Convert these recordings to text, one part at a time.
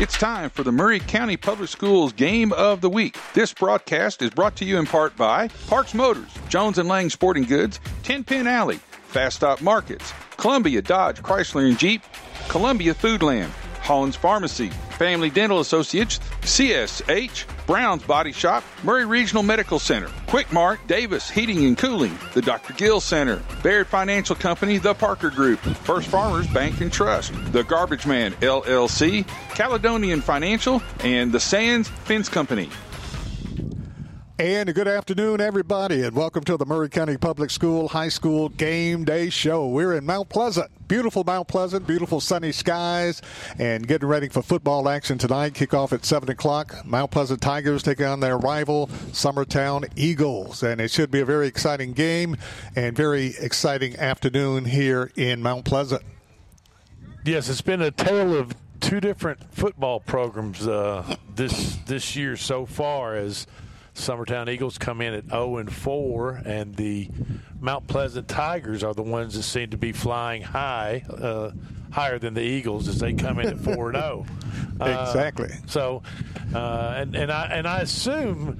It's time for the Maury County Public Schools Game of the Week. This broadcast is brought to you in part by Parks Motors, Jones and Lang Sporting Goods, Ten Pin Alley, Fast Stop Markets, Columbia Dodge Chrysler and Jeep, Columbia Foodland, Holland's Pharmacy, Family Dental Associates, CSH, Brown's Body Shop, Maury Regional Medical Center, Quick Mart, Davis Heating and Cooling, the Dr. Gill Center, Baird Financial Company, the Parker Group, First Farmers Bank and Trust, the Garbage Man LLC, Caledonian Financial, and the Sands Fence Company. And good afternoon, everybody, and welcome to the Maury County Public School High School Game Day Show. We're in Mount Pleasant. Beautiful Mount Pleasant, beautiful sunny skies, and getting ready for football action tonight. Kickoff at 7 o'clock. Mount Pleasant Tigers taking on their rival, Summertown Eagles. And it should be a very exciting game and very exciting afternoon here in Mount Pleasant. Yes, it's been a tale of two different football programs uh, this this year so far as – Summertown Eagles come in at 0 and 4, and the Mount Pleasant Tigers are the ones that seem to be flying high, uh, higher than the Eagles as they come in at 4 and 0. Exactly. Uh, so, uh, and and I and I assume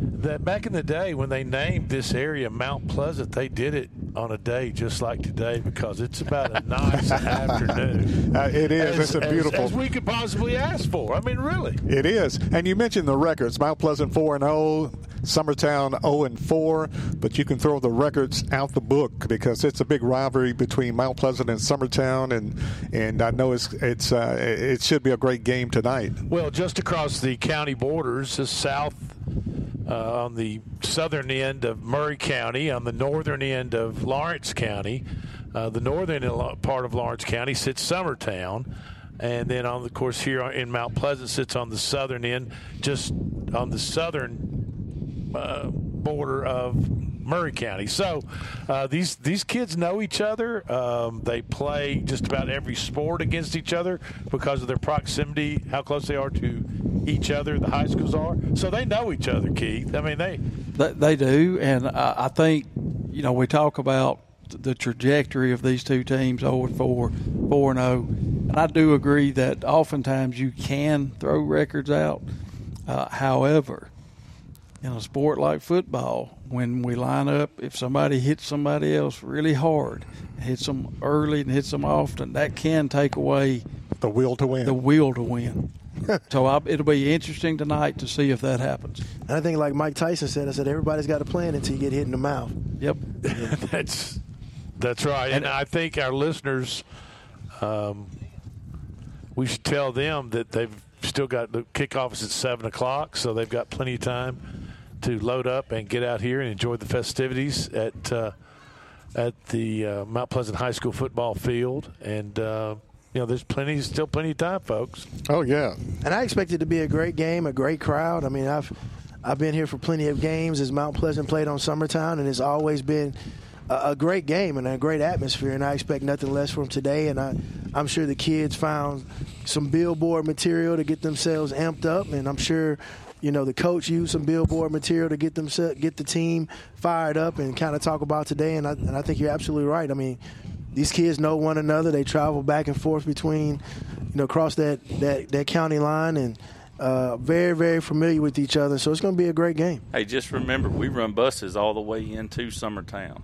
that back in the day when they named this area Mount Pleasant, they did it on a day just like today because it's about a nice afternoon. Uh, it is. As, it's a beautiful. As, as, we could possibly ask for. I mean, really. It is. And you mentioned the records: Mount Pleasant four and zero, oh, Summertown zero and four. But you can throw the records out the book because it's a big rivalry between Mount Pleasant and Summertown, and and I know it's it's uh, it should be a great game tonight. Well, just across the county borders, the south uh, on the southern end of Maury County, on the northern end of Lawrence County. Uh, the northern part of Lawrence County sits Summertown, and then on the course here in Mount Pleasant sits on the southern end, just on the southern uh, border of Maury County. So uh, these these kids know each other. Um, they play just about every sport against each other because of their proximity, how close they are to each other. The high schools are, so they know each other. Keith, I mean they they, they do, and I, I think you know we talk about the trajectory of these two teams over four four and zero, oh. and I do agree that oftentimes you can throw records out. Uh, however, in a sport like football, when we line up, if somebody hits somebody else really hard, hits them early and hits them often, that can take away the will to win. The will to win. so I, it'll be interesting tonight to see if that happens. And I think, like Mike Tyson said, I said everybody's got a plan until you get hit in the mouth. Yep, that's that's right. And, and I think our listeners, um, we should tell them that they've still got the kickoff is at seven o'clock, so they've got plenty of time to load up and get out here and enjoy the festivities at uh, at the uh, Mount Pleasant High School football field. And uh, you know, there's plenty, still plenty of time, folks. Oh yeah, and I expect it to be a great game, a great crowd. I mean, I've I've been here for plenty of games as Mount Pleasant played on Summertown, and it's always been a, a great game and a great atmosphere. And I expect nothing less from today. And I, I'm sure the kids found some billboard material to get themselves amped up, and I'm sure you know, the coach used some billboard material to get them get the team fired up and kind of talk about today. And I, and I think you're absolutely right. I mean, these kids know one another. They travel back and forth between, you know, across that that, that county line and. Uh, very, very familiar with each other, so it's going to be a great game. Hey, just remember, we run buses all the way into Summertown.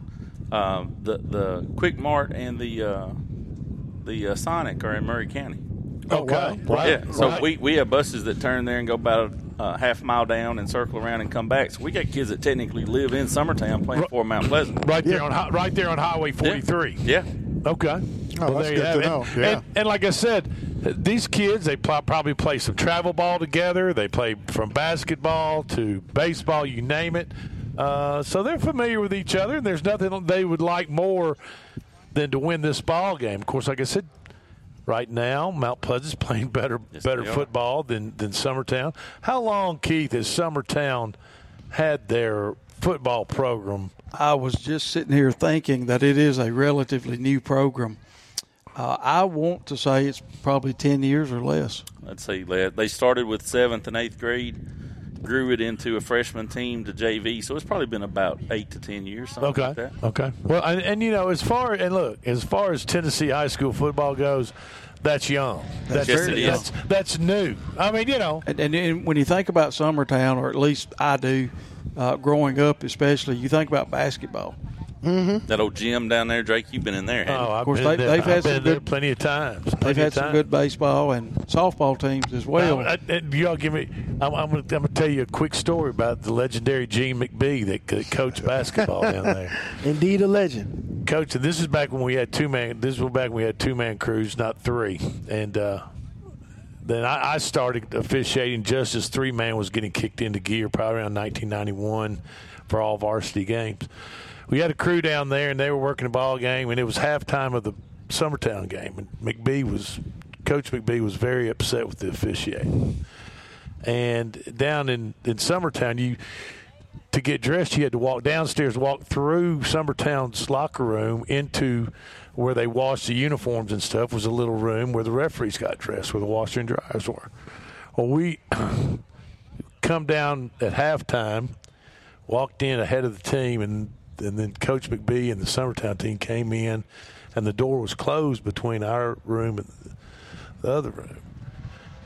Um, the the Quick Mart and the uh, the uh, Sonic are in Maury County. Oh, okay, right. Yeah, so right. we we have buses that turn there and go about uh, half mile down and circle around and come back. So we got kids that technically live in Summertown playing for Mount Pleasant. Right there yeah. on right there on Highway 43. Yeah. yeah. Okay. Oh, well, that's good to know. And, yeah. And, and, like I said, these kids they pl- probably play some travel ball together. They play from basketball to baseball, you name it. Uh, so they're familiar with each other, and there's nothing they would like more than to win this ball game. Of course, like I said, right now. Mount Pleasant's playing better yes, better football than than Summertown. How long, Keith, has Summertown had their football program? I was just sitting here thinking that it is a relatively new program. Uh, I want to say it's probably ten years or less. Let's see. They started with seventh and eighth grade grew it into a freshman team to JV. So it's probably been about eight to ten years. okay. Like okay. Well, and, and, you know, as far and look, as far as Tennessee high school football goes, that's young. That's Yes, it is. That's, that's new. I mean, you know, And, and, and when you think about Summertown, or at least I do, uh, growing up especially, you think about basketball. Mm-hmm. That old gym down there, Drake. You've been in there. haven't oh, you? I've course, been they- there. they've had I've been some there good- plenty of times. They've had of some times. good baseball and softball teams as well. Now, uh, uh, I- I- you all give me. I'm, I'm going to tell you a quick story about the legendary Gene McBee that co- coached basketball down there. Indeed, a legend. Coach, and this is back when we had two man. This was back when we had two man crews, not three. And uh, then I, I started officiating just as three man was getting kicked into gear, probably around 1991, for all varsity games. We had a crew down there, and they were working a ball game, and it was halftime of the Summertown game. And McBee was, Coach McBee was very upset with the officiating. And down in in Summertown, you to get dressed, you had to walk downstairs, walk through Summertown's locker room into where they washed the uniforms and stuff. Was a little room where the referees got dressed, where the washer and dryers were. Well, we come down at halftime, walked in ahead of the team, and and then Coach McBee and the Summertown team came in, and the door was closed between our room and the other room.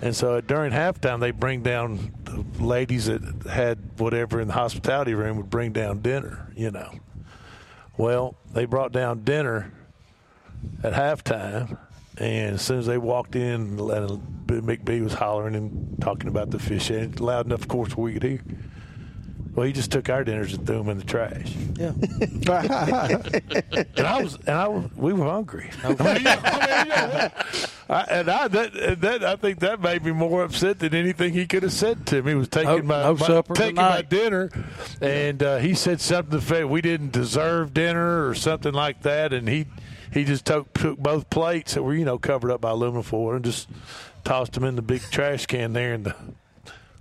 And so during halftime, they bring down the ladies that had whatever in the hospitality room would bring down dinner, you know. Well, they brought down dinner at halftime, and as soon as they walked in, McBee was hollering and talking about the fish, and loud enough, of course, we could hear. Well, he just took our dinners and threw them in the trash. Yeah. and I was, and I was, we were hungry. I mean, you know, I mean, you know, I, and I, that, that, I think that made me more upset than anything he could have said to me. He was taking No- my, no my- supper taking my dinner, and uh, he said something to the fact we didn't deserve dinner or something like that, and he he just took took both plates that were you know covered up by aluminum foil and just tossed them in the big trash can there in the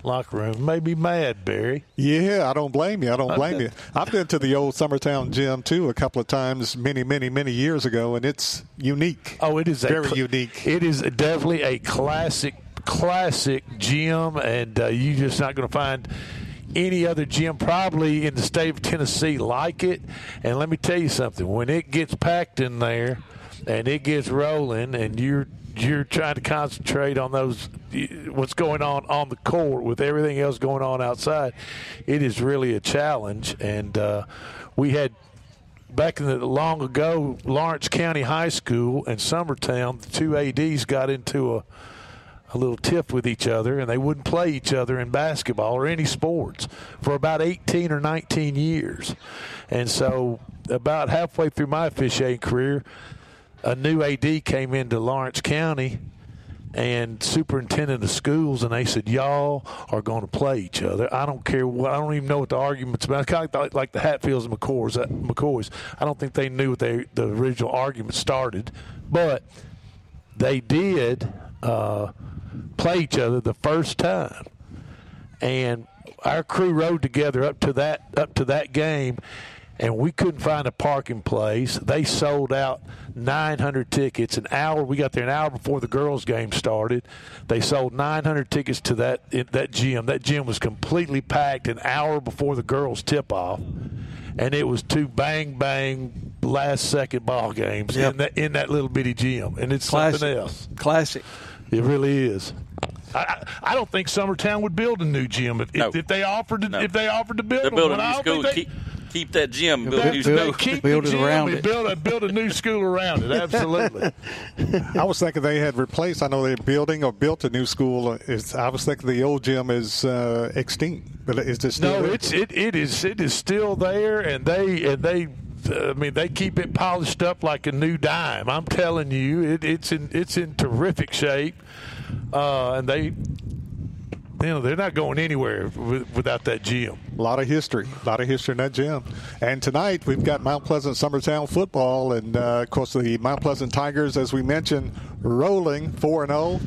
locker room. Made me mad, Barry. Yeah, I don't blame you. I don't blame you. I've been to the old Summertown gym too a couple of times, many, many, many years ago, and it's unique. Oh, it is a Very cl- unique. It is definitely a classic, classic gym, and uh, you're just not going to find any other gym probably in the state of Tennessee like it. And let me tell you something: when it gets packed in there, and it gets rolling, and you're you're trying to concentrate on those what's going on on the court with everything else going on outside it is really a challenge and uh, we had back in the long ago, Lawrence County High School and Summertown, the two ads got into a a little tiff with each other, and they wouldn't play each other in basketball or any sports for about 18 or 19 years. And so, about halfway through my officiating career, a new AD came into Lawrence County and superintendent of schools, and they said, "Y'all are going to play each other. I don't care what. I don't even know what the arguments about. Kind of like, the Hatfields and McCoys. Uh, McCoys. I don't think they knew what they, the original argument started, but they did uh, play each other the first time, and our crew rode together up to that up to that game, and we couldn't find a parking place. They sold out 900 tickets an hour. We got there an hour before the girls' game started. They sold 900 tickets to that that gym. That gym was completely packed an hour before the girls' tip off, and it was two bang bang last second ball games Yep. in that in that little bitty gym, and it's Classic. something else. Classic. It really is. I, I I don't think Summertown would build a new gym if, No. if, if they offered to, No. if they offered to build They're building But a I new don't school. think they- Keep, keep that gym. Build a they- new they school. keep Build the it gym around it. Build a, build a new school around it. Absolutely. I was thinking they had replaced. I know they're building or built a new school. It's, I was thinking the old gym is uh, extinct, but is it still no, there? it's it, it is it is still there, and they and they. I mean, they keep it polished up like a new dime. I'm telling you, it, it's in it's in terrific shape, uh, and they, you know, they're not going anywhere without that gym. A lot of history, a lot of history in that gym. And tonight we've got Mount Pleasant Summertown football, and uh, of course the Mount Pleasant Tigers, as we mentioned, rolling four and zero.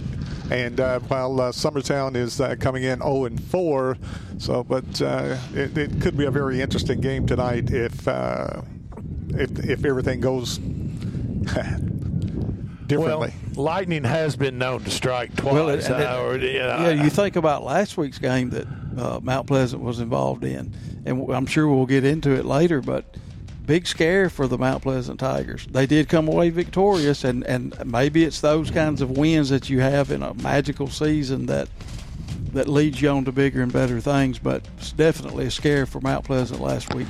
And uh, while uh, Summertown is uh, coming in 0 and 4, so but uh, it, it could be a very interesting game tonight if uh, if if everything goes differently. Well, lightning has been known to strike twice. Well, and- uh, or, Yeah, you think about last week's game that uh, Mount Pleasant was involved in, and I'm sure we'll get into it later. But big scare for the Mount Pleasant Tigers. They did come away victorious, and, and maybe it's those kinds of wins that you have in a magical season that that leads you on to bigger and better things. But it's definitely a scare for Mount Pleasant last week.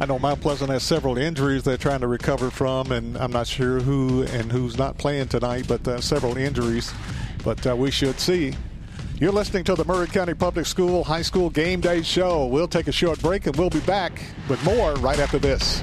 I know Mount Pleasant has several injuries they're trying to recover from, and I'm not sure who and who's not playing tonight, but uh, several injuries. But uh, we should see. You're listening to the Maury County Public School High School Game Day Show. We'll take a short break and we'll be back with more right after this.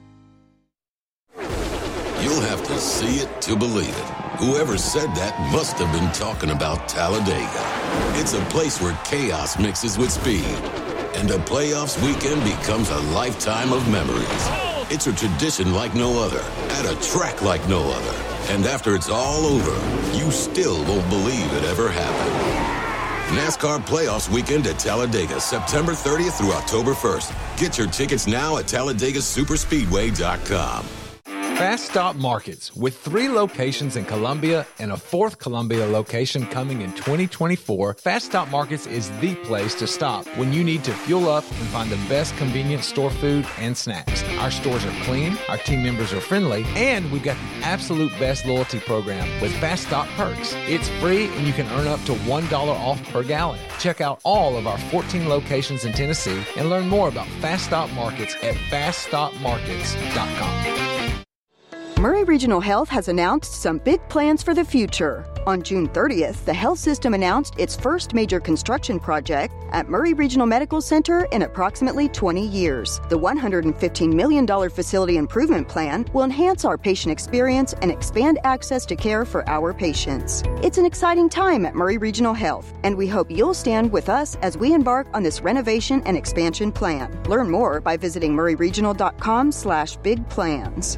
You'll have to see it to believe it. Whoever said that must have been talking about Talladega. It's a place where chaos mixes with speed, and a playoffs weekend becomes a lifetime of memories. It's a tradition like no other, at a track like no other. And after it's all over, you still won't believe it ever happened. NASCAR Playoffs Weekend at Talladega, September 30th through October 1st. Get your tickets now at TalladegaSuperspeedway.com. Fast Stop Markets, with three locations in Columbia and a fourth Columbia location coming in 2024, Fast Stop Markets is the place to stop when you need to fuel up and find the best convenience store food and snacks. Our stores are clean, our team members are friendly, and we've got the absolute best loyalty program with Fast Stop Perks. It's free and you can earn up to $1 off per gallon. Check out all of our 14 locations in Tennessee and learn more about Fast Stop Markets at faststopmarkets.com. Maury Regional Health has announced some big plans for the future. On June 30th, the health system announced its first major construction project at Maury Regional Medical Center in approximately 20 years. The $115 million facility improvement plan will enhance our patient experience and expand access to care for our patients. It's an exciting time at Maury Regional Health, and we hope you'll stand with us as we embark on this renovation and expansion plan. Learn more by visiting mauryregional.com/slash big plans.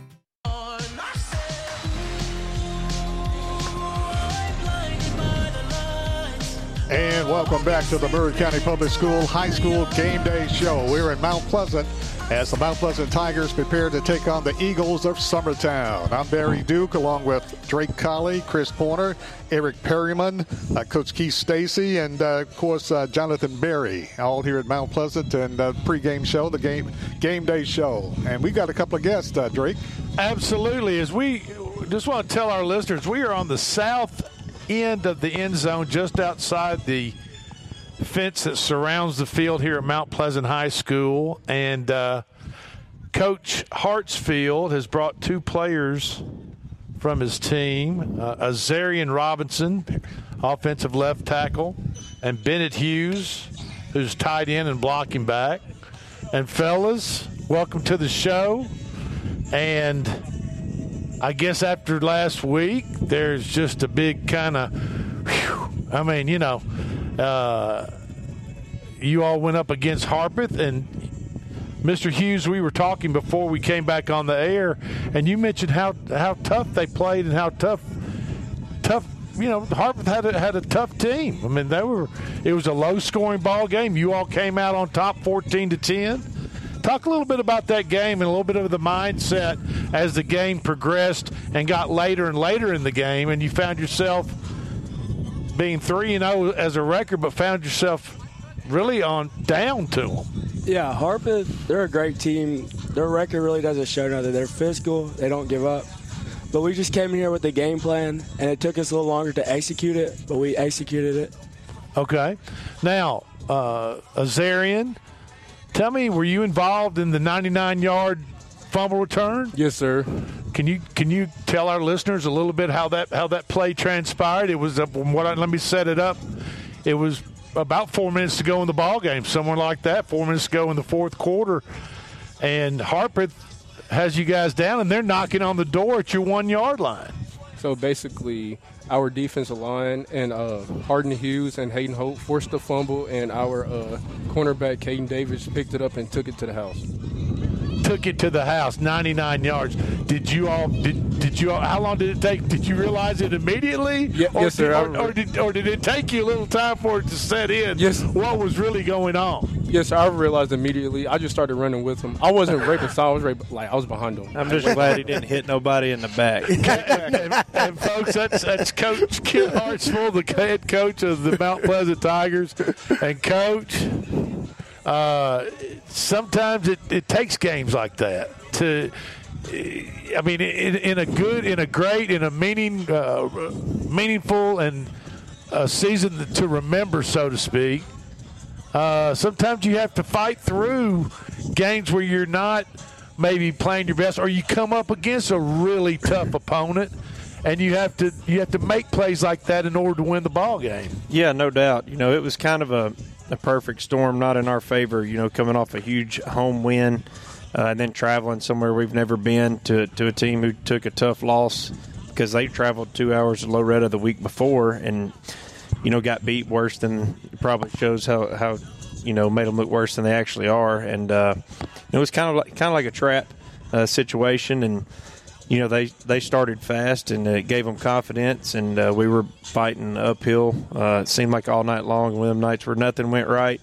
And welcome back to the Maury County Public School High School Game Day Show. We're in Mount Pleasant as the Mount Pleasant Tigers prepare to take on the Eagles of Summertown. I'm Barry Duke along with Drake Colley, Chris Porter, Eric Perryman, uh, Coach Keith Stacy, and uh, of course uh, Jonathan Berry, all here at Mount Pleasant and uh, pregame show, the game game day show. And we've got a couple of guests, uh, Drake. Absolutely. As we just want to tell our listeners, we are on the south end of the end zone, just outside the fence that surrounds the field here at Mount Pleasant High School. And uh, Coach Hartsfield has brought two players from his team uh, Azarian Robinson, offensive left tackle, and Bennett Hughes, who's tight end and blocking back. And fellas, welcome to the show. And I guess after last week, there's just a big kind of, I mean, you know, uh, you all went up against Harpeth and Mr. Hughes. We were talking before we came back on the air, and you mentioned how how tough they played and how tough tough. You know, Harpeth had a, had a tough team. I mean, they were. It was a low scoring ball game. You all came out on top, fourteen to ten. Talk a little bit about that game and a little bit of the mindset as the game progressed and got later and later in the game, and you found yourself being three and zero as a record, but found yourself really on down to them. Yeah, Harpeth, they're a great team. Their record really doesn't show nothing. They're physical. They don't give up. But we just came in here with the game plan, and it took us a little longer to execute it, but we executed it. Okay. Now, uh, Azarian, tell me, were you involved in the 99-yard fumble return? Yes, sir. Can you can you tell our listeners a little bit how that how that play transpired? It was uh, what I, let me set it up. It was about four minutes to go in the ball game, somewhere like that. Four minutes to go in the fourth quarter, and Harpeth has you guys down, and they're knocking on the door at your one yard line. So basically, our defensive line and uh, Harden Hughes and Hayden Hope forced the fumble, and our uh, cornerback Caden Davis picked it up and took it to the house. Took it to the house, 99 yards. Did you all? Did, did you all? How long did it take? Did you realize it immediately? Yeah, or yes, sir. Did, or, or, did, or did it take you a little time for it to set in? Yes. What was really going on? Yes, I realized immediately. I just started running with him. I wasn't right beside. I was right, like I was behind him. I'm just glad he didn't hit nobody in the back. and, and, folks, that's that's Coach Kim Hartsfield, the head coach of the Mount Pleasant Tigers, and Coach. Uh, sometimes it, it takes games like that to. I mean, in, in a good, in a great, in a meaning, uh, meaningful, and a season to remember, so to speak. Uh, sometimes you have to fight through games where you're not maybe playing your best, or you come up against a really tough opponent, and you have to you have to make plays like that in order to win the ball game. Yeah, no doubt. You know, it was kind of a, a perfect storm, not in our favor. You know, coming off a huge home win. Uh, and then traveling somewhere we've never been to, to a team who took a tough loss because they traveled two hours to Loretto the week before and you know got beat worse than probably shows how, how you know made them look worse than they actually are and uh, it was kind of like kind of like a trap uh, situation and you know they they started fast and it gave them confidence and uh, we were fighting uphill uh, it seemed like all night long one them nights where nothing went right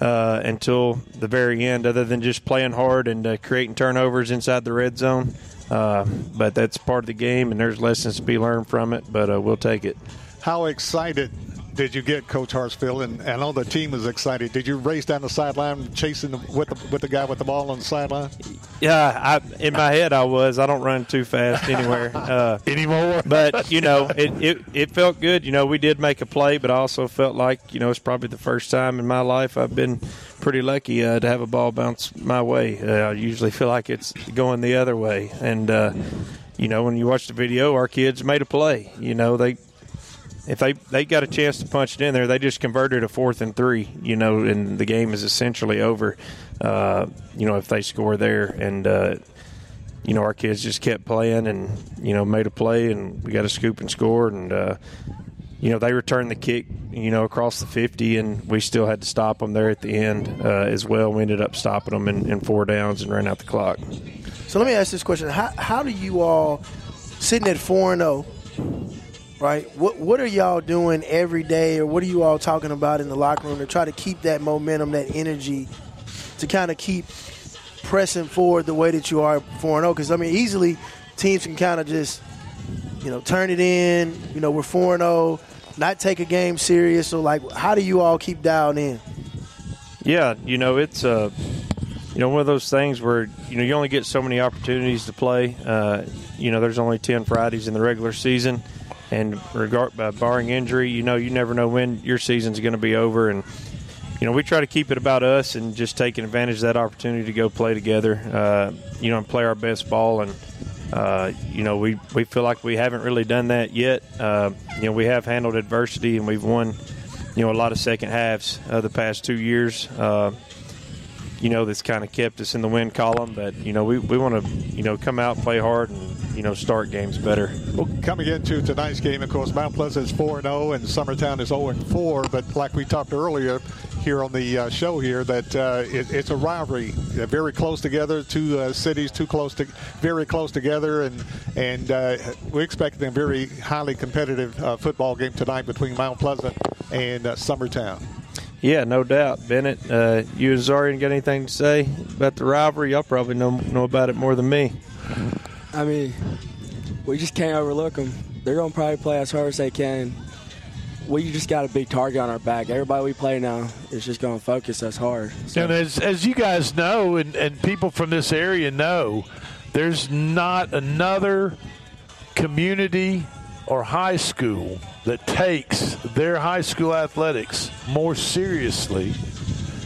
uh, until the very end, other than just playing hard and uh, creating turnovers inside the red zone. Uh, but that's part of the game, and there's lessons to be learned from it. But uh, we'll take it. How excited did you get, Coach Hartsfield? And I know the team was excited. Did you race down the sideline chasing the, with the, with the guy with the ball on the sideline? Yeah, I, in my head I was. I don't run too fast anywhere uh, anymore. But you know, it, it it felt good. You know, we did make a play, but I also felt like you know it's probably the first time in my life I've been pretty lucky uh, to have a ball bounce my way. Uh, I usually feel like it's going the other way, and uh, you know, when you watch the video, our kids made a play. You know, they if they they got a chance to punch it in there, they just converted a fourth and three. You know, and the game is essentially over. Uh, you know, if they score there, and uh, you know our kids just kept playing and you know made a play, and we got a scoop and score, and uh, you know they returned the kick, you know, across the fifty, and we still had to stop them there at the end uh, as well. We ended up stopping them in, in four downs and ran out the clock. So let me ask this question: How how do you all sitting at four and zero? Right? What what are y'all doing every day, or what are you all talking about in the locker room to try to keep that momentum, that energy, to kind of keep pressing forward the way that you are four and zero? Because I mean, easily teams can kind of just you know turn it in. You know, we're four and zero, not take a game serious. So like, how do you all keep dialed in? Yeah, you know it's uh, you know one of those things where you know you only get so many opportunities to play. Uh, you know, there's only ten Fridays in the regular season and regard uh, barring injury, you know, you never know when your season's going to be over, and you know, we try to keep it about us and just taking advantage of that opportunity to go play together, uh, you know, and play our best ball. And uh, you know, we we feel like we haven't really done that yet. Uh, you know, we have handled adversity and we've won, you know, a lot of second halves uh, the past two years. Uh, you know, that's kind of kept us in the win column. But you know, we, we want to you know come out, play hard, and you know start games better. Well, coming into tonight's game, of course, Mount Pleasant is four and zero, and Summertown is zero and four. But like we talked earlier here on the uh, show here, that uh, it, it's a rivalry, They're very close together. Two uh, cities, too close to, very close together, and and uh, we expect a very highly competitive uh, football game tonight between Mount Pleasant and uh, Summertown. Yeah, no doubt, Bennett. Uh, you, and Zarian, got anything to say about the rivalry? Y'all probably know know about it more than me. I mean, we just can't overlook them. They're gonna probably play as hard as they can. We just got a big target on our back. Everybody we play now is just gonna focus us hard. So. And as as you guys know, and, and people from this area know, there's not another community or high school that takes their high school athletics more seriously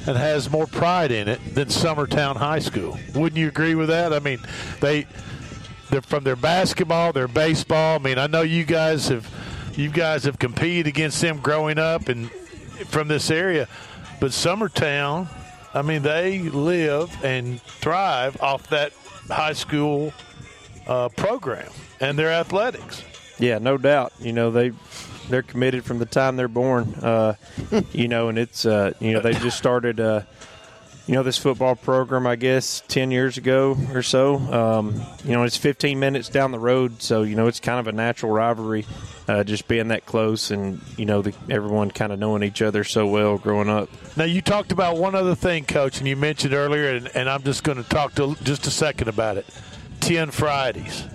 and has more pride in it than Summertown High School. Wouldn't you agree with that? I mean, they they're from their basketball, their baseball. I mean, I know you guys have you guys have competed against them growing up and from this area, but Summertown, I mean, they live and thrive off that high school uh, program and their athletics. Yeah, no doubt. You know they they're committed from the time they're born. Uh, you know, and it's uh, you know they just started. Uh, you know this football program, I guess, ten years ago or so. Um, you know, it's 15 minutes down the road, so you know it's kind of a natural rivalry, uh, just being that close, and you know the, everyone kind of knowing each other so well growing up. Now you talked about one other thing, Coach, and you mentioned earlier, and, and I'm just going to talk to just a second about it. Ten Fridays.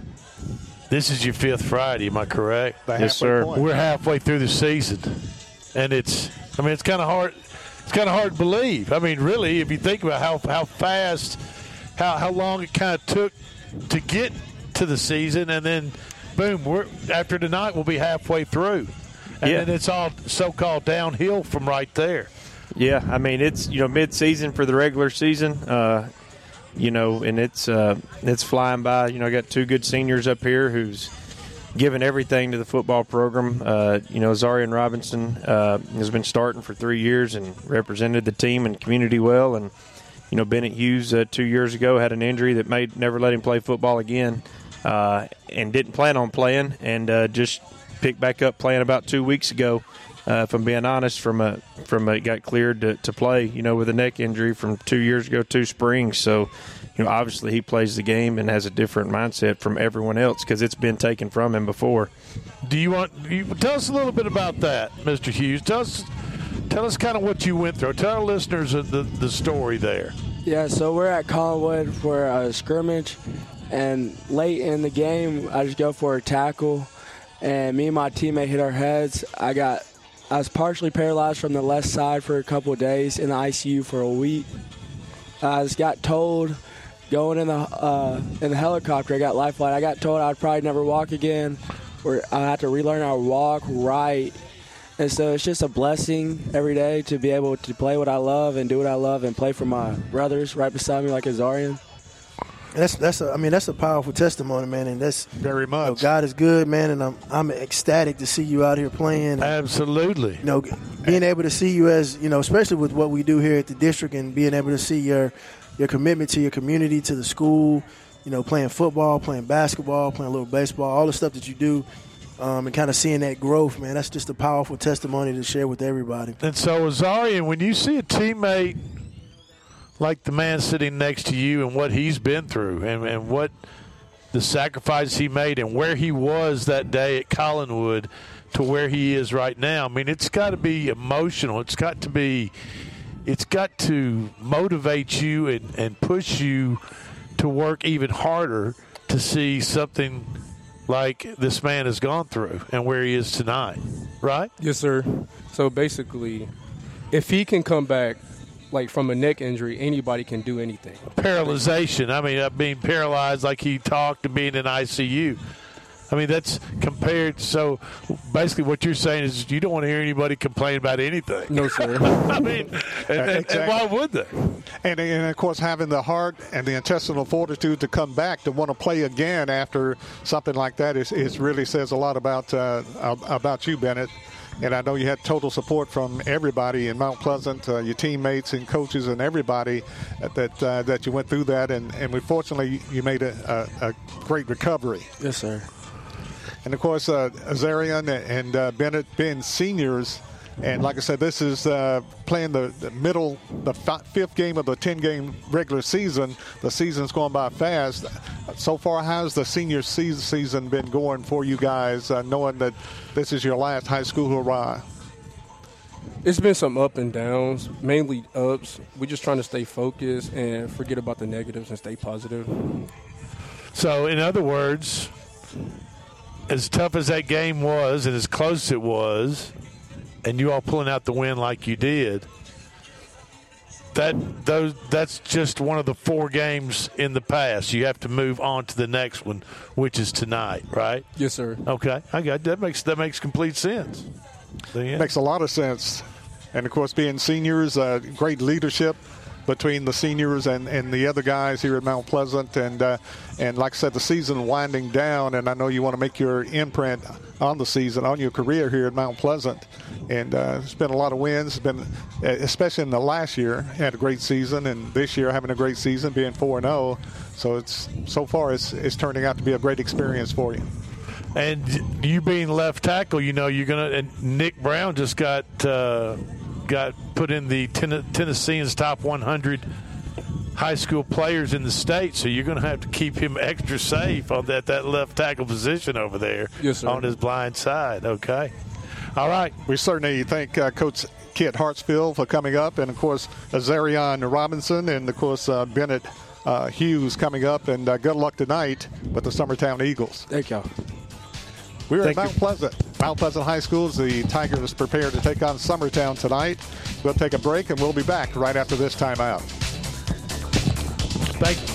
This is your fifth Friday, am I correct? Yes, sir. Point. We're halfway through the season, and it's. I mean, it's kind of hard. It's kind of hard to believe. I mean, really, if you think about how how fast, how how long it kind of took to get to the season, and then, boom, we're after tonight we'll be halfway through, and Yeah. then it's all so-called downhill from right there. Yeah, I mean it's you know mid-season for the regular season, uh, you know, and it's uh, it's flying by. You know, I got two good seniors up here who's given everything to the football program. Uh, you know, Zarian Robinson uh, has been starting for three years and represented the team and community well. And you know, Bennett Hughes uh, two years ago had an injury that made never let him play football again, uh, and didn't plan on playing, and uh, just picked back up playing about two weeks ago. Uh, if I'm being honest, from a from a got cleared to, to play, you know, with a neck injury from two years ago, two springs. So, you know, obviously he plays the game and has a different mindset from everyone else because it's been taken from him before. Do you want? You, tell us a little bit about that, Mr. Hughes. Tell us, tell Tell us kind of what you went through. Tell our listeners the, the story there. Yeah, so we're at Collinwood for a scrimmage, and late in the game, I just go for a tackle, and me and my teammate hit our heads. I got, I was partially paralyzed from the left side for a couple of days in the ICU for a week. I just got told going in the uh, in the helicopter. I got lifeline. I got told I'd probably never walk again, or I had to relearn how to walk right. And so it's just a blessing every day to be able to play what I love and do what I love and play for my brothers right beside me like Azarian. That's that's a, I mean that's a powerful testimony, man, and that's very much. You know, God is good, man, and I'm I'm ecstatic to see you out here playing. Absolutely. You know, being able to see you as you know, especially with what we do here at the district, and being able to see your your commitment to your community, to the school. You know, playing football, playing basketball, playing a little baseball, all the stuff that you do. Um, and kind of seeing that growth, man, that's just a powerful testimony to share with everybody. And so, Azarian, when you see a teammate like the man sitting next to you and what he's been through and, and what the sacrifice he made and where he was that day at Collinwood to where he is right now. I mean, it's got to be emotional. It's got to be, it's got to motivate you and, and push you to work even harder to see something like this man has gone through and where he is tonight, right? Yes, sir. So basically, if he can come back like from a neck injury, anybody can do anything. Paralyzation. I mean, uh, being paralyzed, like he talked, to being in ICU. I mean, that's compared. So basically, what you're saying is you don't want to hear anybody complain about anything. No, sir. I mean, and, and, Exactly. and why would they? And, and of course, having the heart and the intestinal fortitude to come back to want to play again after something like that is, is really says a lot about uh, about you, Bennett. And I know you had total support from everybody in Mount Pleasant, uh, your teammates and coaches and everybody that uh, that you went through that. And, and we fortunately you made a, a, a great recovery. Yes, sir. And of course, uh, Azarian and uh, Bennett being seniors. And like I said, this is uh, playing the, the middle, the fi- fifth game of the 10 game regular season. The season's going by fast. So far, how's the senior season, season been going for you guys, uh, knowing that this is your last high school hurrah? It's been some up and downs, mainly ups. We're just trying to stay focused and forget about the negatives and stay positive. So, in other words, as tough as that game was and as close it was, and you all pulling out the win like you did, that those that's just one of the four games in the past. You have to move on to the next one, which is tonight, right? Yes, sir. Okay, I got that makes that makes complete sense. Yeah. Makes a lot of sense. And of course, being seniors, uh, great leadership between the seniors and, and the other guys here at Mount Pleasant. And uh, and like I said, the season winding down, and I know you want to make your imprint on the season, on your career here at Mount Pleasant. And uh, it's been a lot of wins. It's been, especially in the last year, had a great season, and this year having a great season, being four and zero. So it's so far it's it's turning out to be a great experience for you. And you being left tackle, you know you're gonna. And Nick Brown just got uh, got put in the ten- Tennesseans top 100 high school players in the state, so you're going to have to keep him extra safe on that that left tackle position over there Yes, on his blind side. Okay, all right. We certainly thank uh, Coach Kit Hartsfield for coming up, and of course Azarion Robinson, and of course uh, Bennett uh, Hughes coming up. And uh, good luck tonight with the Summertown Eagles. Thank y'all. We're Thank at Mount Pleasant. Mount Pleasant High School. The Tigers prepare to take on Summertown tonight. We'll take a break, and we'll be back right after this timeout. Thank you.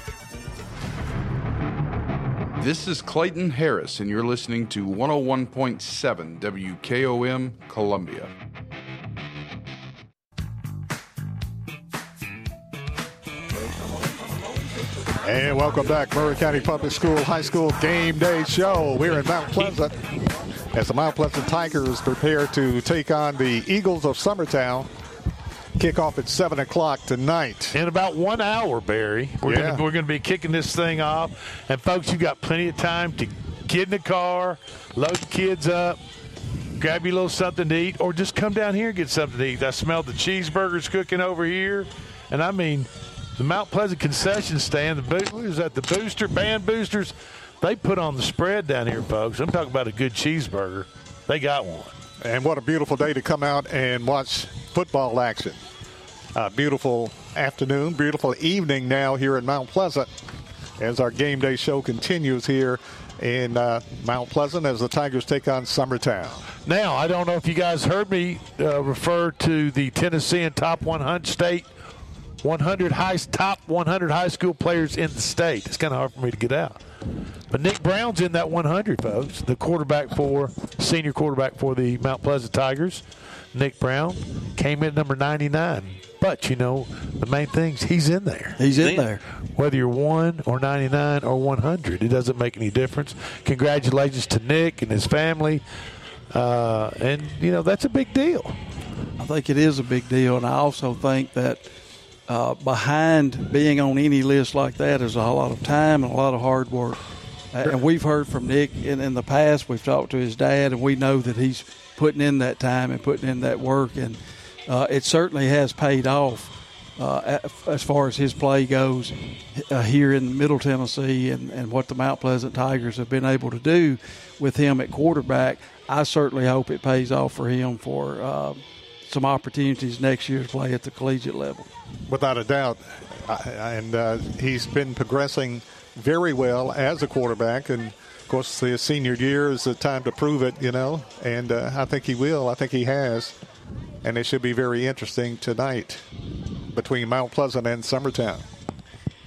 This is Clayton Harris, and you're listening to 101.7 WKOM Columbia. And welcome back, Maury County Public School High School Game Day Show. We're in Mount Pleasant as the Mount Pleasant Tigers prepare to take on the Eagles of Summertown. Kickoff at seven o'clock tonight. In about one hour, Barry, we're Yeah. gonna be kicking this thing off. And folks, you got plenty of time to get in the car, load the kids up, grab you a little something to eat, or just come down here and get something to eat. I smell the cheeseburgers cooking over here, and I mean the Mount Pleasant concession stand. The is that? The booster band boosters. They put on the spread down here, folks. I'm talking about a good cheeseburger. They got one. And what a beautiful day to come out and watch football action. Beautiful afternoon, beautiful evening now here in Mount Pleasant. as our game day show continues here in uh, Mount Pleasant as the Tigers take on Summertown. Now, I don't know if you guys heard me uh, refer to the Tennessee and top 100 state 100 high top 100 high school players in the state. It's kind of hard for me to get out. But Nick Brown's in that 100, folks. The quarterback for senior quarterback for the Mount Pleasant Tigers. Nick Brown came in number 99. But you know, the main thing's he's in there. He's in there. Whether you're one or 99 or 100, it doesn't make any difference. Congratulations to Nick and his family. Uh, and you know that's a big deal. I think it is a big deal, and I also think that uh, behind being on any list like that is a lot of time and a lot of hard work. And we've heard from Nick in, in the past. We've talked to his dad, and we know that he's putting in that time and putting in that work, and uh, it certainly has paid off. Uh, as far as his play goes uh, here in Middle Tennessee and, and what the Mount Pleasant Tigers have been able to do with him at quarterback, I certainly hope it pays off for him for uh, some opportunities next year to play at the collegiate level. Without a doubt. And uh, he's been progressing very well as a quarterback. And of course, the senior year is the time to prove it, you know. And uh, I think he will. I think he has. And it should be very interesting tonight between Mount Pleasant and Summertown.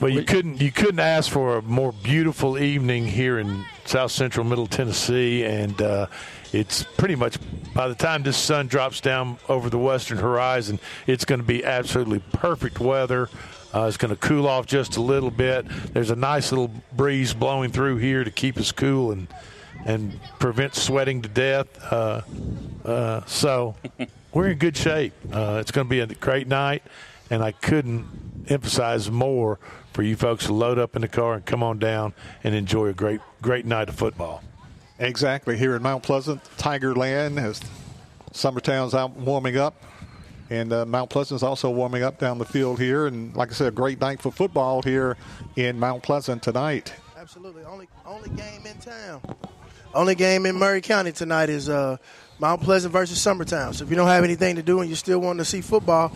Well, you couldn't you couldn't ask for a more beautiful evening here in South Central Middle Tennessee, and uh, it's pretty much by the time this sun drops down over the western horizon, it's going to be absolutely perfect weather. Uh, it's going to cool off just a little bit. There's a nice little breeze blowing through here to keep us cool and and prevent sweating to death. Uh, uh so we're in good shape. Uh, it's going to be a great night, and I couldn't emphasize more for you folks to load up in the car and come on down and enjoy a great, great night of football. Exactly. Here in Mount Pleasant, Tiger Land has Summertown's out warming up, and uh, Mount is also warming up down the field here. And like I said, a great night for football here in Mount Pleasant tonight. Absolutely. Only only game in town. Only game in Maury County tonight is uh, Mount Pleasant versus Summertown. So if you don't have anything to do and you still want to see football,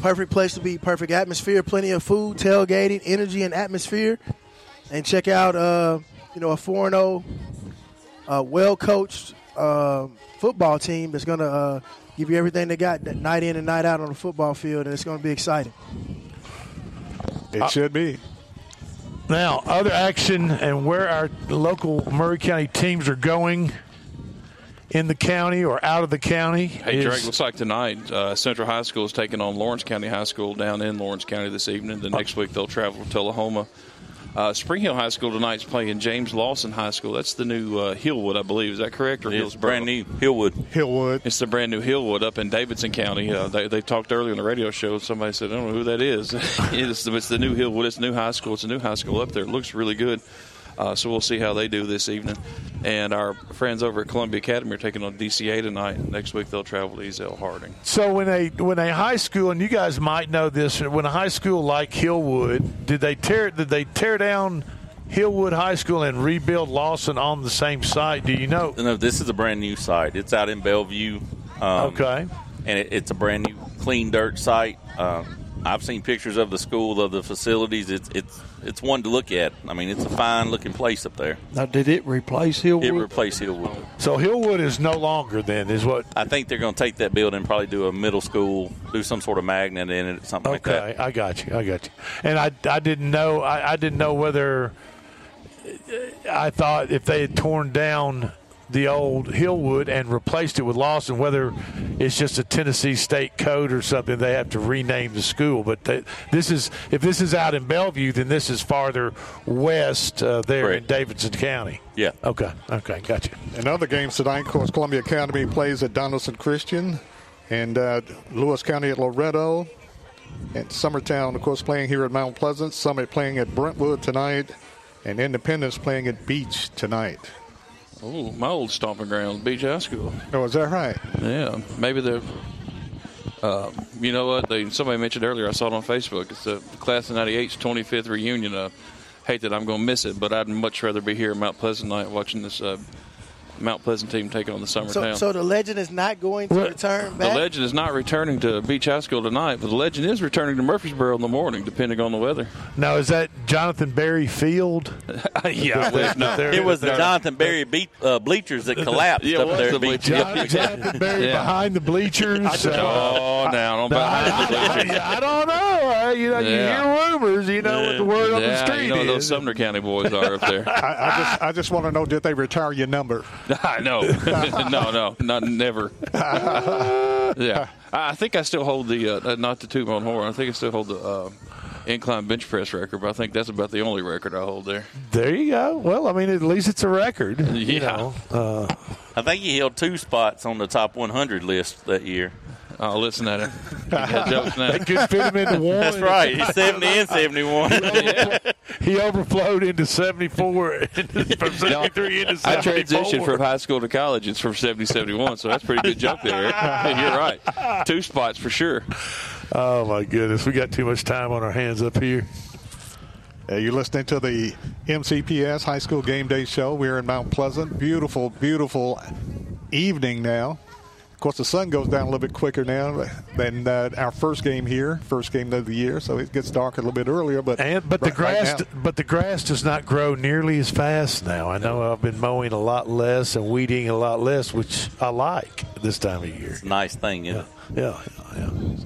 Perfect place to be, perfect atmosphere, plenty of food, tailgating, energy, and atmosphere. And check out, uh, you know, a 4 0, uh, well coached uh, football team that's going to uh, give you everything they got night in and night out on the football field, and it's going to be exciting. It should be. Now, other action and where our local Maury County teams are going in the county or out of the county. Hey, is, Drake, looks like tonight uh, Central High School is taking on Lawrence County High School down in Lawrence County this evening. The next week they'll travel to Tullahoma. Uh, Spring Hill High School tonight is playing James Lawson High School. That's the new uh, Hillwood, I believe. Is that correct? Or it's brand new Hillwood. Hillwood. It's the brand new Hillwood up in Davidson County. Uh, they, they talked earlier on the radio show. Somebody said, I don't know who that is. it's, it's the new Hillwood. It's a new high school. It's a new high school up there. It looks really good. Uh, so we'll see how they do this evening. And our friends over at Columbia Academy are taking on DCA tonight. Next week they'll travel to Ezell Harding. So when a when a high school, and you guys might know this, when a high school like Hillwood, did they tear did they tear down? Hillwood High School and rebuild Lawson on the same site. Do you know? No, this is a brand new site. It's out in Bellevue. Um, okay. And it, it's a brand new, clean dirt site. Um, I've seen pictures of the school, of the facilities. It's it's it's one to look at. I mean, it's a fine looking place up there. Now, did it replace Hillwood? It replaced Hillwood. So Hillwood is no longer then, is what? I think they're going to take that building and probably do a middle school, do some sort of magnet in it, something okay, like that. Okay, I got you. I got you. And I, I didn't know I, I didn't know whether I thought if they had torn down the old Hillwood and replaced it with Lawson. Whether it's just a Tennessee state code or something, they have to rename the school. But they, this is if this is out in Bellevue, then this is farther west uh, there Right. in Davidson County. Yeah. Okay. Okay. Gotcha. In other games tonight, of course, Columbia Academy plays at Donelson Christian, and uh, Lewis County at Loretto, and Summertown, of course, playing here at Mount Pleasant. Summit playing at Brentwood tonight, and Independence playing at Beech tonight. Oh, my old stomping ground, Beech High School. Oh, is that right? Yeah, maybe they're. Uh, you know what? They, somebody mentioned earlier. I saw it on Facebook. It's the class of '98's 25th reunion. I hate that I'm going to miss it, but I'd much rather be here at Mount Pleasant night watching this uh, Mount Pleasant team taking on the So, Summertown. so the legend is not going to return the legend is not returning to Beech High School tonight, but the legend is returning to Murfreesboro in the morning, depending on the weather. Now, is that Jonathan Berry Field? yeah, I believe not. It was the Jonathan Berry beat, uh, bleachers that collapsed Yeah, up was there. the at Beech. John, Jonathan Berry Yeah. behind the bleachers. Oh, now on behind the bleachers. I, I don't know. Uh, you know, you hear rumors. You know what the word on the Yeah, street you know what those. Sumner County boys are up there. I, I just I just want to know did they retire your number? no, no, no, not never. yeah, I I think I still hold the uh, not the two on horn. I think I still hold the uh, incline bench press record, but I think that's about the only record I hold there. There you go. Well, I mean, at least it's a record. You know. Uh, I think he held two spots on the top 100 list that year. Oh, listen to him. He jokes now. They could fit him into one. That's right. He's 70 and 71. He overflowed into 74, from 73 into 74. I transitioned from high school to college. It's from 70, 71, so that's a pretty good jump there. You're right. Two spots for sure. Oh, my goodness. We got too much time on our hands up here. Uh, you're listening to the MCPS High School Game Day Show. We're in Mount Pleasant. Beautiful, beautiful evening now. Of course, the sun goes down a little bit quicker now than uh, our first game here, first game of the year, so it gets dark a little bit earlier. But And but the right- right grass now- but the grass does not grow nearly as fast now. I know I've been mowing a lot less and weeding a lot less, which I like this time of year. It's a nice thing, isn't? Yeah, yeah, yeah.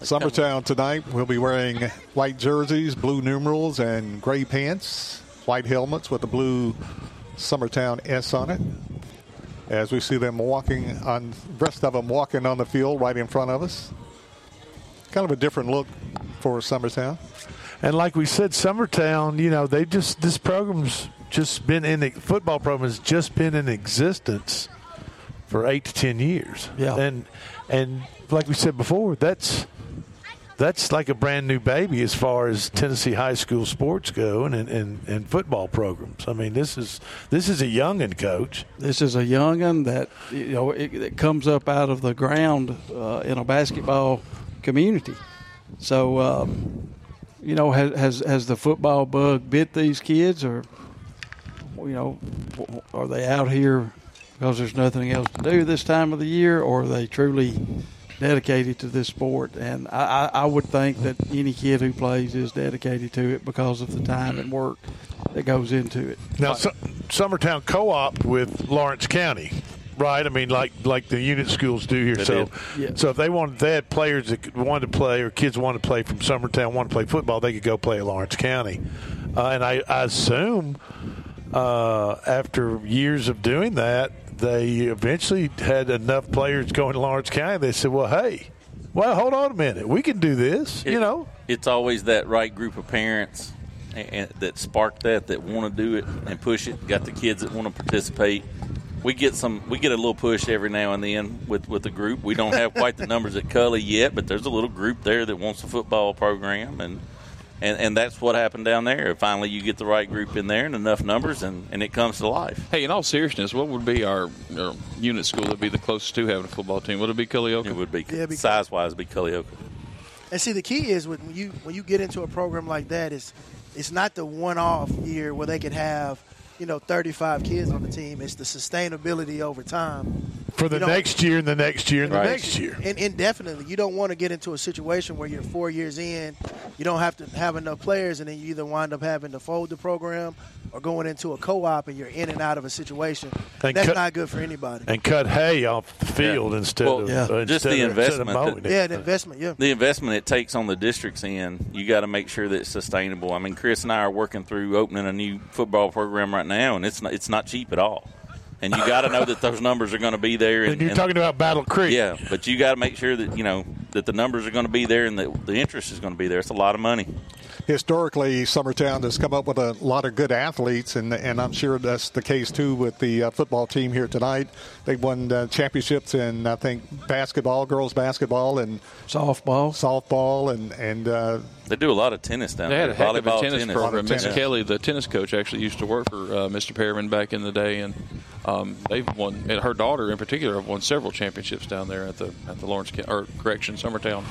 So, Summertown tonight, we'll be wearing white jerseys, blue numerals, and gray pants, white helmets with the blue Summertown S on it. As we see them walking on, rest of them walking on the field right in front of us. Kind of a different look for Summertown. And like we said, Summertown, you know, they just this program's just been in the football program has just been in existence for eight to ten years. Yeah. And and like we said before, that's that's like a brand new baby as far as Tennessee high school sports go and and, and, football programs. I mean, this is this is a youngin' coach. This is a youngin that you know it, it comes up out of the ground uh, in a basketball community. So, um, you know, has, has has the football bug bit these kids, or you know, are they out here because there's nothing else to do this time of the year, or are they truly dedicated to this sport? And I, I, I would think that any kid who plays is dedicated to it because of the time and work that goes into it. Now, Su- Summertown co-op with Lawrence County, right? I mean, like like the unit schools do here. They so. Yeah. so if they wanted, they had players that could- wanted to play, or kids wanted to play from Summertown, wanted to play football, they could go play at Lawrence County. Uh, and I, I assume uh, after years of doing that, they eventually had enough players going to Lawrence County. They said, "Well, hey, well, hold on a minute, we can do this." you know, it's always that right group of parents and, and that spark that that want to do it and push it. Got the kids that want to participate. We get some. We get a little push every now and then with with the group. We don't have quite the numbers at Cully yet, but there's a little group there that wants a football program and. And, and that's what happened down there. Finally, you get the right group in there and enough numbers, and, and it comes to life. Hey, in all seriousness, what would be our, our unit school that would be the closest to having a football team? Would it be Culleoka? It would be Yeah, because- size wise, be Culleoka. And see, the key is when you when you get into a program like that, it's it's not the one-off year where they could have you know 35 kids on the team. It's the sustainability over time. for the You know- next year and the next year and the Right. next year. And indefinitely, you don't want to get into a situation where you're four years in, you don't have to have enough players, and then you either wind up having to fold the program or going into a co-op and you're in and out of a situation. And That's cut- not good for anybody. and cut hay off the field instead Well, of yeah. uh, Just instead the of, of investment that- Yeah, the investment. Yeah. the investment it takes on the district's end, you got to make sure that it's sustainable. I mean, Chris and I are working through opening a new football program right now, and it's not, it's not cheap at all. And you got to know that those numbers are going to be there. And, And you're and- talking about Battle Creek. yeah, but you got to make sure that you know that the numbers are going to be there and that the interest is going to be there. It's a lot of money. Historically, Summertown has come up with a lot of good athletes, and and I'm sure that's the case too with the uh, football team here tonight. They won uh, championships in I think basketball, girls basketball, and softball, softball, and and uh, They do a lot of tennis down there. They had a heck of a Volleyball, tennis, program. Miss Kelly, the tennis coach, actually used to work for uh, Mr. Perriman back in the day, and um, they've won. And her daughter, in particular, have won several championships down there at the at the Lawrence Ca- or correction Summertown.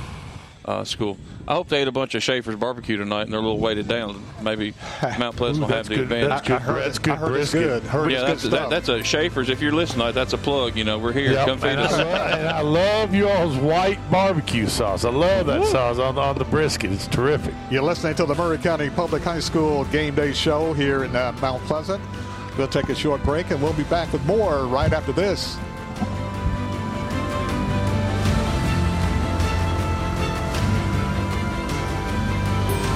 Uh, school. I hope they ate a bunch of Schaefer's barbecue tonight and they're a little weighted down. Maybe Mount Pleasant will have the advantage. That's good. That's good I heard it's good. Heard yeah, it's that's, good that, that's a Schaefer's. If you're listening that's a plug. You know, we're here. Yep, Come feed and, us. love, and I love y'all's white barbecue sauce. I love that sauce on, on the brisket. It's terrific. You're listening to the Maury County Public High School Game Day Show here in uh, Mount Pleasant. We'll take a short break and we'll be back with more right after this.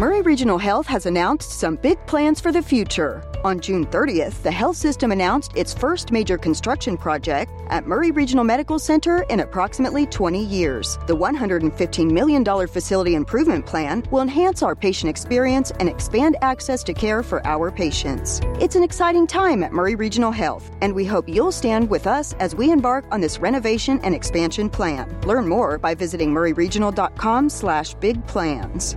Maury Regional Health has announced some big plans for the future. On June 30th, the health system announced its first major construction project at Maury Regional Medical Center in approximately 20 years. The $115 million facility improvement plan will enhance our patient experience and expand access to care for our patients. It's an exciting time at Maury Regional Health, and we hope you'll stand with us as we embark on this renovation and expansion plan. Learn more by visiting mauryregional.com slash big plans.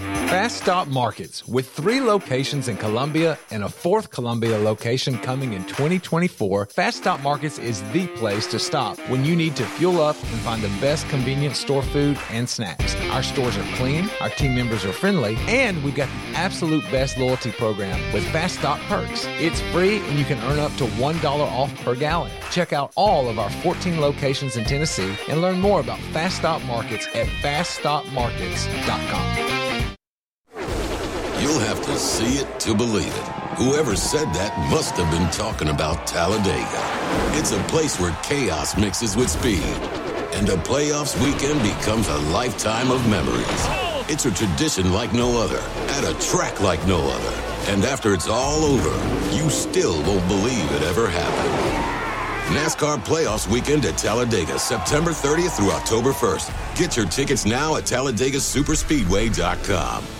Fast Stop Markets, with three locations in Columbia and a fourth Columbia location coming in 2024, Fast Stop Markets is the place to stop when you need to fuel up and find the best convenient store food and snacks. Our stores are clean, our team members are friendly, and we've got the absolute best loyalty program with Fast Stop Perks. It's free and you can earn up to $1 off per gallon. Check out all of our 14 locations in Tennessee and learn more about Fast Stop Markets at faststopmarkets.com. You'll have to see it to believe it. Whoever said that must have been talking about Talladega. It's a place where chaos mixes with speed, and a playoffs weekend becomes a lifetime of memories. It's a tradition like no other, at a track like no other. And after it's all over, you still won't believe it ever happened. NASCAR Playoffs Weekend at Talladega, September 30th through October 1st. Get your tickets now at TalladegaSuperspeedway.com.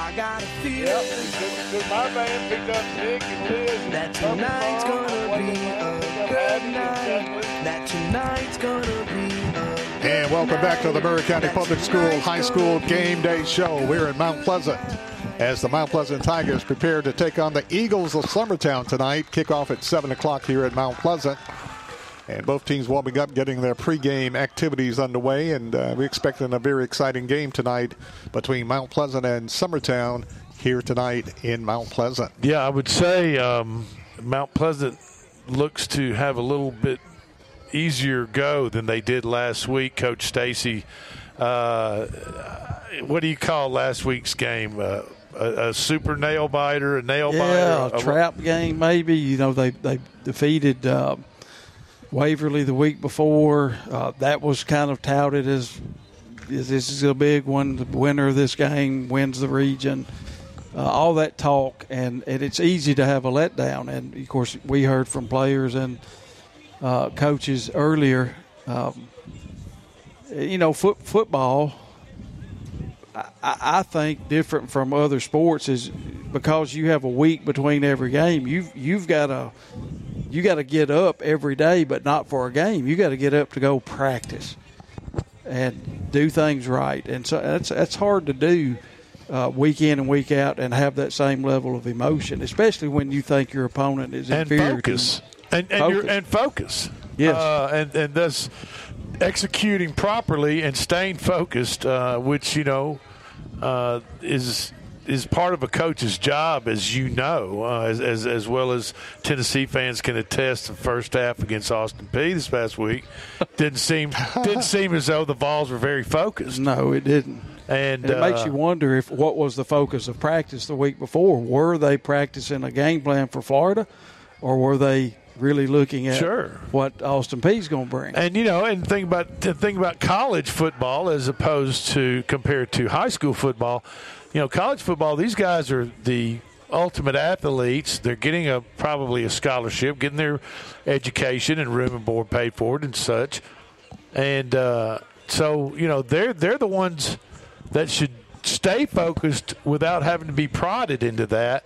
I got a feeling my band picked up Nick and Liz. that tonight's gonna be a good night. That tonight's gonna be a And welcome back to the Maury County Public School High School Game Day Show. We're in Mount Pleasant as the Mount Pleasant Tigers prepare to take on the Eagles of Summertown tonight. Kickoff at 7 o'clock here at Mount Pleasant. And both teams warming up, getting their pregame activities underway. And uh, we're expecting a very exciting game tonight between Mount Pleasant and Summertown here tonight in Mount Pleasant. Yeah, I would say um, Mount Pleasant looks to have a little bit easier go than they did last week. Coach Stacy, uh, what do you call last week's game? Uh, a, a super nail biter, a nail Yeah, biter, a trap game maybe. You know, they they defeated uh, Waverly the week before. Uh, that was kind of touted as this is a big one. The winner of this game wins the region. Uh, all that talk, and, and it's easy to have a letdown. And of course, we heard from players and uh, coaches earlier. Um, you know, foot, football. I, I think different from other sports is because you have a week between every game. You've you've got to you got to get up every day, but not for a game. You got to get up to go practice and do things right, and so that's that's hard to do uh, week in and week out and have that same level of emotion, especially when you think your opponent is and inferior. focus. And and, You're, and focus. Yes. Uh, and and thus executing properly and staying focused, uh, which you know uh, is is part of a coach's job, as you know, uh, as, as as well as Tennessee fans can attest. The first half against Austin Peay this past week didn't seem didn't seem as though the Vols were very focused. No, it didn't. And, it makes uh, you wonder if what was the focus of practice the week before? Were they practicing a game plan for Florida, or were they really looking at Sure. what Austin Peay's going to bring? And you know, and think about think about college football as opposed to compared to high school football. You know, college football, these guys are the ultimate athletes. They're getting a probably a scholarship, getting their education and room and board paid for it and such. And uh, so, you know, they're they're the ones that should stay focused without having to be prodded into that.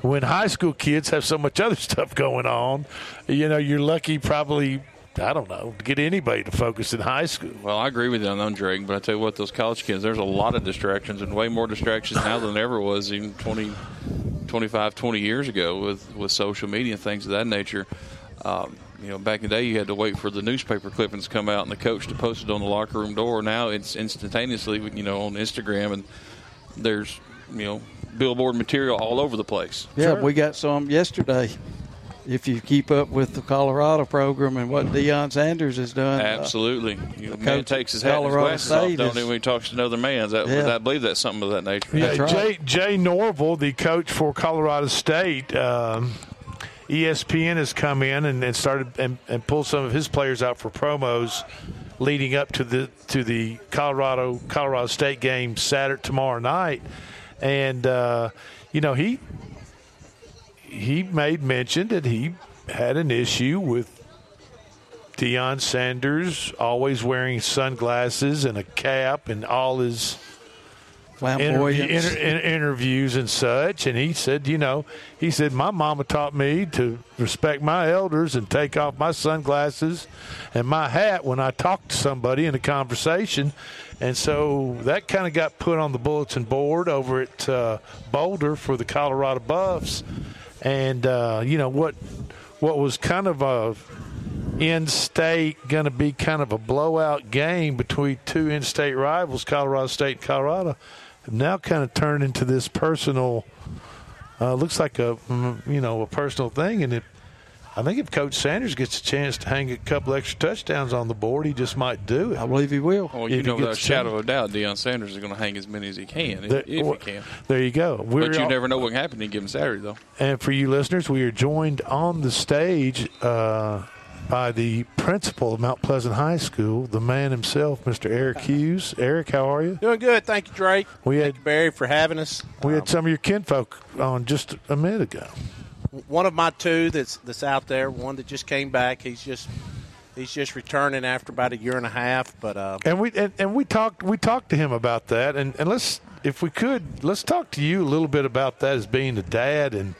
When high school kids have so much other stuff going on, you know, you're lucky probably I don't know, to get anybody to focus in high school. Well, I agree with you on that, Drake, but I tell you what, those college kids, there's a lot of distractions and way more distractions now than there ever was even 20, 25, 20 years ago with, with social media and things of that nature. Um, you know, back in the day, you had to wait for the newspaper clippings to come out and the coach to post it on the locker room door. Now it's instantaneously, you know, on Instagram, and there's, you know, billboard material all over the place. Yeah, we got some yesterday. If you keep up with the Colorado program and what Deion Sanders has done, uh, Absolutely. You the man takes his at hat and his glasses off, State don't is- he, when he talks to another man? That, Yeah. I believe that's something of that nature. Yeah, Jay, Jay Norvell, the coach for Colorado State, um, ESPN has come in and, and started and, and pulled some of his players out for promos leading up to the to the Colorado Colorado State game Saturday tomorrow night, and uh, you know he he made mention that he had an issue with Deion Sanders always wearing sunglasses and a cap and all his Flamboyance. inter, interviews and such. And he said, you know, he said, my mama taught me to respect my elders and take off my sunglasses and my hat when I talk to somebody in a conversation. And so that kind of got put on the bulletin board over at uh, Boulder for the Colorado Buffs. And, uh, you know, what what was kind of a in-state going to be kind of a blowout game between two in-state rivals, Colorado State and Colorado, now kind of turned into this personal. Uh, looks like a mm, you know a personal thing, and it I think if Coach Sanders gets a chance to hang a couple extra touchdowns on the board, he just might do it. I believe he will. Well, you he know, without a shadow of a doubt, Deion Sanders is going to hang as many as he can, if, There- if well, he can. There you go. We're but you all- never know what can happen in a given Saturday, though. And for you listeners, we are joined on the stage uh, by the principal of Mount Pleasant High School, the man himself, Mr. Eric Hughes. Eric, how are you? Doing good. Thank you, Drake. We had Thank you, Barry, for having us. we had some of your kinfolk on just a minute ago. One of my two that's that's out there, one that just came back. He's just he's just returning after about a year and a half. But uh, And we and, and we talked we talked to him about that and, and let's if we could let's talk to you a little bit about that as being a dad and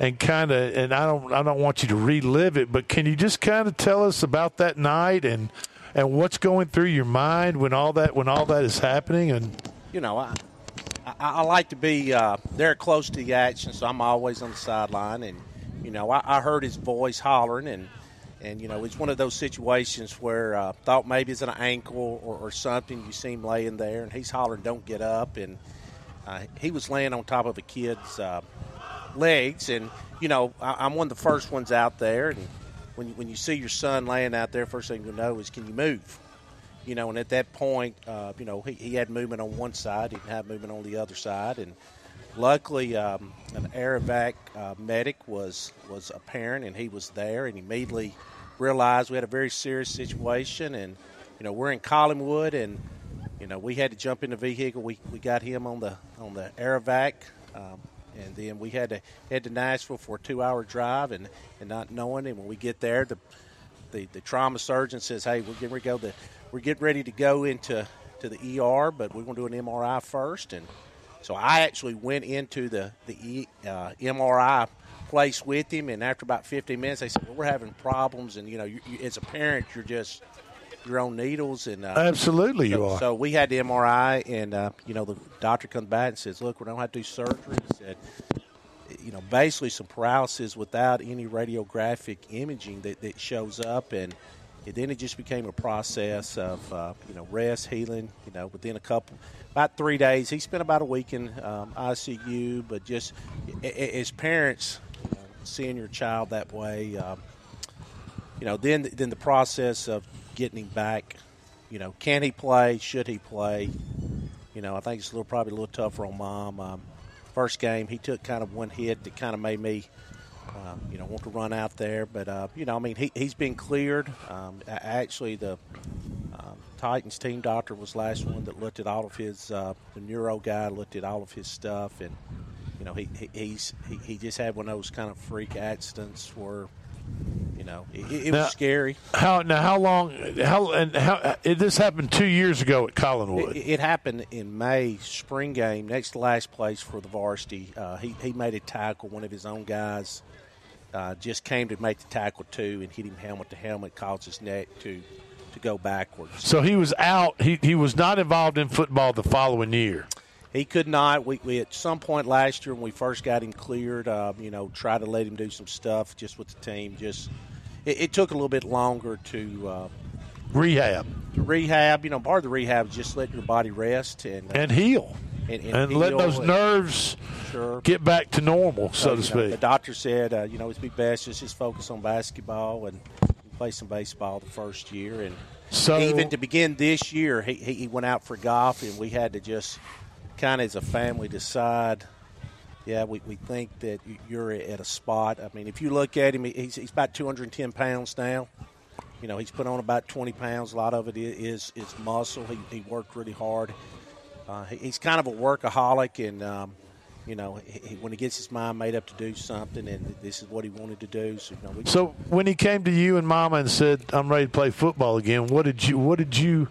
and kind of and I don't I don't want you to relive it but can you just kind of tell us about that night and and what's going through your mind when all that when all that is happening and you know, I I, I like to be uh, there close to the action, so I'm always on the sideline. And you know, I, I heard his voice hollering, and and you know, it's one of those situations where uh, thought maybe it's an ankle or, or something. You see him laying there, and he's hollering, "Don't get up!" And uh, he was laying on top of a kid's uh, legs, and you know, I, I'm one of the first ones out there, and when when you see your son laying out there, first thing you know is, can you move? You know, and at that point, uh, you know, he, he had movement on one side, he didn't have movement on the other side, and luckily, um, an AirEvac uh, medic was was apparent, and he was there, and immediately realized we had a very serious situation, and you know, we're in Collinwood, and you know, we had to jump in the vehicle. We, we got him on the on the AirEvac. Um, and then we had to head to Nashville for a two-hour drive, and, and not knowing. And when we get there, the the, the trauma surgeon says, "Hey, we're ready to go. The, we're getting ready to go into to the ER, but we're going to do an MRI first. And so I actually went into the the e, uh, MRI place with him, and after about 15 minutes, they said, "Well, we're having problems, and you know, you, you, as a parent, you're just you're on needles and uh, Absolutely you so, are. So we had the MRI, and uh, you know, the doctor comes back and says, "Look, we don't have to do surgery." He said, you know, basically some paralysis without any radiographic imaging that, that shows up, and it, then it just became a process of uh, you know rest, healing. You know, within a couple, about three days, he spent about a week in um, ICU. But just as parents, you know, seeing your child that way, um, you know, then then the process of getting him back. You know, can he play? Should he play? You know, I think it's a little probably a little tougher on mom. Um, first game, he took kind of one hit that kind of made me, um, you know, want to run out there. But uh, you know, I mean, he he's been cleared. Um, actually, the um, Titans team doctor was last one that looked at all of his. Uh, the neuro guy looked at all of his stuff, and you know, he, he he's he, he just had one of those kind of freak accidents where, you know, it, it Now- was scary. How now? How long? How and how? It, this happened two years ago at Collinwood. It, it happened in May, spring game, next to last place for the varsity. Uh, he, he made a tackle. One of his own guys uh, just came to make the tackle too and hit him helmet to helmet, caused his neck to to go backwards. so he was out. He he was not involved in football the following year. He could not. We, we at some point last year when we first got him cleared, uh, you know, try to let him do some stuff just with the team. Just it, it took a little bit longer to uh, Rehab to rehab. You know, part of the rehab is just letting your body rest and and heal and, and, let those and- nerves Sure. get back to normal, so, to you know, speak. the doctor said, uh, you know, it'd be best just just focus on basketball and play some baseball the first year. And So- even to begin this year, he, he went out for golf, and we had to just kind of as a family decide. Yeah, we, we think that you- you're at a spot. I mean, if you look at him, he's, he's about 210 pounds now. You know, he's put on about 20 pounds. A lot of it is is is muscle. He, he worked really hard. Uh, he, he's kind of a workaholic, and um, you know, he, he- when he gets his mind made up to do something, and this is what he wanted to do. So, you know, So when he came to you and Mama and said, "I'm ready to play football again," what did you? What did you?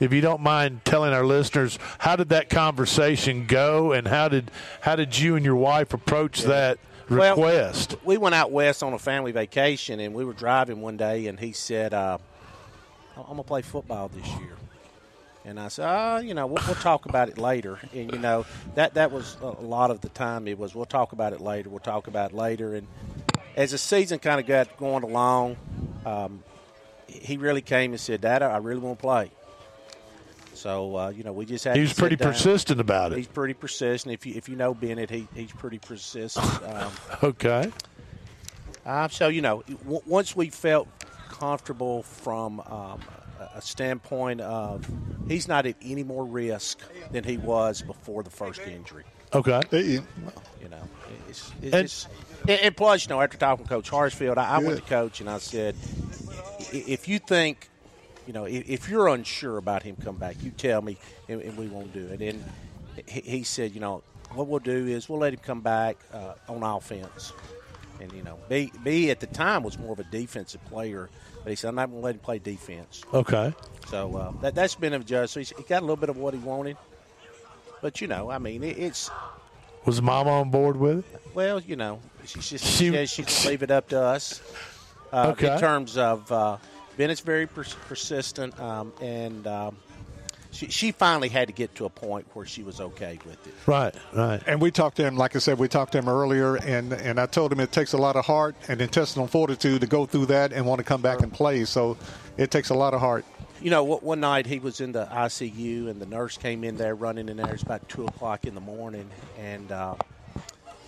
If you don't mind telling our listeners, how did that conversation go, and how did how did you and your wife approach that Well, request? we went out west on a family vacation, and we were driving one day, and he said, uh, "I'm going to play football this year." And I said, "Ah, you know, we'll, we'll talk about it later." And you know, that that was a lot of the time. It was, "We'll talk about it later. We'll talk about it later." And as the season kind of got going along, um, he really came and said, "Dad, I really want to play." So uh, you know, we just had. He to was pretty down. persistent about it. He's pretty persistent. If you if you know Bennett, he, he's pretty persistent. Um, Okay. Uh, so you know, w- once we felt comfortable from um, a- standpoint of he's not at any more risk than he was before the first injury. Okay. You know, it's, it's, and, and plus, you know, after talking to Coach Hartsfield, I, I went to Coach and I said, if you think, you know, if, you're unsure about him coming back, you tell me, and, and we won't do it." And he, he said, you know, what we'll do is we'll let him come back uh, on offense. And you know, B, B at the time was more of a defensive player, but he said, "I'm not going to let him play defense." Okay. So uh, that that's been adjusted. So he got a little bit of what he wanted, but you know, I mean, it, it's Was mom on board with it? well, you know, she just She- says she can leave it up to us. Uh, Okay. In terms of uh, Bennett's very pers- persistent, um, and um, she, she finally had to get to a point where she was okay with it. Right, right. And we talked to him, like I said, we talked to him earlier, and, and I told him it takes a lot of heart and intestinal fortitude to go through that and want to come back and play. So it takes a lot of heart. You know, one one night he was in the ICU, and the nurse came in there running in there. It's about two o'clock in the morning, and uh,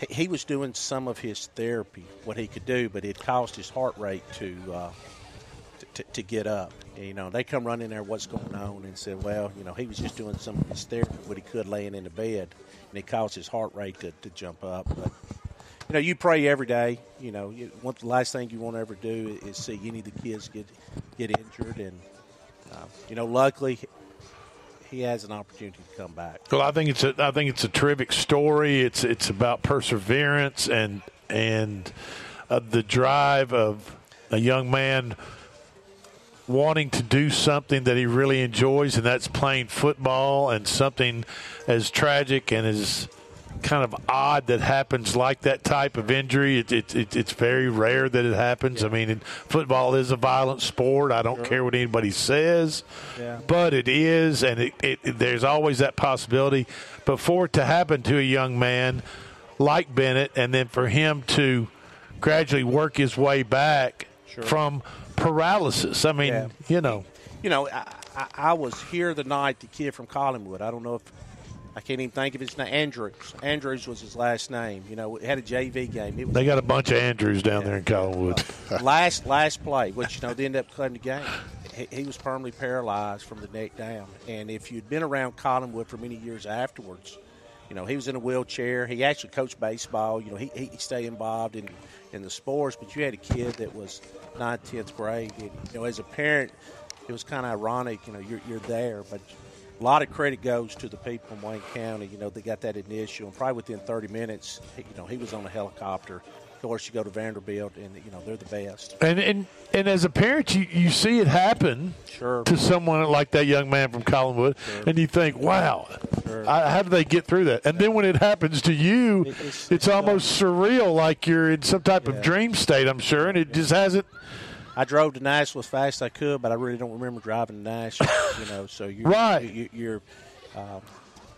he, he was doing some of his therapy, what he could do, but it caused his heart rate to uh, to, to get up. You know, they come running there, what's going on, and said, well, you know, he was just doing some of his therapy, what he could, laying in the bed, and it caused his heart rate to, to jump up. But you know, you pray every day. You know, you, one, the last thing you want to ever do is see any of the kids get get injured, and uh, you know, luckily he has an opportunity to come back. Well, I think it's a I think it's a terrific story. It's it's about perseverance and and uh, the drive of a young man wanting to do something that he really enjoys, and that's playing football, and something as tragic and as kind of odd that happens like that type of injury. It, it, it, it's very rare that it happens. I mean, football is a violent sport. I don't care what anybody says, Yeah. but it is, and it, it, there's always that possibility. But for it to happen to a young man like Bennett, and then for him to gradually work his way back from paralysis, I mean, Yeah. you know. You know, I, I, I was here the night the kid from Collinwood. I don't know if I can't even think of his name. Andrews. Andrews was his last name. You know, we had a JV game. It was They got a bunch of Andrews down there in Collinwood. last last play, which you know they ended up cutting the game. He, he was permanently paralyzed from the neck down, and if you'd been around Collinwood for many years afterwards, you know he was in a wheelchair. He actually coached baseball. You know he he stayed involved in in the sports, but you had a kid that was ninth, tenth grade. And, you know, as a parent, it was kind of ironic. You know, you're you're there, but a lot of credit goes to the people in Wayne County. You know, they got that initial, and probably within 30 minutes, you know, he was on a helicopter. Of course, you go to Vanderbilt, and you know they're the best. And and and as a parent, you, you see it happen Sure. to someone like that young man from Collinwood, and you think, wow, I, how do they get through that? And then when it happens to you, it's, almost surreal, like you're in some type of dream state. I'm sure, and it just hasn't. I drove to Nashville as fast as I could, but I really don't remember driving to Nashville. you know, so you're Right. You, you're um,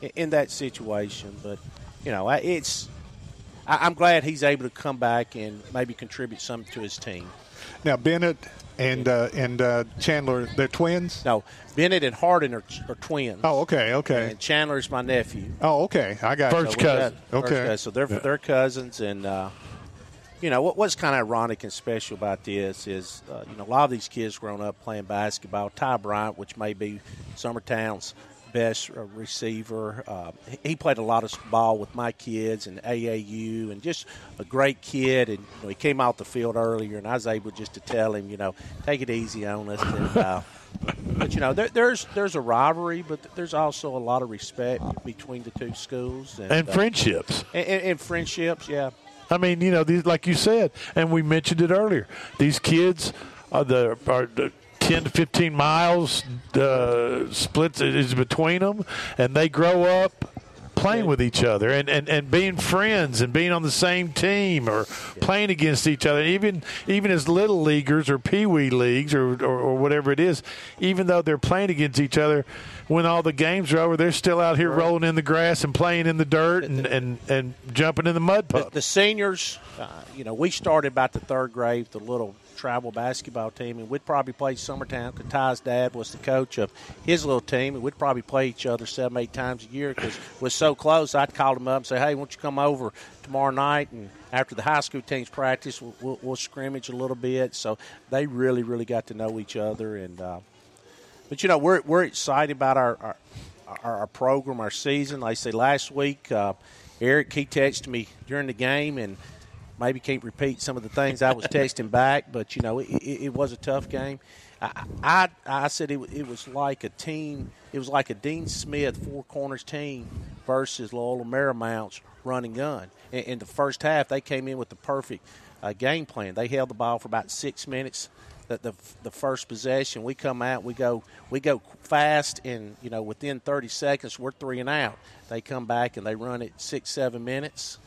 in- in that situation, but you know, I- it's. I- I'm glad he's able to come back and maybe contribute something to his team. Now Bennett and uh, and uh, Chandler, they're twins. No, Bennett and Hardin are, are twins. Oh, okay, okay. And Chandler is my nephew. Oh, okay. I got So you. we got- first Okay. cousin. So they're they're cousins, and uh, you know what, what's kind of ironic and special about this is uh, you know a lot of these kids growing up playing basketball. Ty Bryant, which may be Summertown's best uh, receiver, uh, he- played a lot of ball with my kids and AAU, and just a great kid. And you know, he came out the field earlier, and I was able just to tell him, you know, take it easy on us. And, uh, but you know, there, there's there's a rivalry, but there's also a lot of respect between the two schools and, And uh, friendships. and, and, and friendships. Yeah, I mean, you know, these like you said, and we mentioned it earlier. These kids are the are the ten to fifteen miles uh, splits is between them, and they grow up playing with each other and, and, and being friends and being on the same team or playing against each other even even as little leaguers or pee wee leagues or, or, or whatever it is even though they're playing against each other when all the games are over they're still out here rolling in the grass and playing in the dirt and, and, and jumping in the mud the, puddle the seniors. Uh, you know, we started about the third grade, the little travel basketball team, and we'd probably play Summertown because Ty's dad was the coach of his little team, and we'd probably play each other seven, eight times a year because we're so close. I'd call him up and say, "Hey, won't you come over tomorrow night?" And after the high school teams practice, we'll, we'll, we'll scrimmage a little bit. So they really, really got to know each other. And uh, but you know, we're we're excited about our our, our, our program, our season. Like I say, last week, uh, Eric he texted me during the game and maybe can't repeat some of the things I was texting back, but you know, it, it, it was a tough game. I, I, I said it, it was like a team. It was like a Dean Smith four corners team versus Loyola Marymount's running gun. In, in the first half, they came in with the perfect uh, game plan. They held the ball for about six minutes. The, the, the first possession, we come out, we go we go fast, and you know within 30 seconds we're three and out. They come back and they run it six seven minutes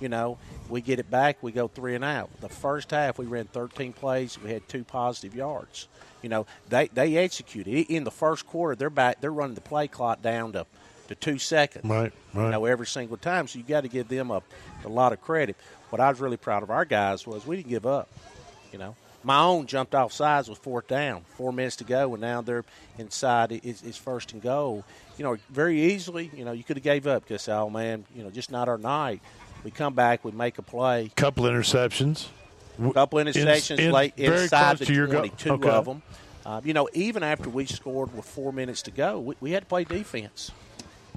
you know, we get it back, we go three and out. The first half, we ran 13 plays, we had two positive yards. You know, they they executed in the first quarter. They're back. They're running the play clock down to, to two seconds. Right, right. You know, every single time. So you got to give them a, a lot of credit. What I was really proud of our guys was we didn't give up. You know, my own jumped off sides with fourth down, four minutes to go, and now they're inside. It's, it's first and goal. You know, very easily. You know, you could have gave up because oh man, you know, just not our night. We come back, we make a play. Couple interceptions. Couple interceptions in- late very inside the to your goal. 22 Okay. of them. Uh, you know, even after we scored with four minutes to go, we, we had to play defense.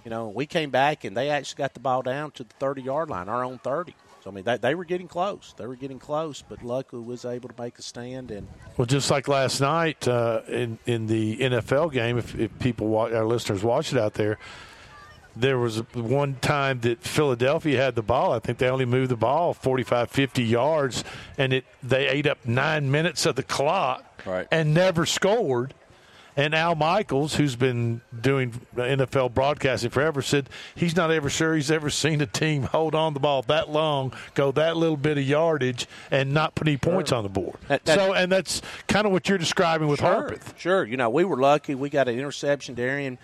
You know, we came back and they actually got the ball down to the 30 yard line, our own 30. So, I mean, they, they were getting close. They were getting close, but luckily was able to make a stand. And Well, just like last night uh, in in the NFL game, if, if people watch, our listeners watch it out there, there was one time that Philadelphia had the ball. I think they only moved the ball 45, 50 yards, and it they ate up nine minutes of the clock Right. and never scored. And Al Michaels, who's been doing NFL broadcasting forever, said he's not ever sure he's ever seen a team hold on the ball that long, go that little bit of yardage, and not put any points on the board. That- that- so, and that's kind of what you're describing with sure, Harpeth. Sure. You know, we were lucky. We got an interception. Darian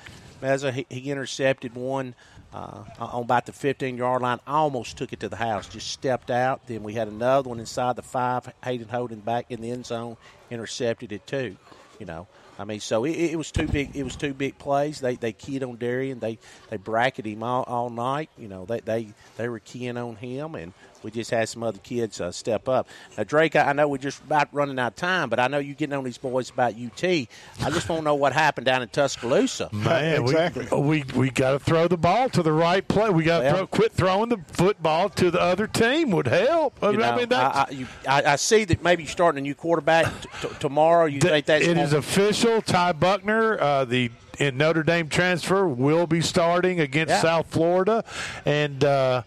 Meza, he, he intercepted one uh, on about the 15 yard line. Almost took it to the house, just stepped out. Then we had another one inside the five. Hayden Holden back in the end zone, intercepted it too. You know, I mean, so it, it was two big. It was two big plays. They they keyed on Darian. They they bracketed him all, all night. You know, they they they were keying on him, and we just had some other kids uh, step up. Now, Drake, I I know we're just about running out of time, but I know you're getting on these boys about UT. I just want to know what happened down in Tuscaloosa. Man, we we, we got to throw the ball to the right play. We got to Well- throw, quit throwing the football to the other team would help. I, You mean, I know, mean, that's, I, I, you, I, I see that maybe you're starting a new quarterback t- t- tomorrow. You think that's it gonna- official. Ty Buchner, uh, the in Notre Dame transfer, will be starting against Yeah. South Florida, and uh,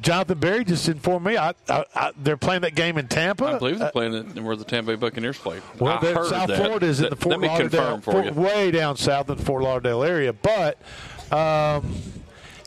Jonathan Berry just informed me I, I, I, they're playing that game in Tampa. I believe they're Uh, playing it where the Tampa Bay Buccaneers play. Well, I they're- heard South that. Florida is in the Fort Lauderdale, confirm for you. way down south in the Fort Lauderdale area. But um,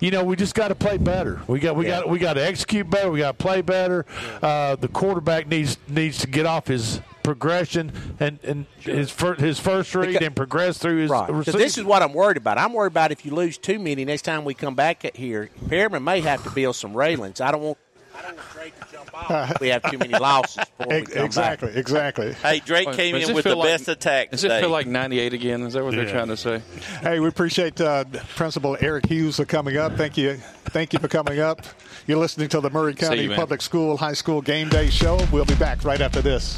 you know, we just got to play better. We got we Yeah. got we got to execute better. We got to play better. Uh, the quarterback needs needs to get off his progression and and his fir- his first read Because- and progress through his Right. 'Cause receiving. this is what I'm worried about. I'm worried about if you lose too many next time we come back here. Perriman may have to build some railings. I don't want. I don't want Drake to off. we have too many losses. Before we Ex- come exactly, Back. exactly. Hey, Drake came does in with the like- best attack Does it feel like 98 again? Is that what Yeah. they're trying to say? Hey, we appreciate uh, Principal Eric Hughes for coming up. Thank you. Thank you for coming up. You're listening to the Maury County you. Public School High School Game Day Show. We'll be back right after this.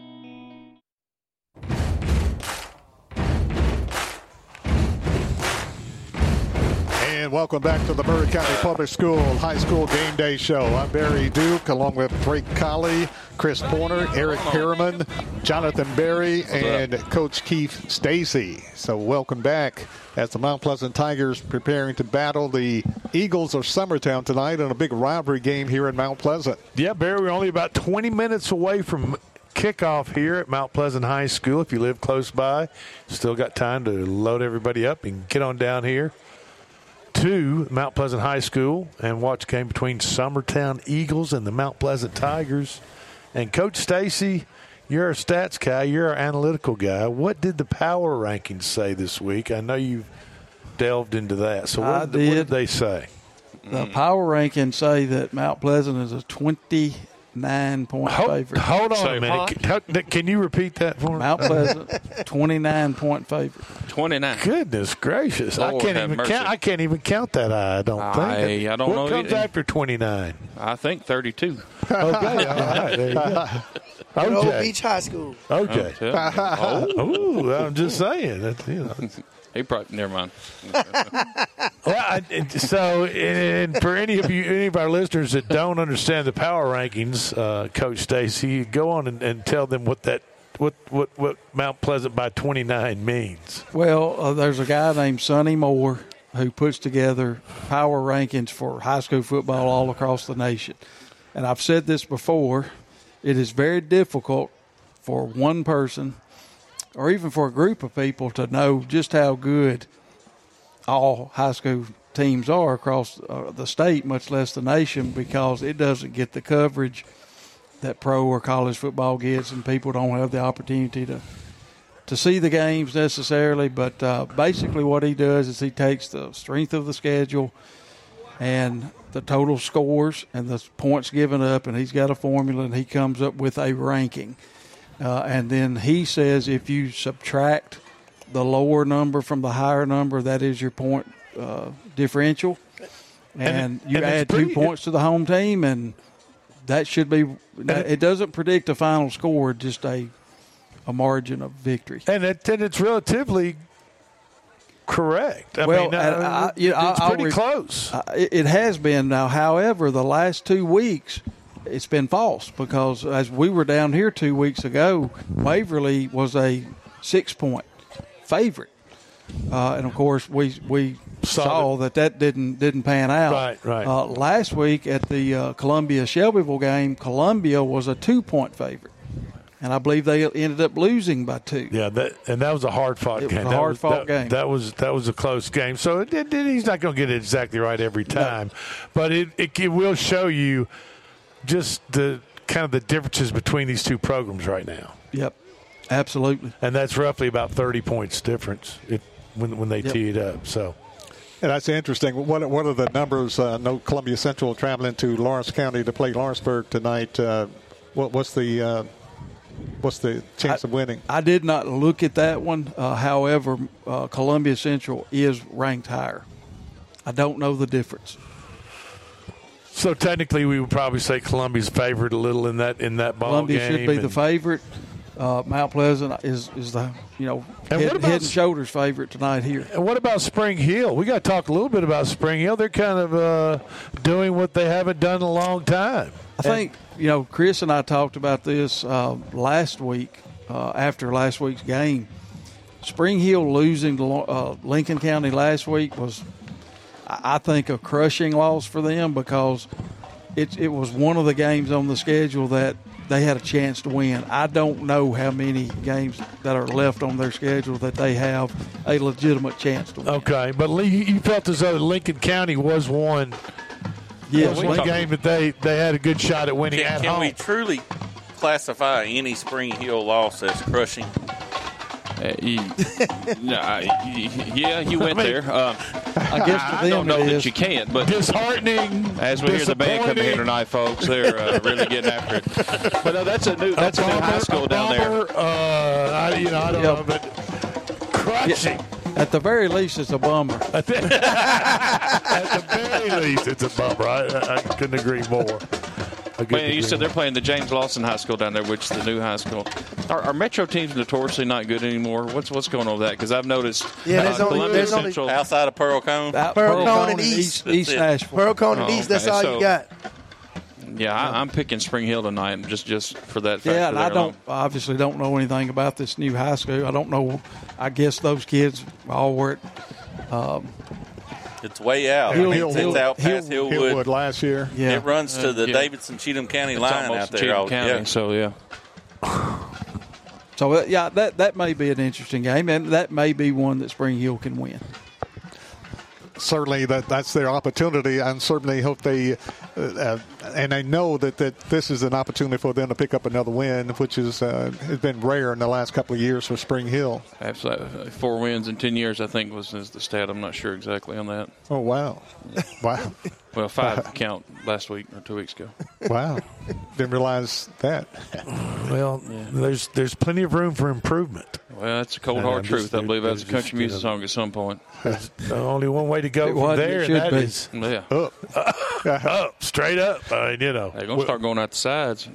And welcome back to the Maury County Public School High School Game Day Show. I'm Barry Duke, along with Drake Colley, Chris Porter, Eric Perriman, Jonathan Berry, and Coach Keith Stacy. So welcome back as the Mount Pleasant Tigers preparing to battle the Eagles of Summertown tonight in a big rivalry game here in Mount Pleasant. Yeah, Barry, we're only about 20 minutes away from kickoff here at Mount Pleasant High School. If you live close by, still got time to load everybody up and get on down here to Mount Pleasant High School and watch a game between Summertown Eagles and the Mount Pleasant Tigers. And Coach Stacy, you're a stats guy, you're an analytical guy. What did the power rankings say this week? I know you've delved into that. So what, did, what did they say? The power rankings say that Mount Pleasant is a 29 point Hold, favorite. hold on a minute. Can, how- can you repeat that for me? Mount Pleasant, 29 point favorite. 29. Goodness gracious! I can't even mercy. count. I can't even count that high. I don't I- think. I don't what know comes either. after twenty nine? I think 32. Okay, all right. There you go. Good old Okay. Beech High School. Okay. Oh. Ooh, I'm just saying. That, you know. He probably never mind. Well, I, and so, and for any of you, any of our listeners that don't understand the power rankings, uh, Coach Stacy, go on and, and tell them what that, what, what, what Mount Pleasant by 29 means. Well, uh, there's a guy named Sonny Moore who puts together power rankings for high school football all across the nation. And I've said this before it is very difficult for one person or even for a group of people to know just how good all high school teams are across uh, the state, much less the nation, because it doesn't get the coverage that pro or college football gets, and people don't have the opportunity to to see the games necessarily. But uh, basically, what he does is he takes the strength of the schedule and the total scores and the points given up, and he's got a formula, and he comes up with a ranking. Uh, and then he says if you subtract the lower number from the higher number, that is your point uh, differential. And, And- you and add pretty- two points to the home team, and that should be. It doesn't predict a final score, just a a margin of victory. And, it, and it's relatively correct. I well, mean, uh, I- you know, it's I'll pretty re- close. It, it has been now. However, the last two weeks, it's been false because as we were down here two weeks ago, Waverly was a six point favorite, uh, and of course we we Saw saw that that didn't didn't pan out. Right, right. Uh, last week at the uh, Columbia Shelbyville game, Columbia was a two point favorite. and I believe they ended up losing by two. Yeah, that and that was a hard fought It was game. a That hard-fought game. That was that was a close game. So it, it, he's not going to get it exactly right every time, but it, it it will show you just the kind of the differences between these two programs right now. Yep, absolutely. And that's roughly about thirty points difference if, when when they Yep. tee it up. So. Yeah, that's interesting. What what are the numbers? Uh, no Columbia Central traveling to Lawrence County to play Lawrenceburg tonight. Uh, what, what's the uh, what's the chance of winning? I did not look at that one. Uh, however, uh, Columbia Central is ranked higher. I don't know the difference. So technically, we would probably say Columbia's favored a little in that in that ball Columbia game. should be the favorite. Uh, Mount Pleasant is is the you know And head, what about head and shoulders favorite tonight here. And what about Spring Hill? We got to talk a little bit about Spring Hill. They're kind of uh, doing what they haven't done in a long time. I think you know Chris and I talked about this uh, last week uh, after last week's game. Spring Hill losing to uh, Lincoln County last week was, I I think, a crushing loss for them because it it was one of the games on the schedule that they had a chance to win. I don't know how many games that are left on their schedule that they have a legitimate chance to win. Okay, but Lee, you felt as though Lincoln County was one. Yes, was one game that they they had a good shot at winning Can, at can home. we truly classify any Spring Hill loss as crushing? Uh, no, I- yeah, you went I mean- there. Um, I guess I don't know it that is. you can't, but disheartening. as we hear the band coming here tonight, folks, they're uh, really getting after it. But no, that's a new that's a new high school down there. Uh, I, you know, I don't Yep. know, but crushing. At the very least, it's a bummer. At the, at the very least, it's a bummer. I, I, I couldn't agree more. I couldn't Well, you said they're playing the James Lawson High School down there, which is the new high school. Are, are Metro teams notoriously not good anymore? What's what's going on with that? Because I've noticed Yeah, there's uh, only- Columbia there's only- Central Outside of Pearl-Cohn? Out- Pearl-Cohn and and East. East, East Nashville. Pearl-Cohn and Oh, East, that's okay. all So- you got. Yeah, I, I'm picking Spring Hill tonight, just just for that. Yeah, and I don't obviously don't know anything about this new high school. I don't know. I guess those kids all were at. Um, It's way out. Hill- I mean, Hill- it's Hill- out past Hill- Hillwood. Hillwood last year. yeah, It runs to the yeah. Davidson Cheatham County It's line out there. Cheatham all- County, yeah. so yeah. So uh, yeah, that that may be an interesting game, and that may be one that Spring Hill can win. Certainly that that's their opportunity, and certainly hope they uh, uh, and I know that, that this is an opportunity for them to pick up another win, which is uh, has been rare in the last couple of years for Spring Hill. Absolutely, four wins in ten years. I think was is the stat. I'm not sure exactly on that. Oh wow, wow, Well, five count last week or two weeks ago. wow! Didn't realize that. Well, there's there's plenty of room for improvement. Well, that's a cold And hard I'm truth. just- I believe that's a country music you know, song at some point. There's only one way to go It from there, it and should that be. is Yeah, Up. up, straight up. I mean, you know, they're gonna start going out the sides.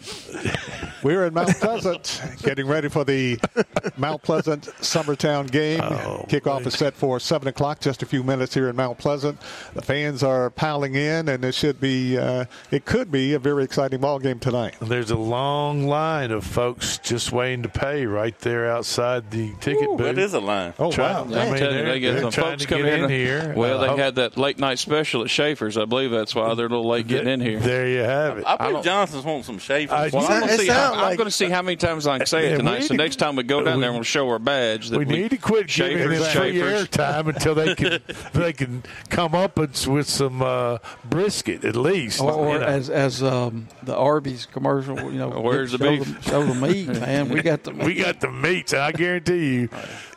We're in Mount Pleasant, getting ready for the Mount Pleasant Summertown game. Oh, Kickoff is set for 7 o'clock, just a few minutes here in Mount Pleasant. The fans are piling in, and it should be, uh, it could be a very exciting ball game tonight. There's a long line of folks just waiting to pay right there outside the ticket booth. That is a line. Oh, Trying- wow. I I'm mean, they're, they get they're some trying folks to coming get in in here. Well, Uh, they had that late night special at Schaefer's. I believe that's why they're a little late getting in here. There you have it. I I believe Johnson's wanting some shaving. I- Well, I'm going to see, how, like- gonna see how many times I can say it tonight. we So need- next time we go down there, we'll show our badge. That we need to quit giving Schaefer's, them free Schaefer's. airtime until they can they can come up with, with some uh, brisket at least. Or, or you know. as as um, the Arby's commercial, you know, Where's the show beef? show the meat, man. We got the meat. we got the meats. I guarantee you,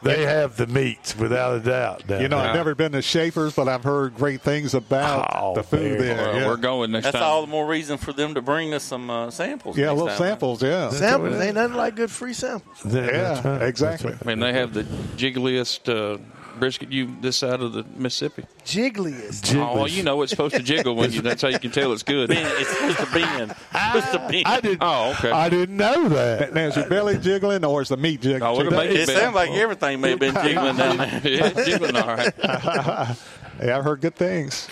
they have the meats without a doubt. You know, there. I've never been to Schaefer's, but I've heard great things about Oh, the food there. Well, yeah. We're going next time. That's time. all the more reason for them to bring us some uh, samples. yeah, little time. samples, yeah. Samples ain't nothing like good free samples. That- that's Yeah, right. exactly. I mean, they have the jiggliest uh, brisket you this side of the Mississippi. Jiggliest. Oh, well, you know it's supposed to jiggle when you. That's how you can tell it's good. Ben, it's supposed to bend. It's supposed to bend. I didn't. Oh, okay. I didn't know that. Now, is your belly jiggling or is the meat jiggling? Oh, it'll It sounds like everything may have been jiggling down there. it's jiggling all right. yeah, I've heard good things.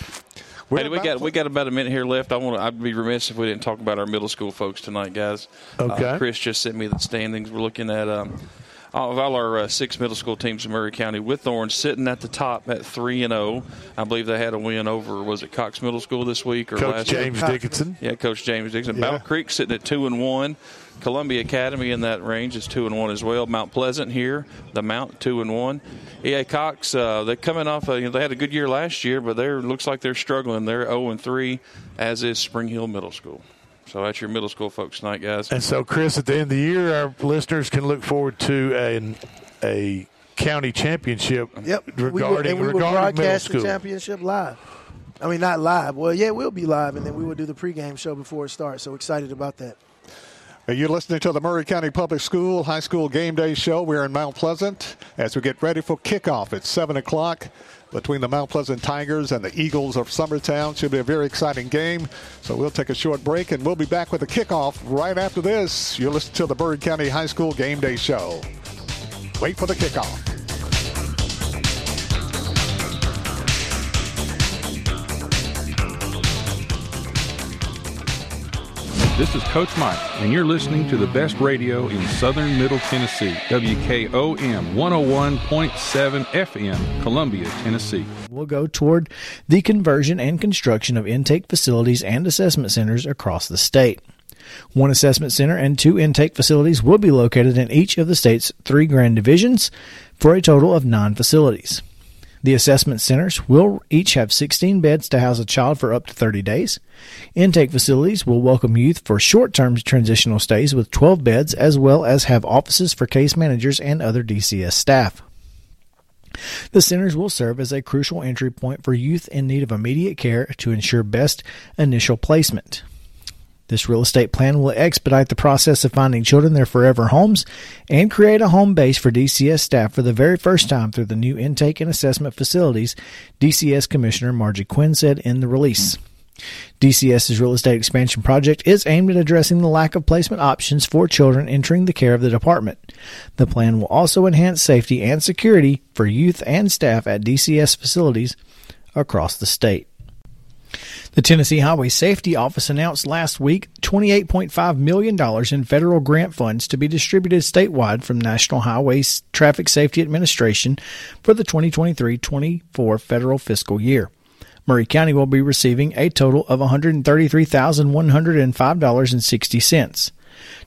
We're Hey, we got we got about a minute here left. I want to. I'd be remiss if we didn't talk about our middle school folks tonight, guys. Okay. Uh, Chris just sent me the standings. We're looking at um, All of all our uh, six middle school teams in Maury County, with Orange sitting at the top at three and zero. I believe they had a win over was it Cox Middle School this week or Coach last James week? Dickinson. Yeah, Coach James Dickinson. Yeah. Battle Creek sitting at two and one. Columbia Academy in that range is two and one as well. Mount Pleasant here, the Mount two and one. EA Cox, uh, they're coming off. Uh, you know, they had a good year last year, but they're looks like they're struggling. They're zero and three, as is Spring Hill Middle School. So that's your middle school folks tonight, guys. And so, Chris, at the end of the year, our listeners can look forward to a, a county championship Yep. we will, and we will regarding middle broadcast the championship live. I mean, not live. Well, yeah, we'll be live, and then we will do the pregame show before it starts. So excited about that. You're you listening to the Maury County Public School High School Game Day Show? We're in Mount Pleasant as we get ready for kickoff at 7 o'clock between the Mount Pleasant Tigers and the Eagles of Summertown. Should be a very exciting game. So we'll take a short break and we'll be back with the kickoff right after this. You're listening to the Bird County High School Game Day Show. Wait for the kickoff. This is Coach Mike, and you're listening to the best radio in southern Middle Tennessee. WKOM 101.7 FM, Columbia, Tennessee. We'll go toward the conversion and construction of intake facilities and assessment centers across the state. One assessment center and two intake facilities will be located in each of the state's three grand divisions for a total of nine facilities. The assessment centers will each have 16 beds to house a child for up to 30 days. Intake facilities will welcome youth for short term transitional stays with 12 beds, as well as have offices for case managers and other DCS staff. The centers will serve as a crucial entry point for youth in need of immediate care to ensure best initial placement. This real estate plan will expedite the process of finding children their forever homes and create a home base for DCS staff for the very first time through the new intake and assessment facilities, DCS Commissioner Margie Quin said in the release. DCS's real estate expansion project is aimed at addressing the lack of placement options for children entering the care of the department. The plan will also enhance safety and security for youth and staff at DCS facilities across the state. The Tennessee Highway Safety Office announced last week $28.5 million in federal grant funds to be distributed statewide from National Highway Traffic Safety Administration for the 2023 24 federal fiscal year. Maury County will be receiving a total of $133,105.60.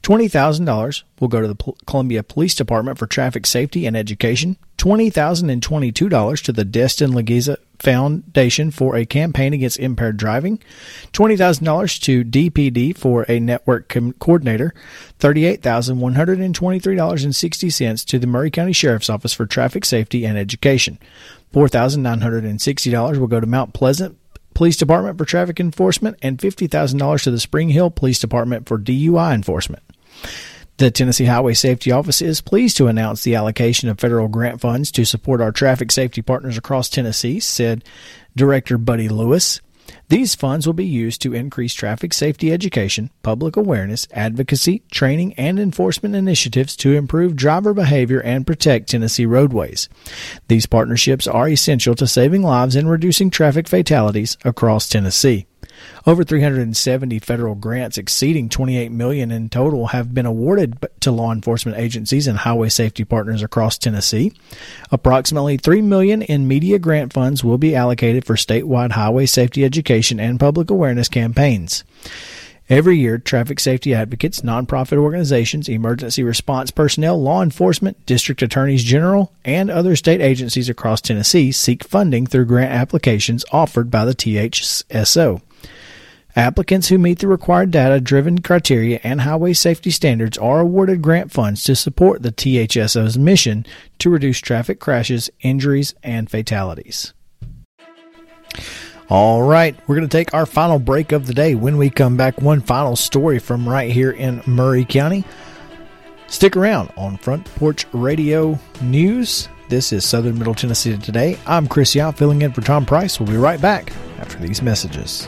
$20,000 will go to the Pol- Columbia Police Department for traffic safety and education, $20,022 to the Destin Legieza Foundation for a campaign against impaired driving, $20,000 to DPD for a network com- coordinator, $38,123.60 to the Maury County Sheriff's Office for traffic safety and education. $4,960 will go to Mount Pleasant Police Department for traffic enforcement and $50,000 to the Spring Hill Police Department for DUI enforcement. The Tennessee Highway Safety Office is pleased to announce the allocation of federal grant funds to support our traffic safety partners across Tennessee, said Director Buddy Lewis. These funds will be used to increase traffic safety education, public awareness, advocacy, training, and enforcement initiatives to improve driver behavior and protect Tennessee roadways. These partnerships are essential to saving lives and reducing traffic fatalities across Tennessee. Over 370 federal grants exceeding 28 million in total have been awarded to law enforcement agencies and highway safety partners across Tennessee. Approximately 3 million in media grant funds will be allocated for statewide highway safety education and public awareness campaigns. Every year, traffic safety advocates, nonprofit organizations, emergency response personnel, law enforcement, district attorneys general, and other state agencies across Tennessee seek funding through grant applications offered by the THSO. Applicants who meet the required data driven criteria and highway safety standards are awarded grant funds to support the THSO's mission to reduce traffic crashes, injuries, and fatalities. All right, we're going to take our final break of the day. When we come back, one final story from right here in Maury County. Stick around on Front Porch Radio News. This is Southern Middle Tennessee Today. I'm Chris Young, filling in for Tom Price. We'll be right back after these messages.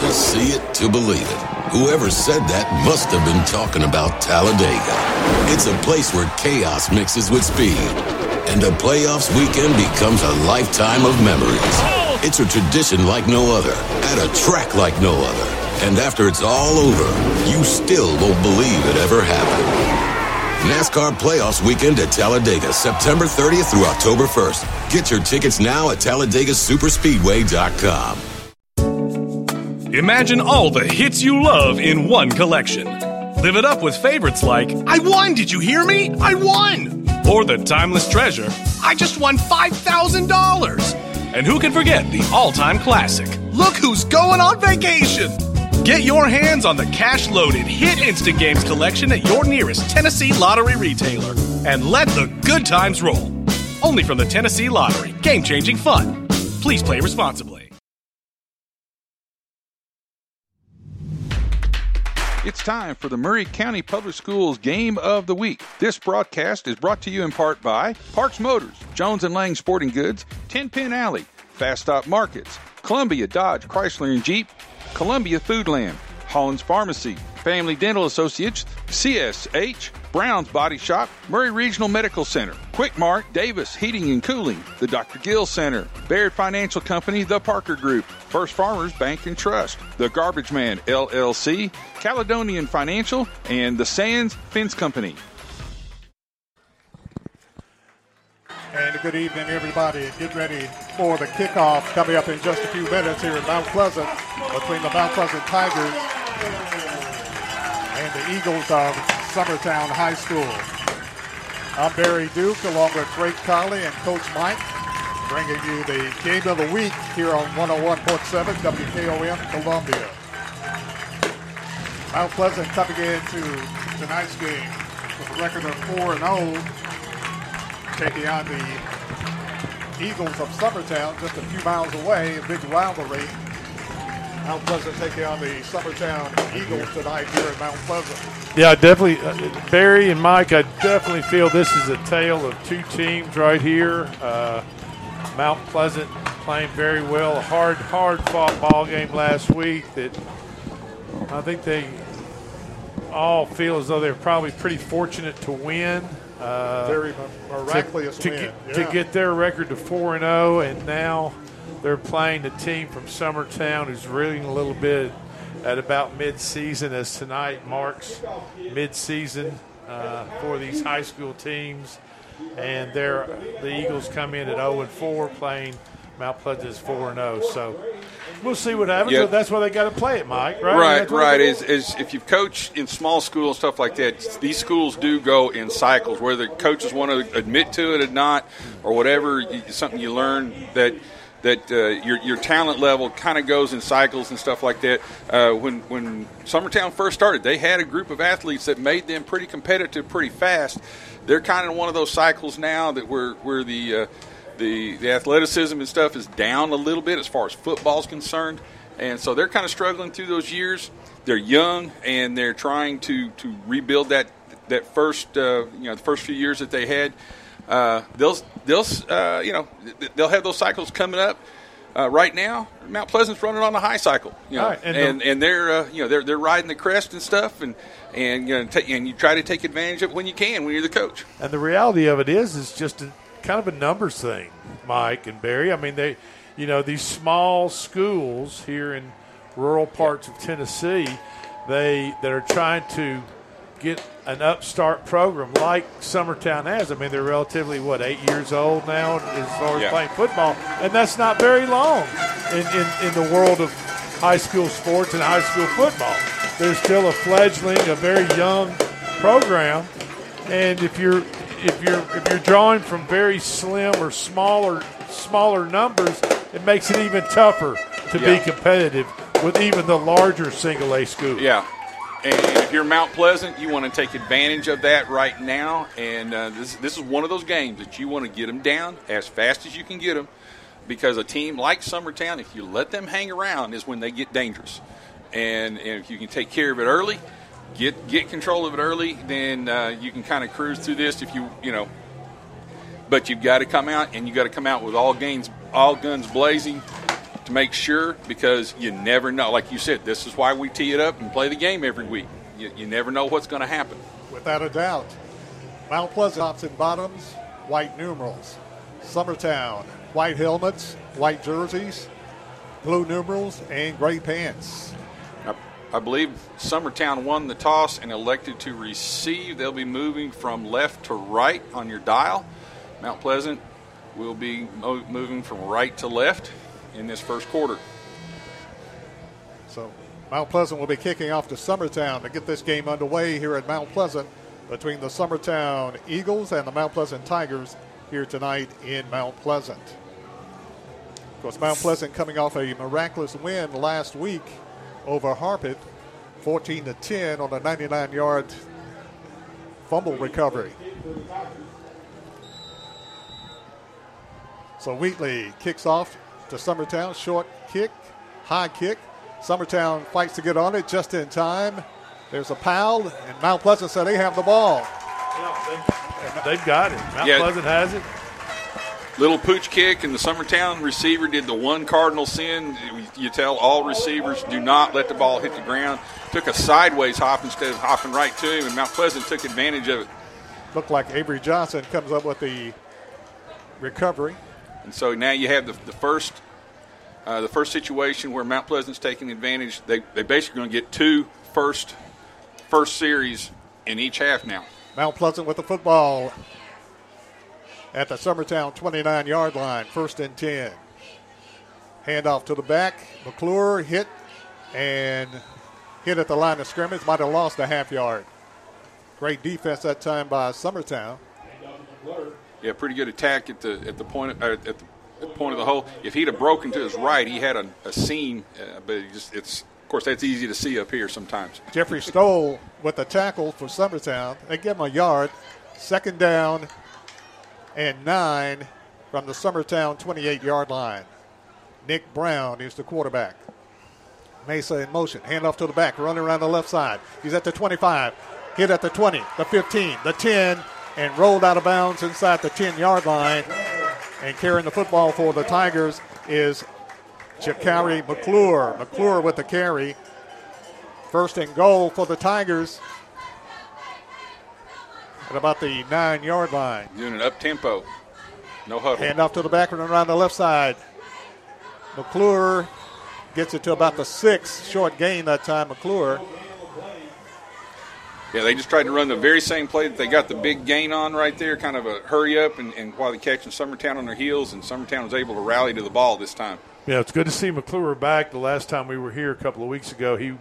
To see it to believe it. Whoever said that must have been talking about Talladega. It's a place where chaos mixes with speed, and a playoffs weekend becomes a lifetime of memories. It's a tradition like no other, at a track like no other. And after it's all over, you still won't believe it ever happened. NASCAR Playoffs Weekend at Talladega, September 30th through October 1st. Get your tickets now at TalladegaSuperspeedway.com. Imagine all the hits you love in one collection. Live it up with favorites like I won, did you hear me? I won! Or the timeless treasure, I just won $5,000! And who can forget the all time classic, Look Who's Going on Vacation! Get your hands on the cash loaded Hit Instant Games collection at your nearest Tennessee Lottery retailer and let the good times roll. Only from the Tennessee Lottery. Game changing fun. Please play responsibly. It's time for the Maury County Public Schools Game of the Week. This broadcast is brought to you in part by Parks Motors, Jones and Lang Sporting Goods, Ten Pin Alley, Fast Stop Markets, Columbia Dodge Chrysler and Jeep, Columbia Foodland, Holland's Pharmacy, Family Dental Associates, CSH, Brown's Body Shop, Maury Regional Medical Center, Quick Mart, Davis Heating and Cooling, the Dr. Gill Center, Baird Financial Company, the Parker Group, First Farmers Bank and Trust, the Garbage Man LLC, Caledonian Financial, and the Sands Fence Company. And good evening, everybody. Get ready for the kickoff coming up in just a few minutes here in Mount Pleasant between the Mount Pleasant Tigers and the Eagles of Summertown High School. I'm Barry Duke along with Drake Colley and Coach Mike bringing you the game of the week here on 101.7 WKOM Columbia. Mount Pleasant coming into tonight's game with a record of 4 0 taking on the Eagles of Summertown just a few miles away, a big rivalry. Mount Pleasant taking on the Summertown Eagles tonight here at Mount Pleasant. Yeah, I definitely, uh, Barry and Mike, I definitely feel this is a tale of two teams right here. Uh, Mount Pleasant playing very well, a hard, hard fought ball game last week that I think they all feel as though they're probably pretty fortunate to win. Uh, Very miraculous to, to, win, Get, to get their record to 4 and 0, and now they're playing the team from Summertown who's reeling a little bit at about mid-season, as tonight marks mid-season uh, for these high school teams. And the Eagles come in at 0 and 4, playing Mount Pleasant is 4 and 0. So we'll see what happens. But that's why they got to play it, Mike. Right? Right, right. Is, is if you've coached in small schools stuff like that, these schools do go in cycles. Whether coaches want to admit to it or not, or whatever, it's something you learn that that uh, your your talent level kind of goes in cycles and stuff like that. Uh, when when Summertown first started, they had a group of athletes that made them pretty competitive pretty fast. They're kind of one of those cycles now that where where the uh, the the athleticism and stuff is down a little bit as far as football's concerned, and so they're kind of struggling through those years. They're young and they're trying to to rebuild that that first uh, you know the first few years that they had. Uh, they'll they'll uh, you know they'll have those cycles coming up. Uh, right now, Mount Pleasant's running on a high cycle, you know, right, and and, the- and, they're uh, you know they're they're riding the crest and stuff, and and you know ta- and you try to take advantage of it when you can when you're the coach. And the reality of it is, is just a, kind of a numbers thing, Mike and Barry. I mean, they, you know, these small schools here in rural parts of Tennessee, they that are trying to get an upstart program like Summertown has. I mean, they're relatively what eight years old now as far as Yeah. playing football, and that's not very long in, in, in the world of high school sports and high school football. They're still a fledgling, a very young program, and if you're if you're if you're drawing from very slim or smaller smaller numbers, it makes it even tougher to Yeah. be competitive with even the larger single A schools. Yeah. And if you're Mount Pleasant, you want to take advantage of that right now. And uh, this, this is one of those games that you want to get them down as fast as you can get them. Because a team like Summertown, if you let them hang around, is when they get dangerous. And, and if you can take care of it early, get get control of it early, then uh, you can kind of cruise through this. If you you know, but you've got to come out and you've got to come out with all gains, all guns blazing to make sure because you never know. Like you said, this is why we tee it up and play the game every week. You, you never know what's going to happen. Without a doubt. Mount Pleasant tops and bottoms, white numerals. Summertown, white helmets, white jerseys, blue numerals, and gray pants. I, I believe Summertown won the toss and elected to receive. They'll be moving from left to right on your dial. Mount Pleasant will be mo- moving from right to left in this first quarter. So Mount Pleasant will be kicking off to Summertown to get this game underway here at Mount Pleasant between the Summertown Eagles and the Mount Pleasant Tigers here tonight in Mount Pleasant. Of course, Mount Pleasant coming off a miraculous win last week over Harpeth, 14 to 10 on a 99-yard fumble recovery. So Wheatley kicks off to Summertown, short kick, high kick. Summertown fights to get on it just in time. There's a foul, and Mount Pleasant said they have the ball. They've got it. Mount Yeah. Pleasant has it. Little pooch kick, and the Summertown receiver did the one cardinal sin. You tell all receivers do not let the ball hit the ground. Took a sideways hop instead of hopping right to him, and Mount Pleasant took advantage of it. Looked like Avery Johnson comes up with the recovery. And so now you have the, the first uh, the first situation where Mount Pleasant's taking advantage. They they basically going to get two first first series in each half now. Mount Pleasant with the football at the Summertown 29 yard line, first and 10. Handoff to the back. McClure hit and hit at the line of scrimmage. Might have lost a half yard. Great defense that time by Summertown. Yeah, pretty good attack at the at the point of, uh, at the point of the hole. If he'd have broken to his right, he had a, a seam, uh, but it just it's of course that's easy to see up here sometimes. Jeffrey Stoll with the tackle for Summertown. They give him a yard. Second down and nine from the Summertown 28 yard line. Nick Brown is the quarterback. Mesa in motion. Handoff to the back. Running around the left side. He's at the 25. Hit at the 20, the 15, the 10, and rolled out of bounds inside the 10 yard line. And carrying the football for the Tigers is Jakari McClure. McClure with the carry. First and goal for the Tigers at about the nine yard line. Doing it up tempo, no huddle. Hand off to the back and around the left side. McClure gets it to about the six. Short gain that time, McClure. Yeah, they just tried to run the very same play that they got the big gain on right there, kind of a hurry up, and, and while they're catching Summertown on their heels, and Summertown was able to rally to the ball this time. Yeah, it's good to see McClure back. The last time we were here a couple of weeks ago, he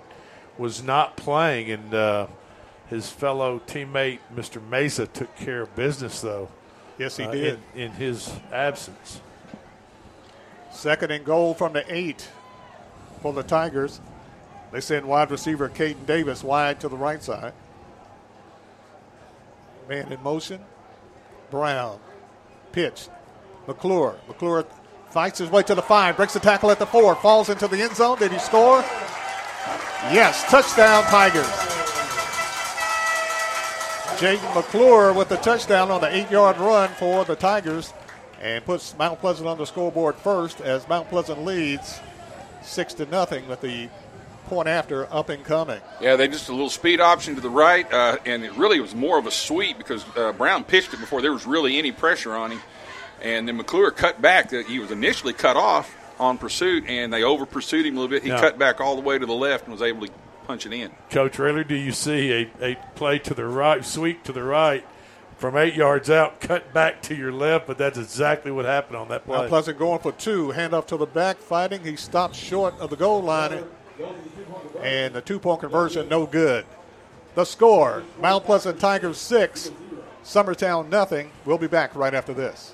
was not playing, and uh, his fellow teammate, Mr. Mesa, took care of business, though. Yes, he uh, did. In, in his absence. Second and goal from the eight for the Tigers. They send wide receiver Caden Davis wide to the right side. Man in motion. Brown. Pitch. McClure. McClure fights his way to the five, breaks the tackle at the four, falls into the end zone. Did he score? Yes, touchdown Tigers. Jaden McClure with the touchdown on the eight yard run for the Tigers and puts Mount Pleasant on the scoreboard first as Mount Pleasant leads six to nothing with the point after up and coming. Yeah, they just a little speed option to the right, uh, and it really was more of a sweep because uh, Brown pitched it before there was really any pressure on him, and then McClure cut back. He was initially cut off on pursuit, and they over pursued him a little bit. He Yeah. cut back all the way to the left and was able to punch it in. Coach Rayler, do you see a, a play to the right, sweep to the right from eight yards out, cut back to your left? But that's exactly what happened on that play. Mount Pleasant going for two, handoff to the back, fighting. He stops short of the goal line, and the two point conversion, no good. The score Mount Pleasant Tigers six, Summertown nothing. We'll be back right after this.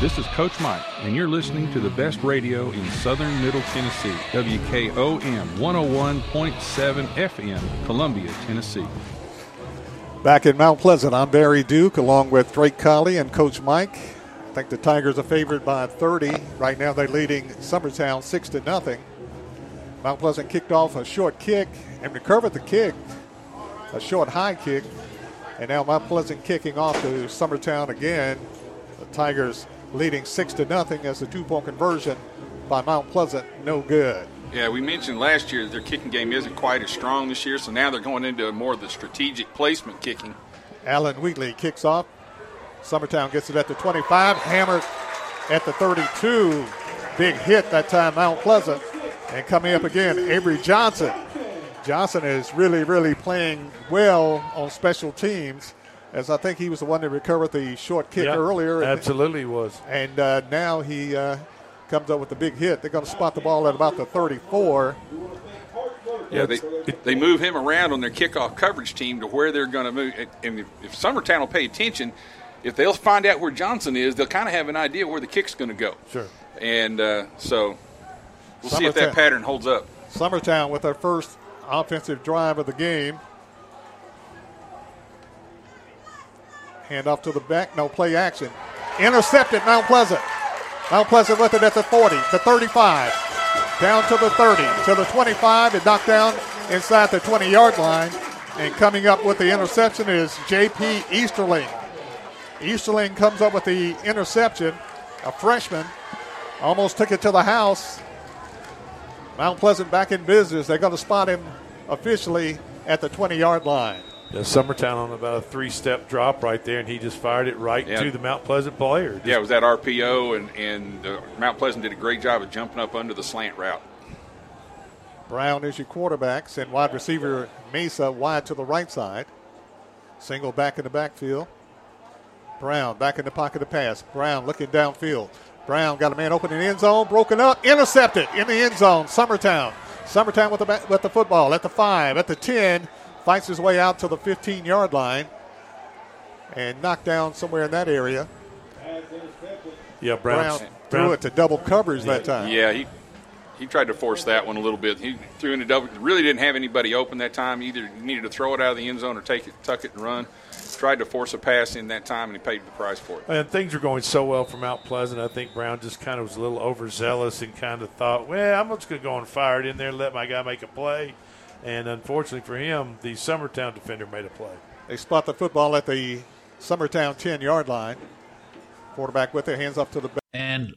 This is Coach Mike, and you're listening to the best radio in southern Middle Tennessee, WKOM 101.7 FM, Columbia, Tennessee. Back in Mount Pleasant, I'm Barry Duke along with Drake Colley and Coach Mike. I think the Tigers are favored by 30. Right now they're leading Summertown 6 to nothing. Mount Pleasant kicked off a short kick and recovered the kick, a short high kick. And now Mount Pleasant kicking off to Summertown again. The Tigers leading 6 to nothing as the two point conversion by Mount Pleasant, no good. Yeah, we mentioned last year that their kicking game isn't quite as strong this year, so now they're going into more of the strategic placement kicking. Allen Wheatley kicks off. Summertown gets it at the 25, hammered at the 32. Big hit that time, Mount Pleasant. And coming up again, Avery Johnson. Johnson is really, really playing well on special teams, as I think he was the one that recovered the short kick Yeah, earlier. And- absolutely was. And uh, now he uh, comes up with the big hit. They're going to spot the ball at about the 34. Yeah, they they move him around on their kickoff coverage team to where they're going to move. And if, if Summertown will pay attention, if they'll find out where Johnson is, they'll kind of have an idea where the kick's going to go. Sure. And uh, so we'll see if that pattern holds up. Summertown with their first offensive drive of the game. Hand off to the back, no play action. Intercepted, Mount Pleasant. Mount Pleasant with it at the 40, the 35, down to the 30, to the 25, and knocked down inside the 20 yard line. And coming up with the interception is J.P. Easterling. Easterling comes up with the interception, a freshman. Almost took it to the house. Mount Pleasant back in business. They're going to spot him officially at the 20 yard line. Yeah, Summertown on about a three-step drop right there, and he just fired it right Yeah. to the Mount Pleasant player. Yeah, it was that RPO, and, and uh, Mount Pleasant did a great job of jumping up under the slant route. Brown is your quarterback. Send wide receiver Mesa wide to the right side. Single back in the backfield. Brown back in the pocket to pass. Brown looking downfield. Brown got a man open in the end zone, broken up, intercepted in the end zone. Summertown. Summertown with the ba- with the football at the five, at the ten, fights his way out to the 15 yard line, and knocked down somewhere in that area. Yeah, Brown, Brown threw it to double coverage that time. Yeah, he he tried to force that one a little bit. He threw in a double. Really didn't have anybody open that time. Either He needed to throw it out of the end zone or take it, tuck it, and run. Tried to force a pass in that time, and he paid the price for it. And things were going so well for Mount Pleasant. I think Brown just kind of was a little overzealous and kind of thought, well, I'm just going to go and fire it in there and let my guy make a play. And unfortunately for him, the Summertown defender made a play. They spot the football at the Summertown 10 yard line. Quarterback with their hands up to the back. And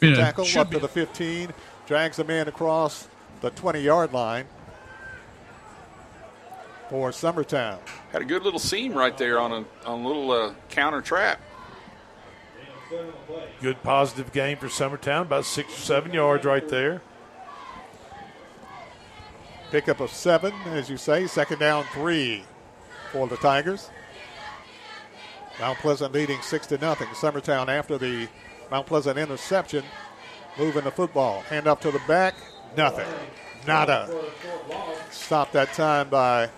Good Yeah, tackle should up to the 15, drags the man across the 20 yard line for Summertown. Had a good little seam right there on a on a little uh, counter trap. Good positive game for Summertown, about six or seven yards right there. Pickup of seven, as you say. Second down, three for the Tigers. Mount Pleasant leading six to nothing. Summertown after the Mount Pleasant interception, moving the football. Hand up to the back, nothing, nada. Stopped that time by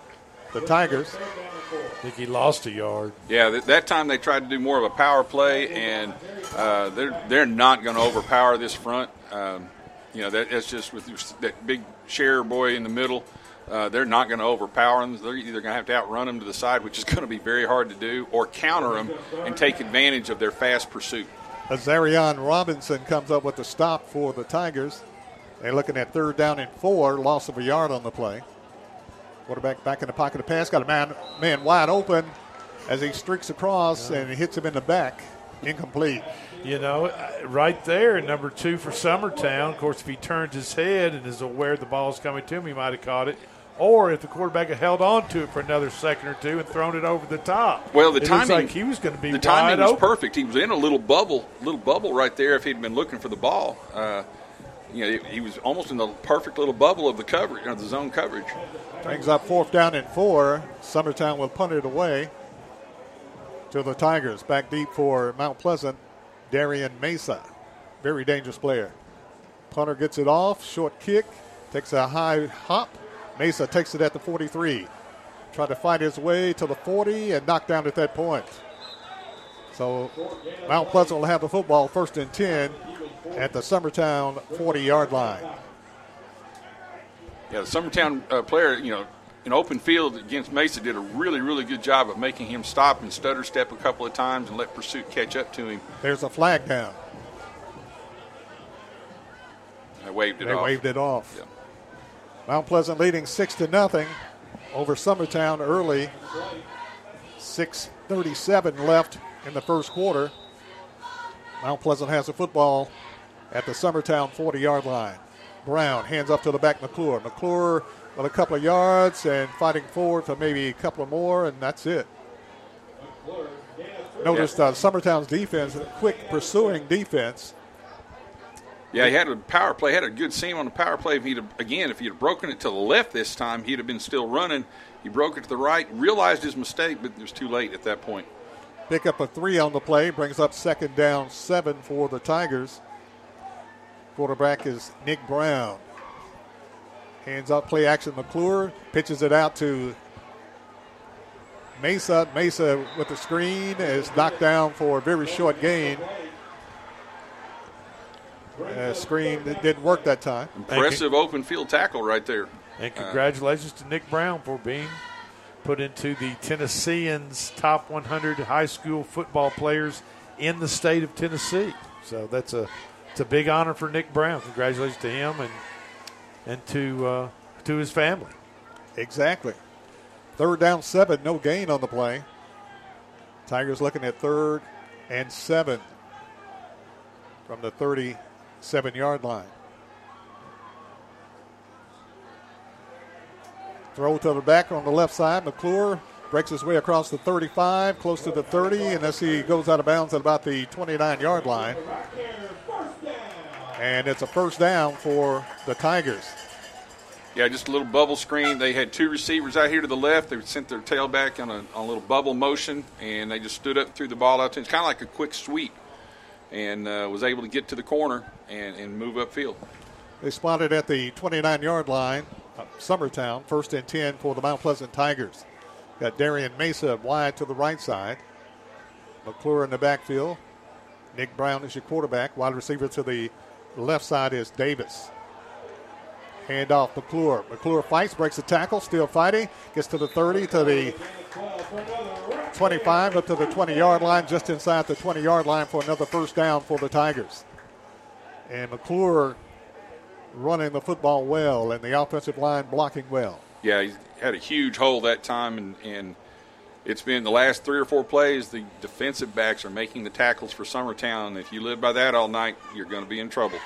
the Tigers. I think he lost a yard. Yeah, th- that time they tried to do more of a power play, and uh, they're they're not going to overpower this front. Um, you know, that, that's just with that big share boy in the middle. Uh, they're not going to overpower them. They're either going to have to outrun them to the side, which is going to be very hard to do, or counter them and take advantage of their fast pursuit. Azarion Robinson comes up with the stop for the Tigers. They're looking at third down and four, loss of a yard on the play. Quarterback back in the pocket of pass, got a man man wide open as he streaks across and he hits him in the back, incomplete. You know, uh, right there, number two for Summertown. Of course, if he turns his head and is aware the ball's coming to him, he might have caught it. Or if the quarterback had held on to it for another second or two and thrown it over the top. Well, the it looks timing like he was going to be the wide timing was open. perfect. He was in a little bubble, little bubble right there. If he'd been looking for the ball, uh, you know, he, he was almost in the perfect little bubble of the coverage, of the zone coverage. Brings up fourth down and four. Summertown will punt it away to the Tigers. Back deep for Mount Pleasant, Darian Mesa. Very dangerous player. Punter gets it off, short kick, takes a high hop. Mesa takes it at the 43. Try to fight his way to the 40 and knocked down at that point. So Mount Pleasant will have the football first and 10 at the Summertown 40 yard line. Yeah, the Summertown uh, player, you know, in open field against Mesa did a really, really good job of making him stop and stutter step a couple of times and let pursuit catch up to him. There's a flag down. I waved it they off. waved it off. Yeah. Mount Pleasant leading six to nothing over Summertown early. 6:37 left in the first quarter. Mount Pleasant has the football at the Summertown 40-yard line. Brown hands up to the back McClure. McClure with a couple of yards and fighting forward for maybe a couple of more, and that's it. Noticed uh, Summertown's defense, a quick pursuing defense. Yeah, he had a power play, had a good seam on the power play. If he'd have, again, if he'd have broken it to the left this time, he'd have been still running. He broke it to the right, realized his mistake, but it was too late at that point. Pick up a three on the play, brings up second down seven for the Tigers. Quarterback is Nick Brown. Hands up, play action. McClure pitches it out to Mesa. Mesa with the screen is knocked down for a very short gain. Uh, screen that didn't work that time. Impressive open field tackle right there. And congratulations to Nick Brown for being put into the Tennessean's top 100 high school football players in the state of Tennessee. So that's a it's a big honor for Nick Brown. Congratulations to him and and to uh, to his family. Exactly. Third down seven, no gain on the play. Tigers looking at third and seven from the 37 yard line. Throw to the back on the left side. McClure breaks his way across the 35, close to the 30, and as he goes out of bounds at about the 29 yard line. And it's a first down for the Tigers. Yeah, just a little bubble screen. They had two receivers out here to the left. They sent their tailback on a, on a little bubble motion, and they just stood up and threw the ball out. to him. It's kind of like a quick sweep, and uh, was able to get to the corner and, and move upfield. They spotted at the 29 yard line, uh, Summertown, first and 10 for the Mount Pleasant Tigers. Got Darian Mesa wide to the right side. McClure in the backfield. Nick Brown is your quarterback. Wide receiver to the left side is Davis. Hand off McClure. McClure fights, breaks the tackle, still fighting. Gets to the 30, to the 25, up to the 20 yard line, just inside the 20 yard line for another first down for the Tigers. And McClure running the football well and the offensive line blocking well. Yeah, he had a huge hole that time, and, and it's been the last three or four plays. The defensive backs are making the tackles for Summertown. If you live by that all night, you're going to be in trouble.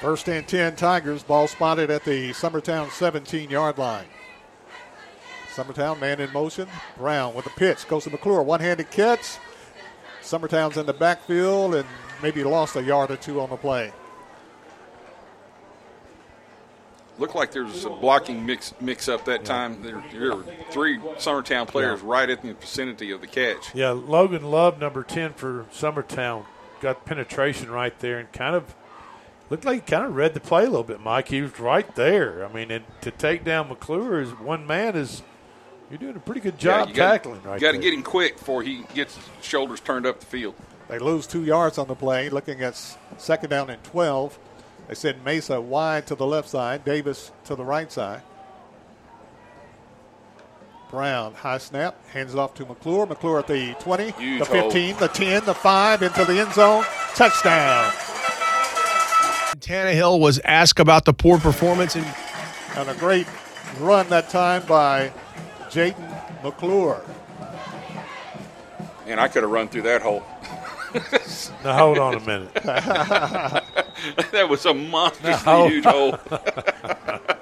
First and 10 Tigers. Ball spotted at the Summertown 17 yard line. Summertown man in motion. Brown with a pitch. Goes to McClure. One handed catch. Summertown's in the backfield and maybe lost a yard or two on the play. Looked like there was a blocking mix mix up that time. There, there were three Summertown players Yeah. right in the vicinity of the catch. Yeah, Logan Love, number 10 for Summertown, got penetration right there and kind of looked like he kind of read the play a little bit, Mike. He was right there. I mean, and to take down McClure is one man is, you're doing a pretty good job you gotta- tackling right You got to get him quick before he gets his shoulders turned up the field. They lose two yards on the play. Looking at second down and 12. They send Mesa wide to the left side, Davis to the right side. Brown, high snap, hands it off to McClure. McClure at the 20, Huge the hole. 15, the 10, the 5, into the end zone. Touchdown. Tannehill was asked about the poor performance and And a great run that time by Jayden McClure. And I could have run through that hole. Now, hold on a minute. that was a monstrously No. huge hole.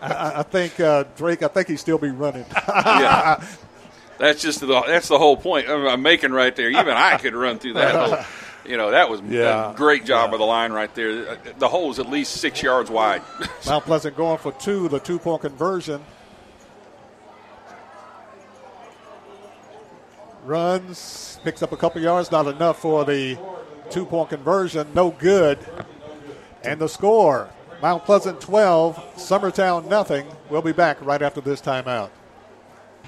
I, I think uh, Drake. I think he'd still be running. yeah. That's just the that's the whole point I'm I'm making right there. Even I could run through that hole. You know, that was Yeah. a great job of the line right there. The hole is at least six yards wide. Mount Pleasant going for two, the two point conversion. Runs, picks up a couple yards, not enough for the two point conversion, no good. And the score Mount Pleasant 12, Summertown nothing. We'll be back right after this timeout.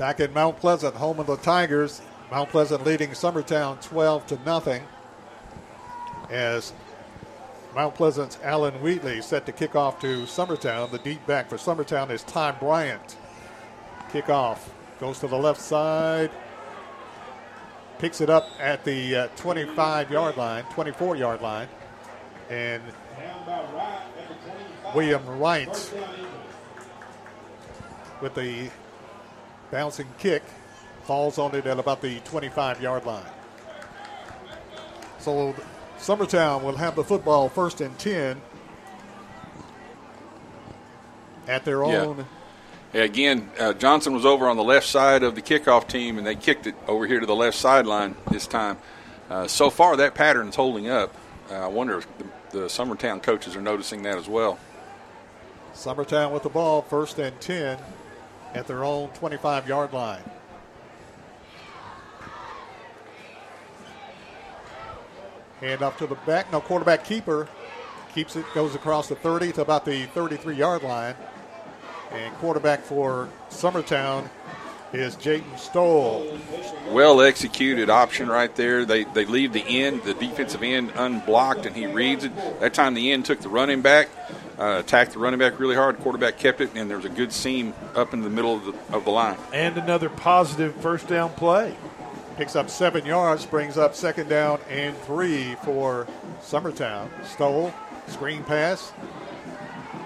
Back in Mount Pleasant, home of the Tigers. Mount Pleasant leading Summertown 12 to nothing. As Mount Pleasant's Alan Wheatley set to kick off to Summertown. The deep back for Summertown is Ty Bryant. Kickoff goes to the left side. Picks it up at the uh, 25 yard line, 24 yard line. And William Wright with the bouncing kick falls on it at about the 25 yard line. So Summertown will have the football first and 10 at their Yeah. own. Yeah, again, uh, Johnson was over on the left side of the kickoff team, and they kicked it over here to the left sideline this time. Uh, so far, that pattern's holding up. Uh, I wonder if the, the Summertown coaches are noticing that as well. Summertown with the ball first and 10 at their own 25 yard line. Hand off to the back. No quarterback keeper keeps it, goes across the 30 to about the 33 yard line. And quarterback for Summertown is Jayton Stoll. Well executed option right there. They they leave the end, the defensive end, unblocked, and he reads it. That time the end took the running back, uh, attacked the running back really hard. Quarterback kept it, and there was a good seam up in the middle of the, of the line. And another positive first down play. Picks up seven yards, brings up second down and three for Summertown. Stoll, screen pass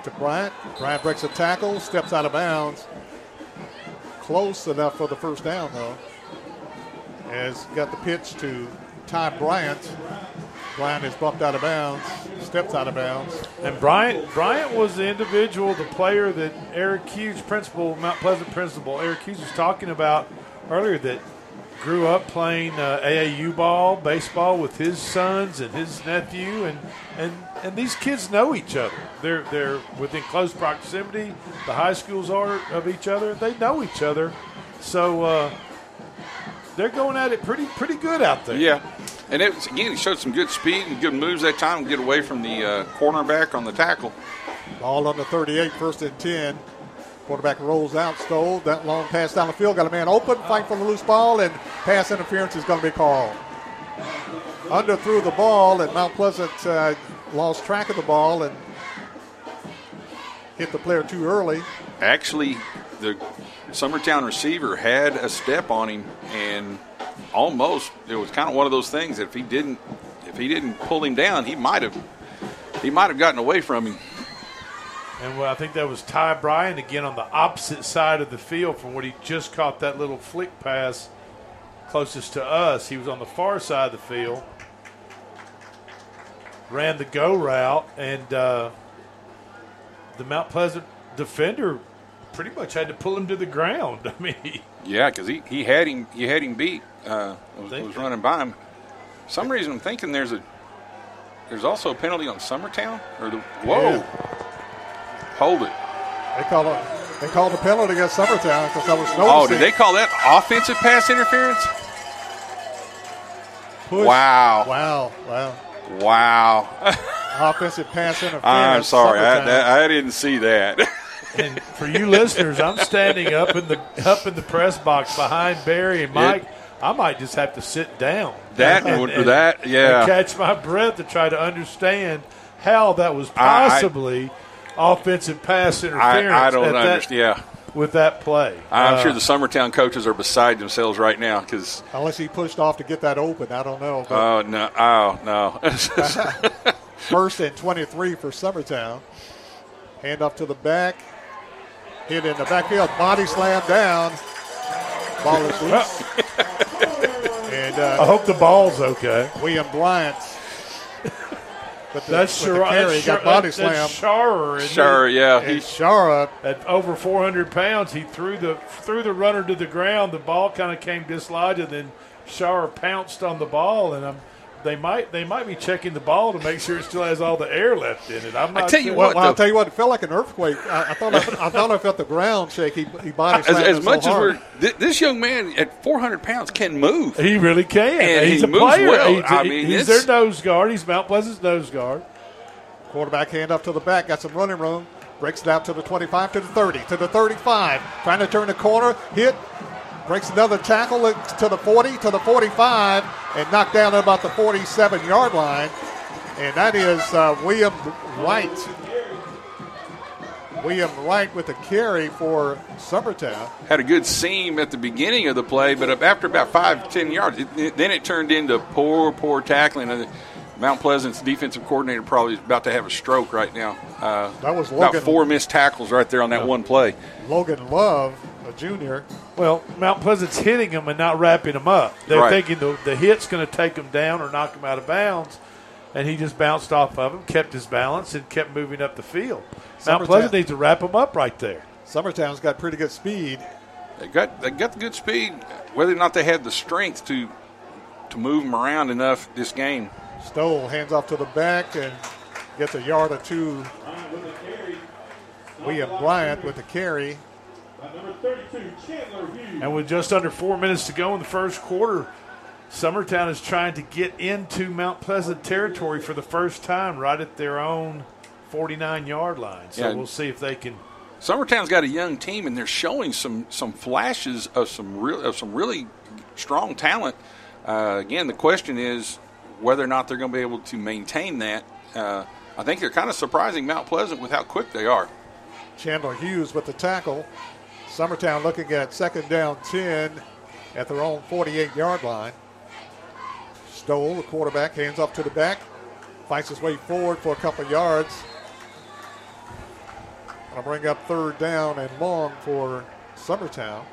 to Bryant. Bryant breaks a tackle, steps out of bounds. Close enough for the first down, though. Has got the pitch to Ty Bryant. Bryant is bumped out of bounds, steps out of bounds. And Bryant Bryant was the individual, the player that Eric Hughes, principal, Mount Pleasant principal, Eric Hughes was talking about earlier that grew up playing uh, AAU ball, baseball with his sons and his nephew, and, and, and these kids know each other. They're they're within close proximity. The high schools are of each other. They know each other, so uh, they're going at it pretty pretty good out there. Yeah, and it was, again he showed some good speed and good moves that time. To get away from the uh, cornerback on the tackle. Ball on the 38, first and 10. Quarterback rolls out, Stoll that long pass down the field, got a man open, fight for the loose ball, and pass interference is going to be called. Under threw the ball, and Mount Pleasant uh, lost track of the ball and hit the player too early. Actually, the Summertown receiver had a step on him, and almost it was kind of one of those things. If he didn't, if he didn't pull him down, he might have, he might have gotten away from him. And well, I think that was Ty Bryant again on the opposite side of the field from what he just caught that little flick pass closest to us. He was on the far side of the field, ran the go route, and uh, the Mount Pleasant defender pretty much had to pull him to the ground. I mean, Yeah, because he, he had him he had him beat. Uh, was, was running by him. some reason I'm thinking there's a there's also a penalty on Summertown or the whoa, Yeah. Hold it. They called a, they called a penalty against Summertown because I was noticing. Oh, did they call that offensive pass interference? Push. Wow. Wow. Wow. Wow. Offensive pass interference. I'm sorry, I, that, I didn't see that. and for you listeners, I'm standing up in the up in the press box behind Barry and Mike. I might just have to sit down. That would- that- yeah. and catch my breath to try to understand how that was I- I- possibly offensive pass interference. I don't at that- understand. Yeah, with that play. I'm Uh, sure the Summertown coaches are beside themselves right now because Unless he pushed off to get that open, I don't know. but- oh no, oh no. First and 23 for Summertown. Hand off to the back. Hit in the backfield. Body slam down. Ball is loose. and uh, I hope the ball's okay. William Bryant. But the, That's with the Shara- carry, that's got Shara- body slam. Sharer, isn't Sharer, yeah, And he- Shara At over 400 pounds, he threw the threw the runner to the ground. The ball kind of came dislodged, and then Sharer pounced on the ball. And I'm, they might they might be checking the ball to make sure it still has all the air left in it. I'm not. sure. well, well, I'll tell you what, it felt like an earthquake. I, I thought I, I thought I felt the ground shake. He, he body as, as so much as we're th- this young man at 400 pounds can move. He really can. And he's he a moves player. well. He's, I mean, he's their nose guard. He's Mount Pleasant's nose guard. Quarterback hand up to the back, got some running room, breaks it out to the 25, to the 30, to the 35, trying to turn the corner, hit, breaks another tackle to the 40, to the 45, and knocked down at about the 47 yard line. And that is uh, William Wright. William Wright with a carry for Summertown. Had a good seam at the beginning of the play, but after about five ten yards, it, it- then it turned into poor, poor tackling. And Mount Pleasant's defensive coordinator probably is about to have a stroke right now. Uh, That was about four missed tackles right there on that one play. Logan Love, a junior. Well, Mount Pleasant's hitting him and not wrapping him up. They're Right. thinking the, the hit's going to take him down or knock him out of bounds, and he just bounced off of him, kept his balance, and kept moving up the field. Mount Pleasant needs to wrap him up right there. Summertown's got pretty good speed. They got they got the good speed. Whether or not they had the strength to to move them around enough this game. Stoll hands off to the back and gets a yard or two. William Bryant with the carry. And with just under four minutes to go in the first quarter, Summertown is trying to get into Mount Pleasant territory for the first time, right at their own 49 yard line. So Yeah. we'll see if they can. Summertown's got a young team, and they're showing some some flashes of some real of some really strong talent. Uh, again, the question is whether or not they're going to be able to maintain that. Uh, I think they're kind of surprising Mount Pleasant with how quick they are. Chandler Hughes with the tackle. Summertown looking at second down 10 at their own 48 yard line. Stoll, the quarterback, hands off to the back, fights his way forward for a couple of yards. Gonna bring up third down and long for Summertown.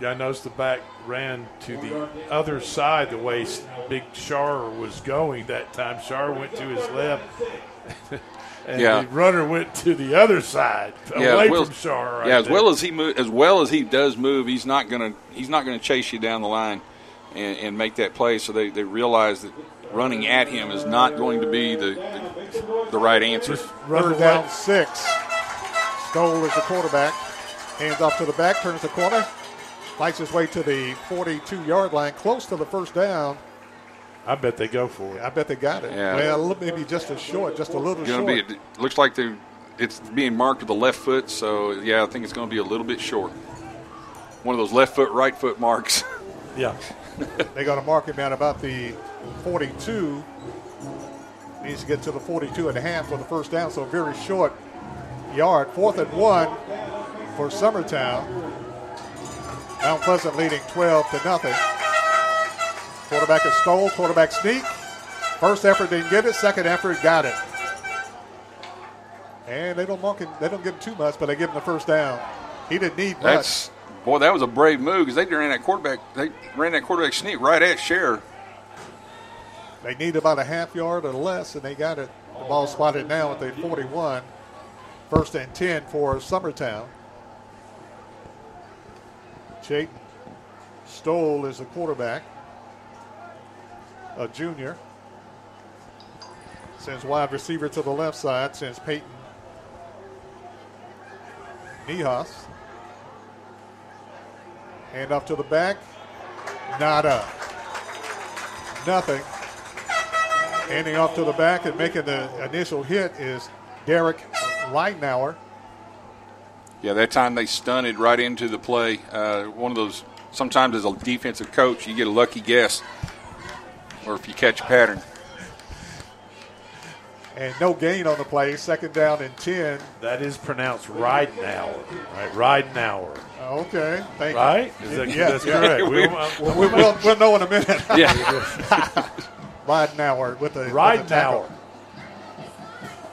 I noticed the back ran to the other side the way Big Shar was going that time. Shar went to his left. and Yeah. the runner went to the other side, away as well, from Shar. Right yeah, as there. well as he move, as well as he does move, he's not gonna he's not gonna chase you down the line and, and make that play. So they, they realize that running at him is not going to be the the, the right answer. Runner down six. Stoll is the quarterback. Hands off to the back, turns the corner, fights his way to the 42 yard line, close to the first down. I bet they go for it. I bet they got it. Yeah. Well, maybe just a short, just a little Going short. to be. It looks like they it's being marked with the left foot. So yeah, I think it's going to be a little bit short. One of those left foot, right foot marks. Yeah. They're going to mark him at about the 42. Needs to get to the 42 and a half for the first down, so very short yard. Fourth and one for Summertown. Mount Pleasant leading 12 to nothing. Quarterback is Stoll, quarterback sneak. First effort didn't get it, second effort got it. And they don't mark him, they don't give him too much, but they give him the first down. He didn't need much. That's boy, that was a brave move because they ran that quarterback. They ran that quarterback sneak right at Share. They need about a half yard or less, and they got it. The ball spotted now at the 41. First and 10 for Summertown. Chayton Stoll is the quarterback, a junior. Sends wide receiver to the left side, sends Peyton Nihas. Hand off to the back. Nada. Nothing. Handing off to the back and making the initial hit is Derek Leitnauer. Yeah, that time they stunted right into the play. Uh, one of those. Sometimes as a defensive coach, you get a lucky guess, or if you catch a pattern. And no gain on the play. Second down and 10. That is pronounced Ridenauer, right? Ridenauer. Uh, okay, thank Right? you. Is that- yeah, that's yeah. correct. We, We'll- uh, we'll, we'll, we'll know in a minute. Yeah. Ridenauer with the with the Ridenauer. tackle.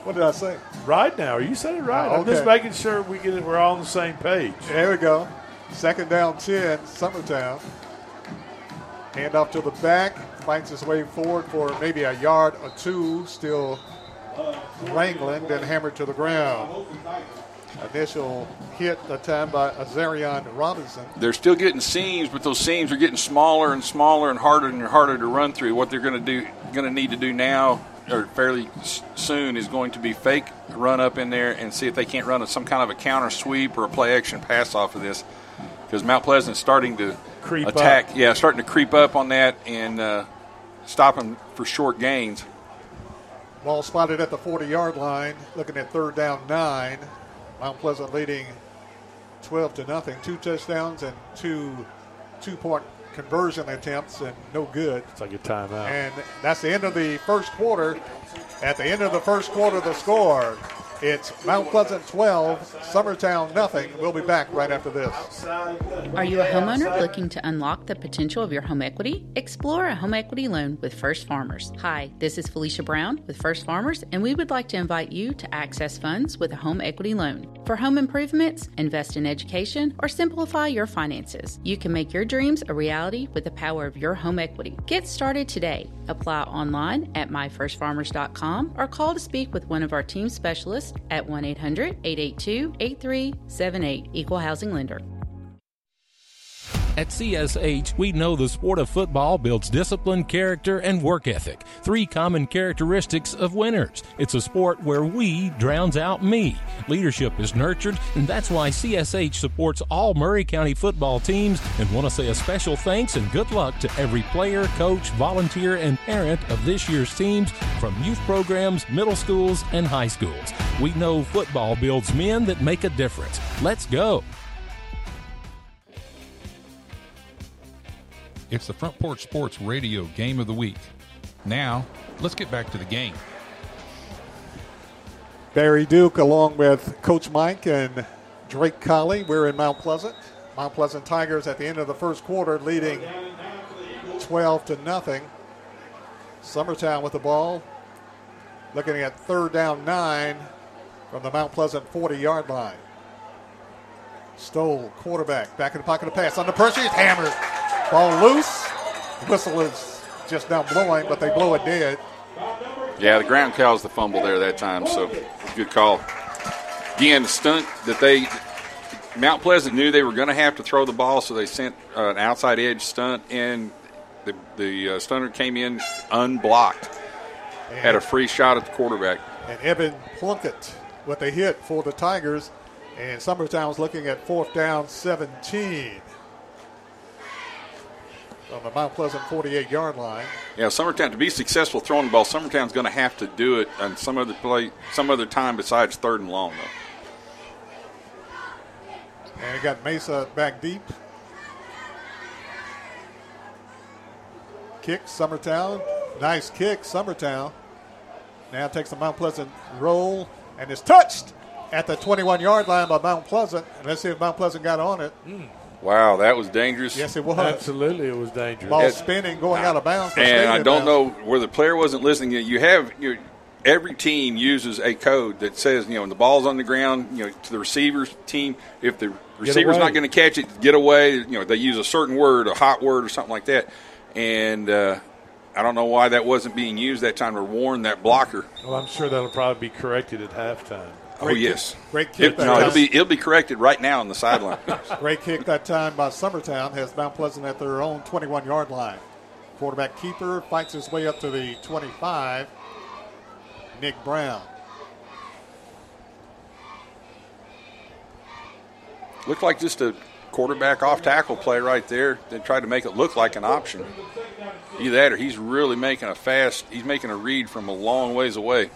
What did I say? Ride Ridenauer. You said it right. Oh, I'm just making sure we get it. We're all on the same page. There we go. Second down 10, Summertown. Hand off to the back. Fights his way forward for maybe a yard or two. Still wrangling, then hammered to the ground. Initial hit that time by Azarion Robinson. They're still getting seams, but those seams are getting smaller and smaller and harder and harder to run through. What they're going to do, going to need to do now, or fairly soon, is going to be fake run up in there and see if they can't run some kind of a counter sweep or a play action pass off of this, because Mount Pleasant's starting to Creep attack. up. Yeah, starting to creep up on that and uh, stop them for short gains. Ball spotted at the 40 yard line. Looking at third down nine. Mount Pleasant leading 12 to nothing. Two touchdowns and two two point conversion attempts and no good. It's like a timeout. And that's the end of the first quarter. At the end of the first quarter, the score it's Mount Pleasant 12, Summertown nothing. We'll be back right after this. Are you a homeowner looking to unlock the potential of your home equity? Explore a home equity loan with First Farmers. Hi, this is Felicia Brown with First Farmers, and we would like to invite you to access funds with a home equity loan. For home improvements, invest in education, or simplify your finances, you can make your dreams a reality with the power of your home equity. Get started today. Apply online at myfirstfarmers.com or call to speak with one of our team specialists at 1 800 882 8378. Equal Housing Lender. At CSH, we know the sport of football builds discipline, character, and work ethic. Three common characteristics of winners. It's a sport where we drowns out me. Leadership is nurtured, and that's why CSH supports all Maury County football teams and want to say a special thanks and good luck to every player, coach, volunteer, and parent of this year's teams from youth programs, middle schools, and high schools. We know football builds men that make a difference. Let's go. It's the Front Porch Sports Radio Game of the Week. Now, let's get back to the game. Barry Duke, along with Coach Mike and Drake Colley. We're in Mount Pleasant. Mount Pleasant Tigers at the end of the first quarter leading 12 to nothing. Summertown with the ball. Looking at third down nine from the Mount Pleasant 40 yard line. Stoll, quarterback, back in the pocket of pass. Under pressure, he's hammered. Ball loose. Whistle is just now blowing, but they blow it dead. Yeah, the ground caused the fumble there that time, so good call. Again, the stunt that they Mount Pleasant knew they were going to have to throw the ball, so they sent uh, an outside edge stunt, and the the uh, stunner came in unblocked, had a free shot at the quarterback. And Evan Plunkett with a hit for the Tigers, and Summertown's looking at fourth down, 17 on the Mount Pleasant 48 yard line. Yeah, Summertown to be successful throwing the ball, Summertown's going to have to do it on some other play, some other time besides third and long, though. And he got Mesa back deep. Kick, Summertown. Nice kick, Summertown. Now takes the Mount Pleasant roll and is touched at the 21 yard line by Mount Pleasant. And let's see if Mount Pleasant got on it. Hmm. Wow, that was dangerous. Yes, it was. Absolutely, it was dangerous. Ball It- spinning, going out of bounds. And I don't bounds. know where the player wasn't listening. You have you every team uses a code that says you know when the ball's on the ground, you know to the receivers team. If the receiver's not going to catch it, get away. You know they use a certain word, a hot word, or something like that. And uh, I don't know why that wasn't being used that time to warn that blocker. Well, I'm sure that'll probably be corrected at halftime. Oh yes, Great kick It- that no, it'll be it'll be corrected right now on the sideline. Great kick that time by Summertown has Mount Pleasant at their own 21 yard line. Quarterback keeper fights his way up to the 25. Nick Brown. Looked like just a quarterback off tackle play right there. They tried to make it look like an option. Either that or he's really making a fast, he's making a read from a long ways away.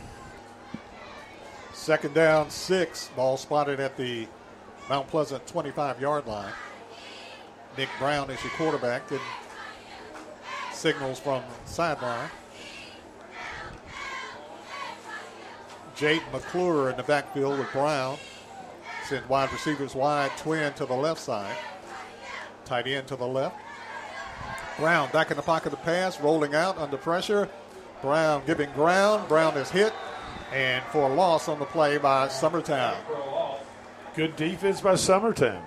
Second down, six. Ball spotted at the Mount Pleasant 25 yard line. Nick Brown is your quarterback and signals from sideline. Jade McClure in the backfield with Brown. Send wide receivers wide, twin to the left side. Tight end to the left. Brown back in the pocket of the pass, rolling out under pressure. Brown giving ground. Brown is hit and for a loss on the play by Summertown. Good defense by Summertown.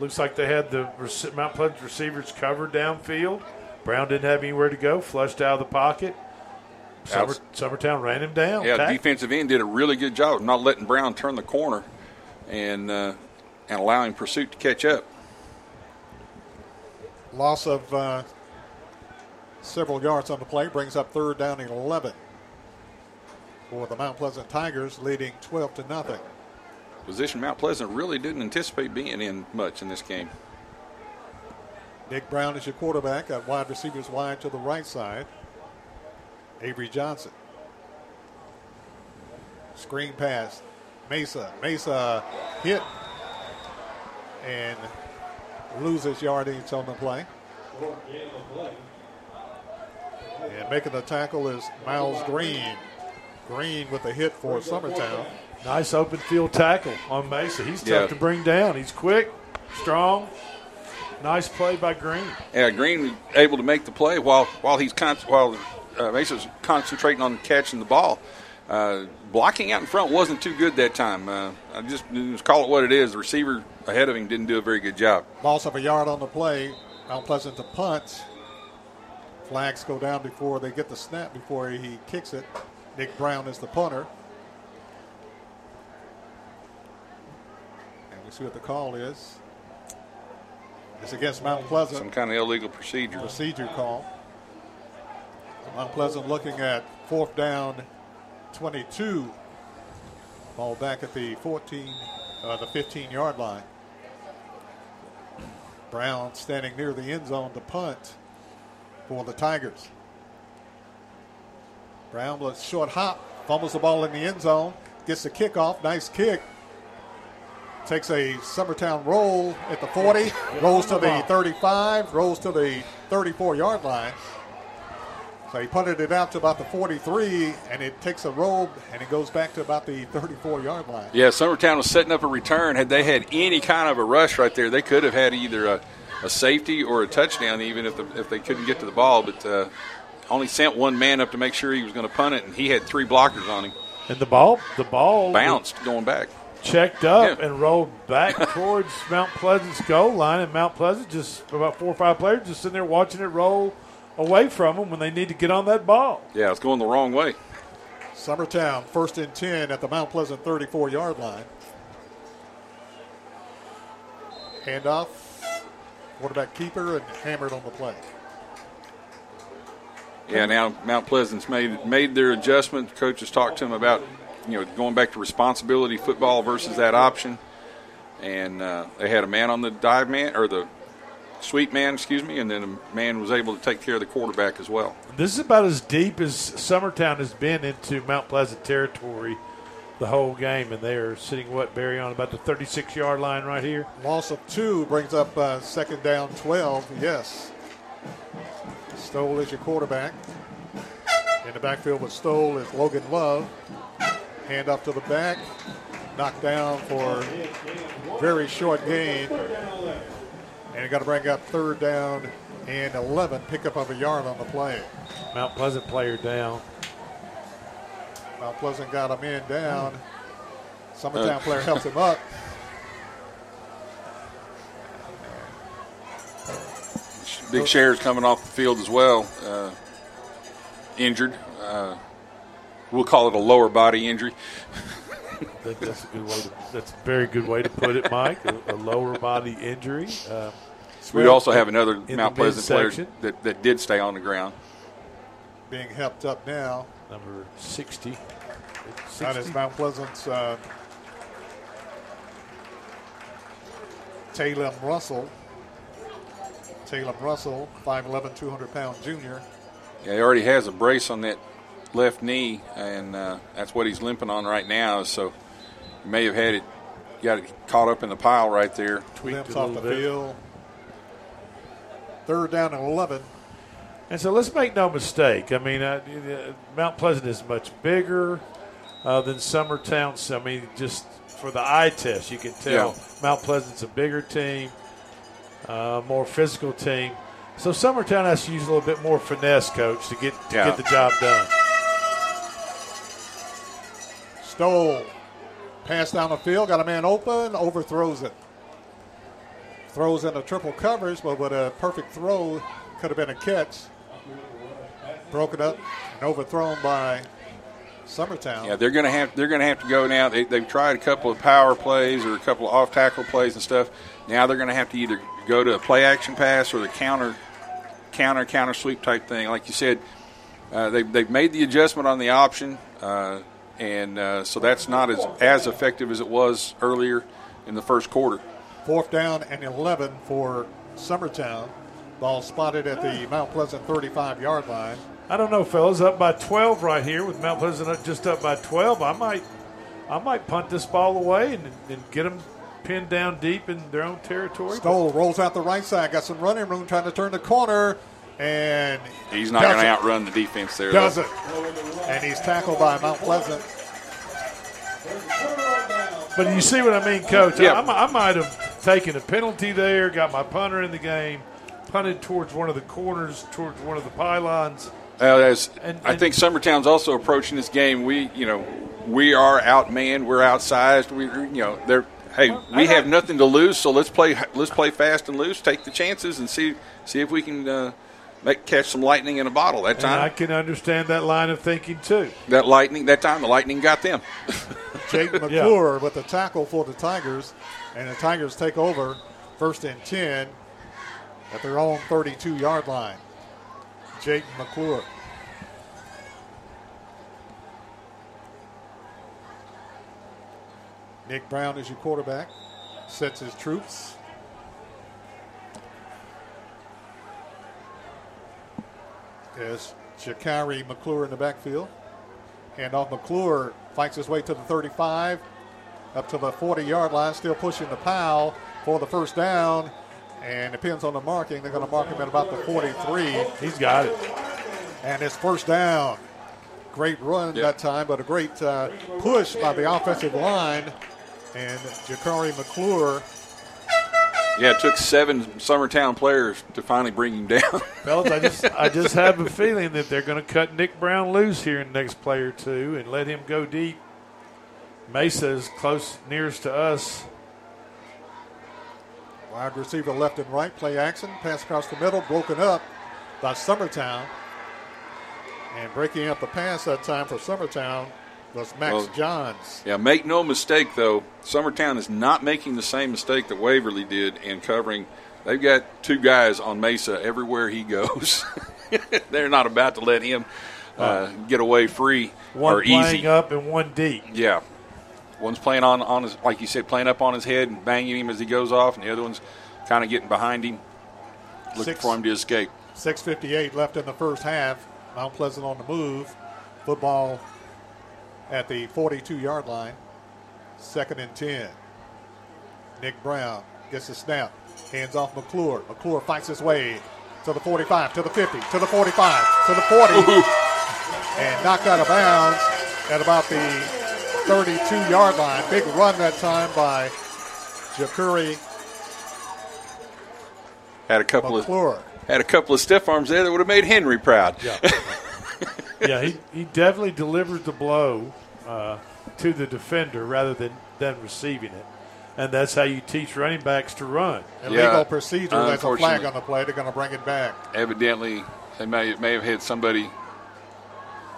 Looks like they had the Mount Pleasant receivers covered downfield. Brown didn't have anywhere to go, flushed out of the pocket. Summer, Summertown ran him down. Yeah, Tack- defensive end did a really good job of not letting Brown turn the corner and uh, and allowing pursuit to catch up. Loss of uh, several yards on the play brings up third down and 11 for the Mount Pleasant Tigers, leading 12 to nothing. Position Mount Pleasant really didn't anticipate being in much in this game. Nick Brown is your quarterback. at wide receivers wide to the right side. Avery Johnson. Screen pass. Mesa. Mesa hit and loses yardage on the play. And making the tackle is Miles Green. Green with a hit for Summertown. Nice open field tackle on Mesa. He's tough Yeah. to bring down. He's quick, strong. Nice play by Green. Yeah, Green was able to make the play while while he's con- while uh, Mesa's concentrating on catching the ball. Uh, blocking out in front wasn't too good that time. Uh, I just, just call it what it is. The receiver ahead of him didn't do a very good job. Loss of a yard on the play. Mount Pleasant to punt. Flags go down before they get the snap before he kicks it. Nick Brown is the punter. And we see what the call is. It's against Mount Pleasant. Some kind of illegal procedure. Procedure call. Mount Pleasant looking at fourth down, 22. Ball back at the 14, uh, the 15 yard line. Brown standing near the end zone to punt for the Tigers. Brown with a short hop, fumbles the ball in the end zone, gets the kickoff, nice kick. Takes a Summertown roll at the 40, rolls to the 35, rolls to the 34 yard line. So he punted it out to about the 43, and it takes a roll, and it goes back to about the 34 yard line. Yeah, Summertown was setting up a return. Had they had any kind of a rush right there, they could have had either a, a safety or a touchdown, even if the, if they couldn't get to the ball. But uh, only sent one man up to make sure he was going to punt it, and he had three blockers on him. And the ball, the ball Bounced going back. checked up Yeah. and rolled back towards Mount Pleasant's goal line, and Mount Pleasant just about four or five players just sitting there watching it roll away from them when they need to get on that ball. Yeah, it's going the wrong way. Summertown, first and 10 at the Mount Pleasant 34 yard line. Handoff, quarterback keeper, and hammered on the play. Yeah, now Mount Pleasant's made made their adjustment. Coaches talked to them about you know going back to responsibility football versus that option, and uh, they had a man on the dive man or the sweep man, excuse me, and then a man was able to take care of the quarterback as well. This is about as deep as Summertown has been into Mount Pleasant territory the whole game, and they are sitting what Barry on about the 36 yard line right here. Loss of two brings up uh, second down 12. Yes. Stoll is your quarterback. In the backfield with Stoll is Logan Love. Hand off to the back. Knocked down for very short gain. And got to bring up third down and 11. Pickup of a yard on the play. Mount Pleasant player down. Mount Pleasant got him in down. Summertown Uh. player helps him up. Big shares coming off the field as well, uh, injured. Uh, we'll call it a lower body injury. That, that's a good way. To, that's a very good way to put it, Mike. A, a lower body injury. Um, We also have another Mount Pleasant player that, that did stay on the ground. Being helped up now. Number 60. That is Mount Pleasant's uh, Taylor Russell. Taylor Russell, 5'11", 200 pound junior. Yeah, he already has a brace on that left knee, and uh, that's what he's limping on right now. So he may have had it, got it caught up in the pile right there. Limps off the field. Third down and 11. And so let's make no mistake. I mean, uh, uh, Mount Pleasant is much bigger uh, than Summertown. So, I mean, just for the eye test, you can tell Yeah. Mount Pleasant's a bigger team, uh, more physical team. So Summertown has to use a little bit more finesse, coach, to get to Yeah. get the job done. Stoll. Pass down the field, got a man open, overthrows it. Throws into triple coverage, but with a perfect throw, could have been a catch. Broken up and overthrown by Summertown. Yeah, they're gonna have they're gonna have to go now. They, they've tried a couple of power plays or a couple of off tackle plays and stuff. Now they're gonna have to either go to a play action pass or the counter counter counter sweep type thing. Like you said, uh, they've they've made the adjustment on the option, uh, and uh, so that's not as as effective as it was earlier in the first quarter. Fourth down and 11 for Summertown. Ball spotted at the Mount Pleasant 35 yard line. I don't know, fellas. Up by 12 right here with Mount Pleasant just up by 12. I might, I might punt this ball away and, and get them pinned down deep in their own territory. Stoll rolls out the right side, got some running room, trying to turn the corner, and He's not going to outrun the defense there. Does though. it? And he's tackled by Mount Pleasant. But you see what I mean, Coach? Yeah. I, I might have taken a penalty there, got my punter in the game, punted towards one of the corners, towards one of the pylons. Well, as And- I and- think Summertown's also approaching this game. We, you know, we are outmanned. We're outsized. We, you know, they're. Hey, we have nothing to lose, so let's play. Let's play fast and loose. Take the chances and see see if we can uh, make catch some lightning in a bottle. That And I can understand that line of thinking too. that lightning. That time, the lightning got them. Jake McClure with the tackle for the Tigers, and the Tigers take over first and 10 at their own 32 yard line. Jake McClure. Nick Brown is your quarterback, sets his troops. There's Shakari McClure in the backfield. Hand off McClure, fights his way to the 35, up to the 40 yard line, still pushing the pile for the first down. And depends on the marking. They're going to mark him at about the 43. He's got it. And it's first down. Great run that time, but a great uh, push by the offensive line. And Jakari McClure Yeah, it took seven Summertown players to finally bring him down. Fellas, I just I just have a feeling that they're going to cut Nick Brown loose here in the next play or two and let him go deep Mesa is close, nearest to us. Wide receiver left and right, play action, pass across the middle, broken up by Summertown. And breaking up the pass that time for Summertown was Max Well, Johns. Yeah, make no mistake though, Summertown is not making the same mistake that Waverly did in covering. They've got two guys on Mesa everywhere he goes. They're not about to let him uh, get away free One or easy. up and one deep. Yeah, one's playing on on his like you said, playing up on his head and banging him as he goes off, and the other one's kind of getting behind him, looking Six. for him to escape. 6.58 left in the first half. Mount Pleasant on the move. Football at the 42 yard line. Second and 10. Nick Brown gets the snap. Hands off McClure. McClure fights his way to the 45, to the 50, to the 45, to the 40. and knocked out of bounds at about the 32 yard line. Big run that time by Jakuri Had a couple McClure. of had a couple of stiff arms there that would have made Henry proud. Yeah. yeah, he, he definitely delivered the blow uh, to the defender rather than, than receiving it. And that's how you teach running backs to run. Illegal procedure. There's a flag on the play. They're going to bring it back. evidently they may may have had somebody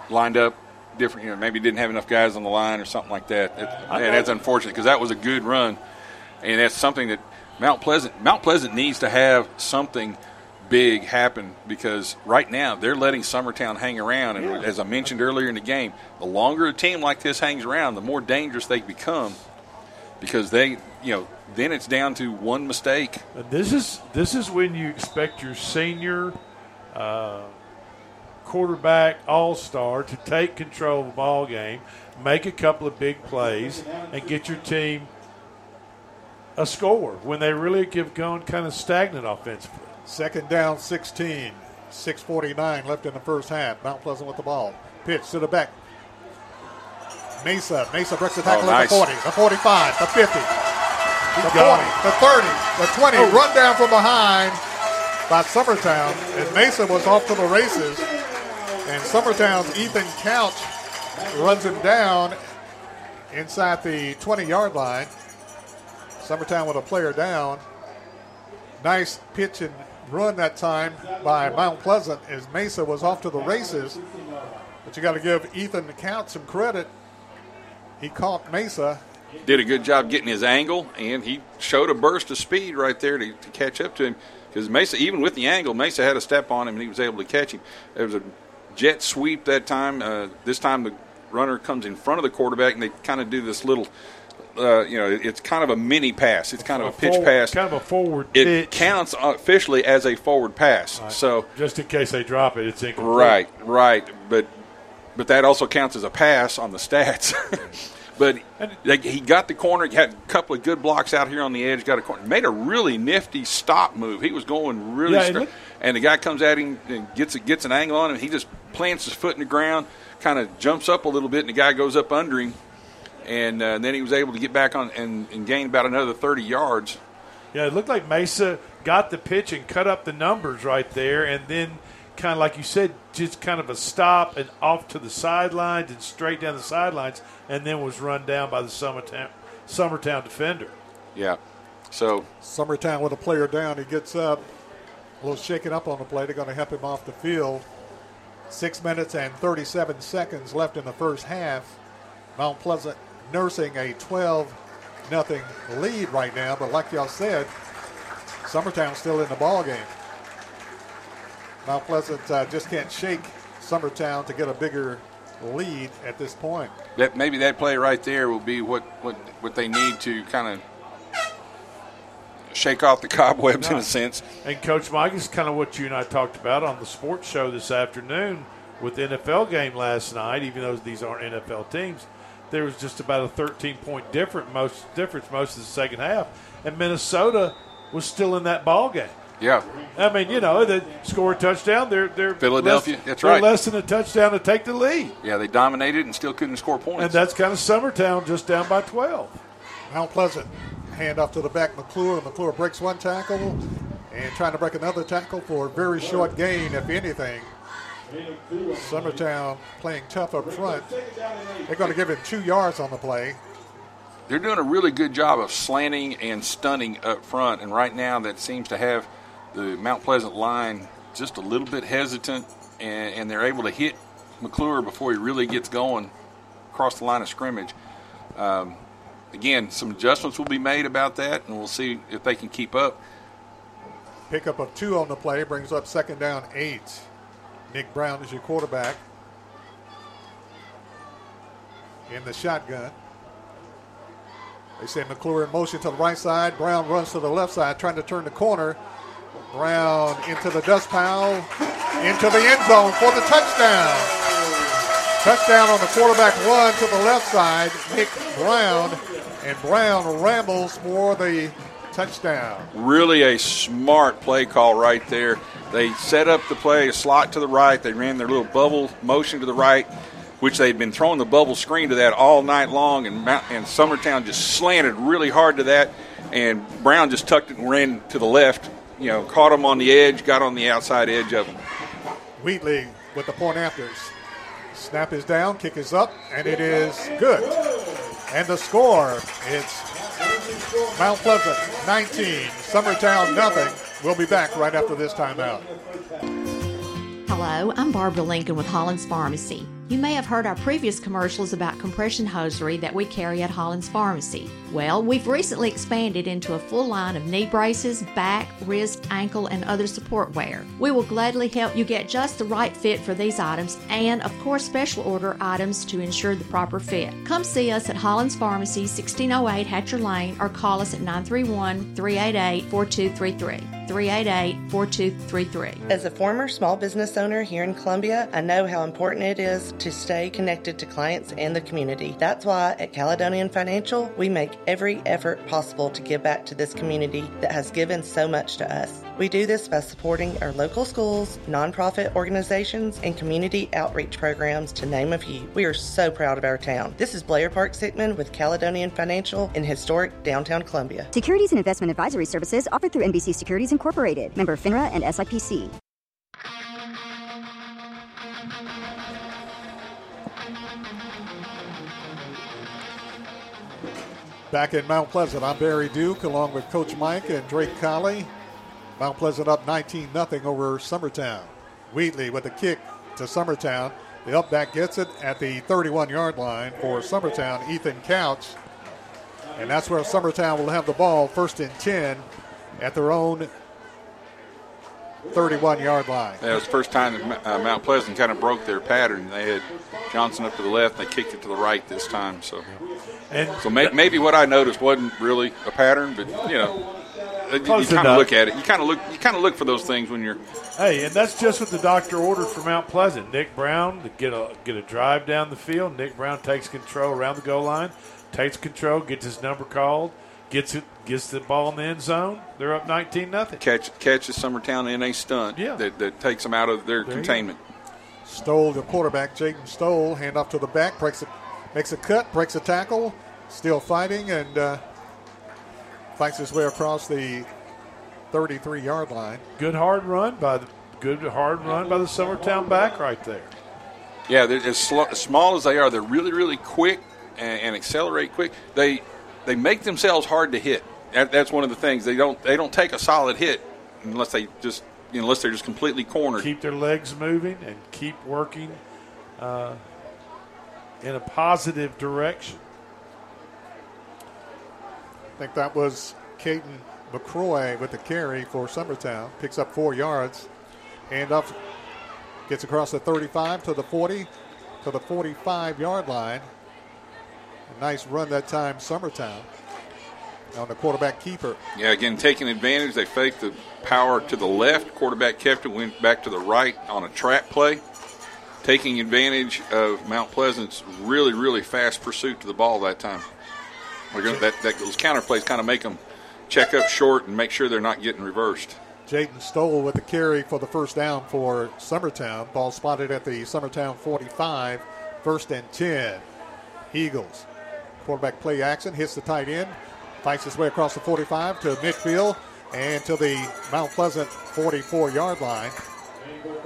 lined up different. You know, maybe didn't have enough guys on the line or something like that. Man, that's unfortunate because that was a good run, and that's something that Mount Pleasant Mount Pleasant needs to have something big happen because right now they're letting Summertown hang around, and as I mentioned earlier in the game, the longer a team like this hangs around, the more dangerous they become because they, you know, then it's down to one mistake. This is this is when you expect your senior uh, quarterback all star to take control of the ball game, make a couple of big plays, and get your team a score when they really give gone kind of stagnant offensively. Second down, 16. 6.49 left in the first half. Mount Pleasant with the ball. Pitch to the back. Mesa. Mesa breaks the tackle Oh, at the 40, the 45, the 50, the 20, got him. the 30, the 20. Run down from behind by Summertown. And Mesa was off to the races. And Summertown's Ethan Couch runs him down inside the 20 yard line. Summertown with a player down. Nice pitch and run that time by Mount Pleasant as Mesa was off to the races. But you got to give Ethan Couch some credit. He caught Mesa. did a good job getting his angle, and he showed a burst of speed right there to, to catch up to him. Because Mesa, even with the angle, Mesa had a step on him, and he was able to catch him. There was a jet sweep that time. Uh, this time, the runner comes in front of the quarterback, and they kind of do this little. Uh, you know, it's kind of a mini pass. It's kind of a pitch forward- pass. kind of a forward It pitch. counts officially as a forward pass. So Just in case they drop it, it's incomplete. Right, right, but but that also counts as a pass on the stats. but like, he got the corner, he had a couple of good blocks out here on the edge, got a corner, made a really nifty stop move. He was going really, Yeah, looked- and the guy comes at him and gets a, gets an angle on him. He just plants his foot in the ground, kind of jumps up a little bit, and the guy goes up under him. And uh, then he was able to get back on and, and gain about another 30 yards. Yeah, it looked like Mesa got the pitch and cut up the numbers right there, and then kind of like you said, just kind of a stop and off to the sidelines and straight down the sidelines, and then was run down by the Summertown Summertown defender. Yeah. So Summertown with a player down. He gets up, a little shaken up on the play. They're going to help him off the field. Six minutes and 37 seconds left in the first half. Mount Pleasant nursing a 12 nothing lead right now, but like y'all said, Summertown's still in the ball game. Mount Pleasant uh, just can't shake Summertown to get a bigger lead at this point. that maybe that play right there will be what, what, what they need to kind of shake off the cobwebs in a sense. And Coach Mike is kind of what you and I talked about on the sports show this afternoon with the NFL game last night. Even though these aren't NFL teams, there was just about a 13 point difference most difference most of the second half, and Minnesota was still in that ball game. Yeah. I mean, you know, they score a touchdown. They're they're Philadelphia, less, that's they're right. less than a touchdown to take the lead, Yeah, they dominated and still couldn't score points. and that's kind of Summertown just down by 12. Mount Pleasant hand off to the back McClure. McClure breaks one tackle and trying to break another tackle for a very short gain, if anything. Summertown playing tough up front. They're going to give him two yards on the play. they're doing a really good job of slanting and stunning up front. And right now, that seems to have the Mount Pleasant line just a little bit hesitant, and, and they're able to hit McClure before he really gets going across the line of scrimmage. Um, again, some adjustments will be made about that, and we'll see if they can keep up. Pickup of two on the play brings up second down eight. Nick Brown is your quarterback in the shotgun. They say McClure in motion to the right side. Brown runs to the left side, trying to turn the corner. Brown into the dust pile, into the end zone for the touchdown. Touchdown on the quarterback run to the left side. Nick Brown, and Brown rambles for the touchdown. Really a smart play call right there. They set up the play, a slot to the right. They ran their little bubble motion to the right which they'd been throwing the bubble screen to that all night long, and, Mount, and Summertown just slanted really hard to that, and Brown just tucked it and ran to the left. You know, caught him on the edge, got on the outside edge of him. Wheatley with the point afters. Snap is down, kick is up, and it is good. And the score, it's Mount Pleasant 19, Summertown nothing. We'll be back right after this timeout. Hello, I'm Barbara Lincoln with Hollins Pharmacy. You may have heard our previous commercials about compression hosiery that we carry at Hollins Pharmacy. Well, we've recently expanded into a full line of knee braces, back, wrist, ankle, and other support wear. We will gladly help you get just the right fit for these items and, of course, special order items to ensure the proper fit. Come see us at Hollins Pharmacy, 1608 Hatcher Lane, or call us at 931 388 4233. 388 4233. As a former small business owner here in Columbia, I know how important it is to stay connected to clients and the community. That's why at Caledonian Financial, we make every effort possible to give back to this community that has given so much to us. We do this by supporting our local schools, nonprofit organizations, and community outreach programs, to name a few. We are so proud of our town. This is Blair Park Sickman with Caledonian Financial in historic downtown Columbia. Securities and investment advisory services offered through NBC Securities Incorporated, member FINRA and SIPC. Back in Mount Pleasant, I'm Barry Duke along with Coach Mike and Drake Colley. Mount Pleasant up 19 0 over Summertown. Wheatley with a kick to Summertown. The up back gets it at the 31 yard line for Summertown, Ethan Couch. And that's where Summertown will have the ball first and 10 at their own 31 yard line. That was the first time that uh, Mount Pleasant kind of broke their pattern. They had Johnson up to the left, and they kicked it to the right this time. So, and so may, maybe what I noticed wasn't really a pattern, but you know, you Close kind of look at it. You kind of look. You kind of look for those things when you're. Hey, and that's just what the doctor ordered for Mount Pleasant. Nick Brown to get a get a drive down the field. Nick Brown takes control around the goal line, takes control, gets his number called, gets it, gets the ball in the end zone. They're up nineteen nothing. Catch catches Summertown in a stunt Yeah. that, that takes them out of their There containment. Stoll the quarterback, Jaden Stoll, hand off to the back, breaks a, makes a cut, breaks a tackle, still fighting, and uh, fights his way across the 33 yard line. Good hard run by the good hard run by the Summertown back right there. Yeah, they're as, sl- as small as they are, they're really, really quick and, and accelerate quick. They they make themselves hard to hit. That, that's one of the things. They don't they don't take a solid hit unless they just unless they're just completely cornered. Keep their legs moving and keep working uh, in a positive direction. I think that was Caden McCroy with the carry for Summertown. Picks up four yards. Hand up, gets across the 35 to the 40 to the 45 yard line. A nice run that time, Summertown. On the quarterback keeper. Yeah, again, taking advantage. They faked the power to the left. Quarterback kept it, went back to the right on a trap play. Taking advantage of Mount Pleasant's really, really fast pursuit to the ball that time. We're gonna, uh, that, that, those counter plays kind of make them check up short and make sure they're not getting reversed. Jaden Stoll with the carry for the first down for Summertown. Ball spotted at the Summertown 45. First and 10. Eagles. Quarterback play action, hits the tight end, fights his way across the 45 to midfield and to the Mount Pleasant 44 yard line.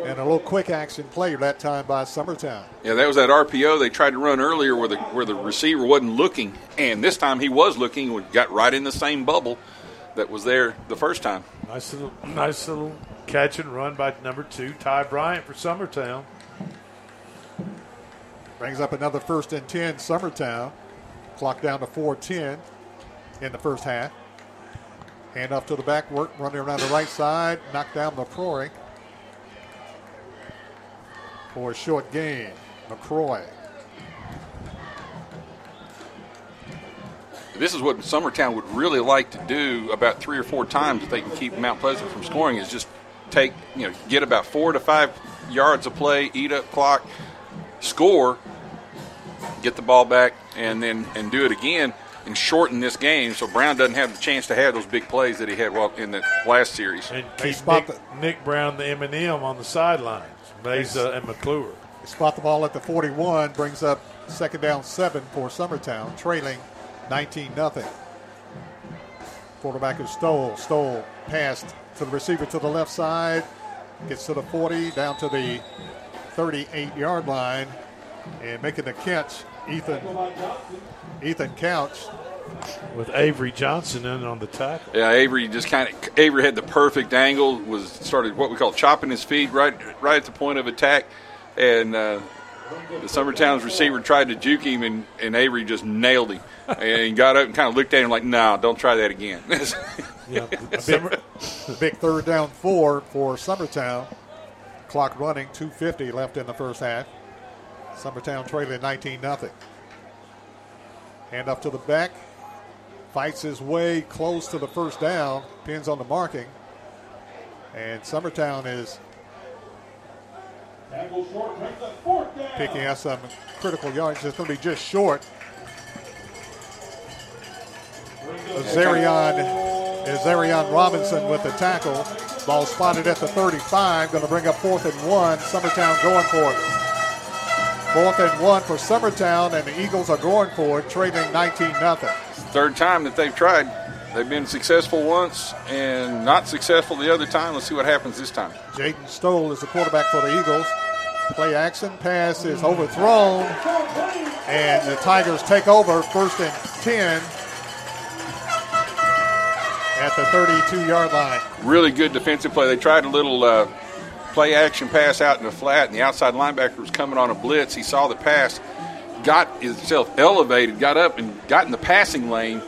And a little quick action play that time by Summertown. Yeah, that was that RPO they tried to run earlier where the where the receiver wasn't looking, and this time he was looking and got right in the same bubble that was there the first time. Nice little, nice little catch and run by number two, Ty Bryant for Summertown. Brings up another first and 10, Summertown. Clock down to 4.10 in the first half. Hand off to the back, work, running around the right side, knock down the McCrory for a short game. McCroy. This is what Summertown would really like to do about three or four times if they can keep Mount Pleasant from scoring is just take, you know, get about four to five yards of play, eat up clock, score, get the ball back, and then and do it again and shorten this game so Brown doesn't have the chance to have those big plays that he had well in the last series. And keep Nick, Nick, Brown, the M&M, on the sidelines. Mesa and McClure. They spot the ball at the 41, brings up second down seven for Summertown, trailing 19 nothing. Quarterback is Stoll. Stoll passed to the receiver to the left side, gets to the 40, down to the 38 yard line, and making the catch, Ethan Ethan Couch. With Avery Johnson in on the tackle. Yeah, Avery just kind of Avery had the perfect angle. Was started what we call chopping his feet right right at the point of attack, and uh, the Summertown's receiver tried to juke him, and, and Avery just nailed him. and he got up and kind of looked at him like, "No, don't try that again." yeah, big, big third down four for Summertown. Clock running, 250 left in the first half. Summertown trailing 19 nothing. Hand up to the back. Fights his way close to the first down. Pins on the marking. And Summertown is picking up some critical yards. It's going to be just short. Zarian, Zarian Robinson with the tackle. Ball spotted at the 35. Going to bring up fourth and one. Summertown going for it. Fourth and one for Summertown, and the Eagles are going for it, trailing 19 nothing. Third time that they've tried. They've been successful once and not successful the other time. Let's see what happens this time. Jaden Stoll is the quarterback for the Eagles. Play action pass is overthrown, and the Tigers take over first and 10 at the 32 yard line. Really good defensive play. They tried a little uh, play action pass out in the flat, and the outside linebacker was coming on a blitz. He saw the pass, got himself elevated, got up, and got in the passing lane,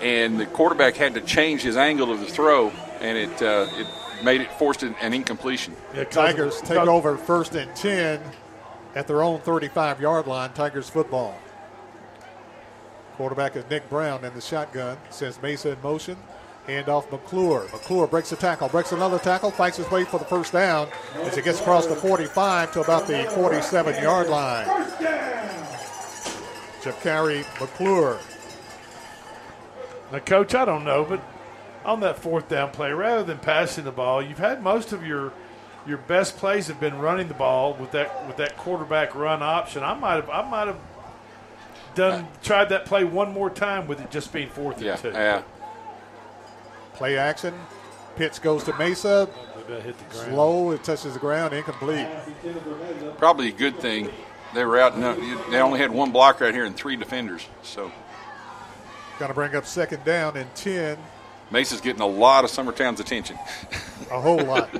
and the quarterback had to change his angle of the throw, and it uh, it made it forced an, incompletion. Yeah, Tigers take over first and ten at their own 35 yard line. Tigers football. Quarterback is Nick Brown in the shotgun. Sends Mesa in motion. Hand off McClure. McClure breaks a tackle, breaks another tackle, fights his way for the first down as he gets across the 45 to about the 47 yard line. Jakari McClure. Now, Coach, I don't know, but on that fourth down play, rather than passing the ball, you've had most of your your best plays have been running the ball with that with that quarterback run option. I might have I might have done uh, tried that play one more time with it just being fourth yeah, and two. Yeah. Play action. Pitch goes to Mesa. Slow. It touches the ground. Incomplete. Probably a good thing. They were out. They only had one blocker out here and three defenders. So. Going to bring up second down and 10. Mesa's getting a lot of Summertown's attention. a whole lot.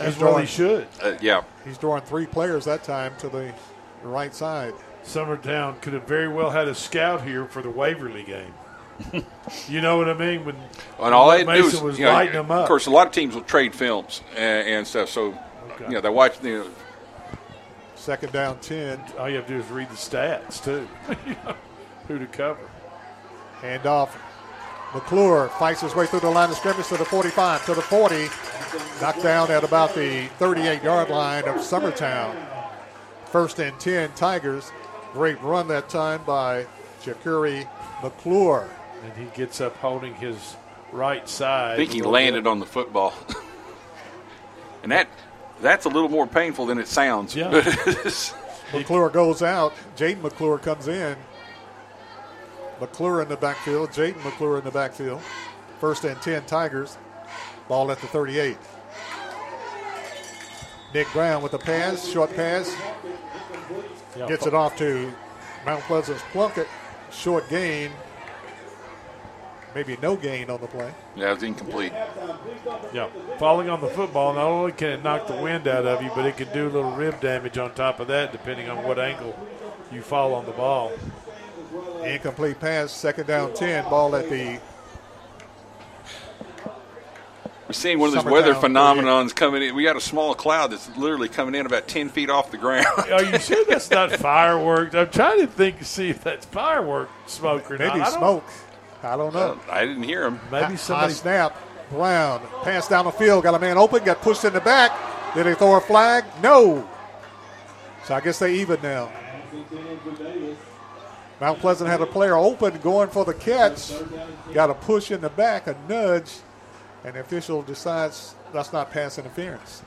As well he should. Uh, yeah. He's drawing three players that time to the right side. Summertown could have very well had a scout here for the Waverly game. you know what I mean? When, and all they Mason do is was you know, lighting them up. Of course, a lot of teams will trade films and, and stuff. So, okay. you know, they watch. You know, Second down, ten. All you have to do is read the stats too. who to cover. Hand off. McClure fights his way through the line of scrimmage to the 45, to the 40. Knocked down at about the 38 yard line of Summertown. First and 10 Tigers. Great run that time by Jakuri McClure. And he gets up holding his right side. I think he landed bit. on the football. and that that's a little more painful than it sounds. Yeah. McClure goes out. Jaden McClure comes in. McClure in the backfield. Jaden McClure in the backfield. First and 10 Tigers. Ball at the 38. Nick Brown with the pass, short pass. Gets it off to Mount Pleasant's Plunkett. Short gain. Maybe no gain on the play. Yeah, it's incomplete. Yeah, falling on the football not only can it knock the wind out of you, but it can do a little rib damage on top of that, depending on what angle you fall on the ball. Incomplete pass, second down 10. Ball at the. We're seeing one of those weather phenomenons coming in. We got a small cloud that's literally coming in about 10 feet off the ground. Are you sure that's not fireworks? I'm trying to think to see if that's firework smoke or Maybe not. I don't- smoke. I don't know. I didn't hear him. Maybe High somebody. snap. Brown. Pass down the field. Got a man open. Got pushed in the back. Did they throw a flag? No. So I guess they even now. Mount Pleasant had a player open going for the catch. Got a push in the back, a nudge, and the official decides that's not pass interference.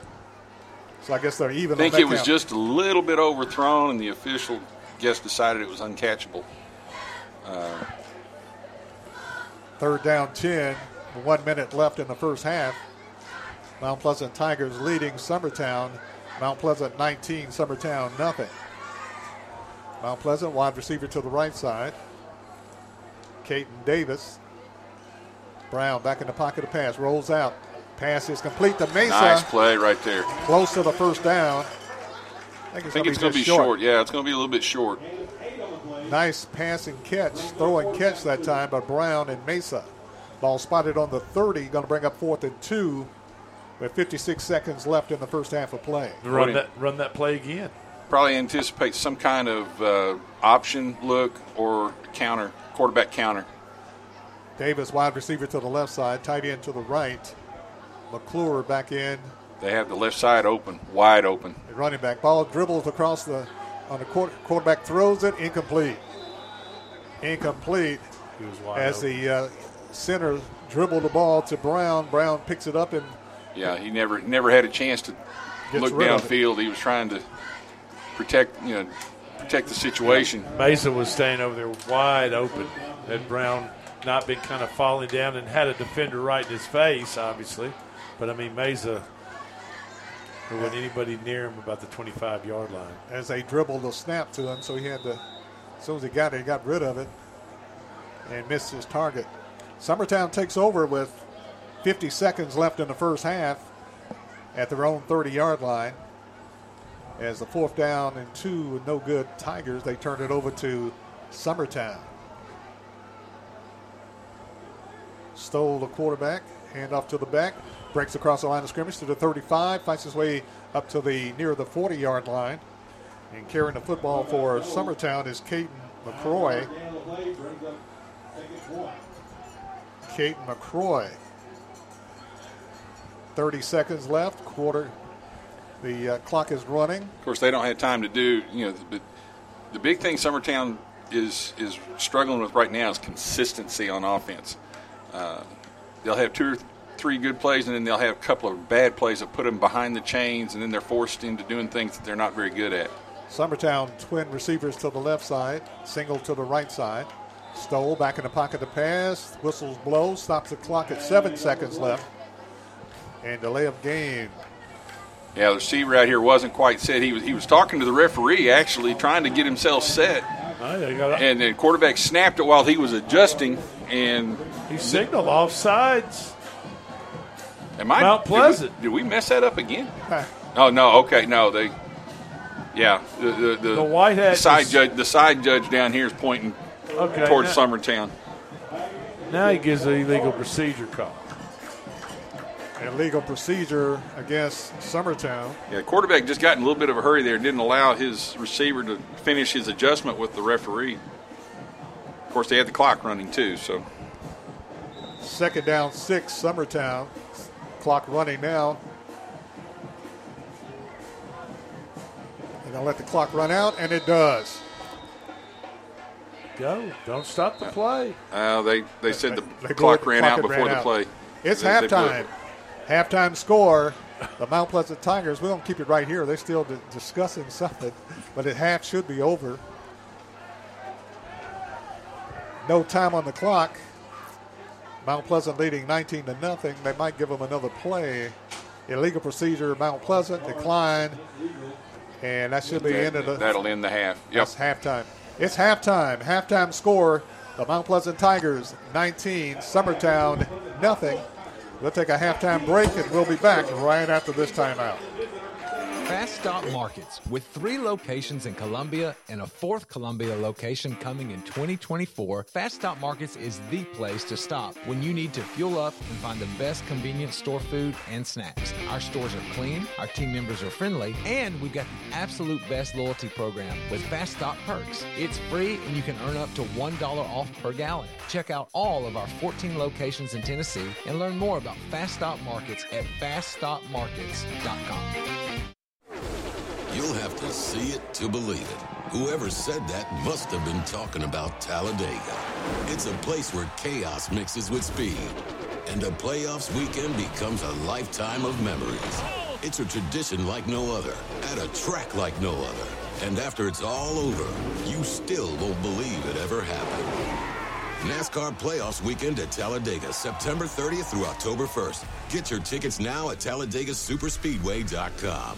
So I guess they're even. I think on that it was count. just a little bit overthrown, and the official guess decided it was uncatchable. Uh, Third down 10, one minute left in the first half. Mount Pleasant Tigers leading Summertown. Mount Pleasant 19, Summertown nothing. Mount Pleasant wide receiver to the right side. Caton Davis. Brown back in the pocket to pass, rolls out. Pass is complete to Mesa. nice play right there. Close to the first down. I think it's, going to be just short. Yeah, it's going to be a little bit short. Nice pass and catch, throw and catch that time by Brown and Mesa. Ball spotted on the 30, going to bring up fourth and two with 56 seconds left in the first half of play. Run that, run that play again. Probably anticipate some kind of uh, option look or counter, quarterback counter. Davis, wide receiver to the left side, tight end to the right. McClure back in, They have the left side open, wide open. the running back. Ball dribbles across the on the quarter, quarterback, throws it, incomplete. Incomplete He was wide as open. the uh, center dribbled the ball to Brown. Brown picks it up and Yeah, he never never had a chance to look rid of it. downfield. He was trying to protect, you know, protect the situation. Mesa was staying over there wide open. Had Brown not been kind of falling down and had a defender right in his face, obviously. But I mean, Mesa, there wasn't anybody near him about the 25 yard line. as they dribbled a snap to him, so he had to, as soon as he got it, he got rid of it and missed his target. Summertown takes over with 50 seconds left in the first half at their own 30 yard line. As the fourth down and two no good Tigers, they turn it over to Summertown. Stoll the quarterback, hand off to the back, breaks across the line of scrimmage to the 35, fights his way up to the near the 40 yard line. And carrying the football for Summertown is Caton McCroy. Caton McCroy. 30 seconds left. Quarter. The uh, clock is running. Of course, they don't have time to do, you know, but the big thing Summertown is is struggling with right now is consistency on offense. Uh, they'll have two three good plays, and then they'll have a couple of bad plays that put them behind the chains, and then they're forced into doing things that they're not very good at. Summertown twin receivers to the left side, single to the right side. Stoll back in the pocket to pass. Whistles blow, stops the clock at seven seconds left. And delay of game. Yeah, the receiver out here wasn't quite set. He was he was talking to the referee actually, trying to get himself set. Ah, they And the quarterback snapped it while he was adjusting, and he signaled offsides. Am I Mount did we- Pleasant. Did we, mess that up again? oh no. Okay, no. They. Yeah, the the, the, The white hat the side is- judge the side judge down here is pointing Okay, towards now- Summertown. Now he gives an illegal procedure call. Illegal procedure against Summertown. Yeah, quarterback just got in a little bit of a hurry there and didn't allow his receiver to finish his adjustment with the referee. Of course, they had the clock running too, so Second down, six, Summertown. Clock running now. And they'll let the clock run out, and it does. Go. Don't stop the play. uh, they they said the They clock it, ran clock out before ran the out. play. It's They- they halftime. it. Halftime score. The Mount Pleasant Tigers, we don't keep it right here. They're still di- discussing something, but at half should be over. No time on the clock. Mount Pleasant leading 19 to nothing. They might give them another play. illegal procedure, Mount Pleasant decline, and that should be That- end of the. That'll end the half. Yep. That's halftime. It's halftime. Halftime score: the Mount Pleasant Tigers 19, Summertown nothing. We'll take a halftime break, and we'll be back right after this timeout. Fast Stop Markets, with three locations in Columbia and a fourth Columbia location coming in 2024, Fast Stop Markets is the place to stop when you need to fuel up and find the best convenient store food and snacks. Our stores are clean, our team members are friendly, and we've got the absolute best loyalty program with Fast Stop Perks. It's free and you can earn up to $1 off per gallon. Check out all of our 14 locations in Tennessee and learn more about Fast Stop Markets at faststopmarkets.com. You'll have to see it to believe it. Whoever said that must have been talking about Talladega. It's a place where chaos mixes with speed, and a playoffs weekend becomes a lifetime of memories. It's a tradition like no other, at a track like no other. And after it's all over, you still won't believe it ever happened. NASCAR Playoffs Weekend at Talladega, September 30th through October 1st. Get your tickets now at TalladegaSuperspeedway.com.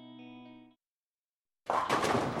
Thank you.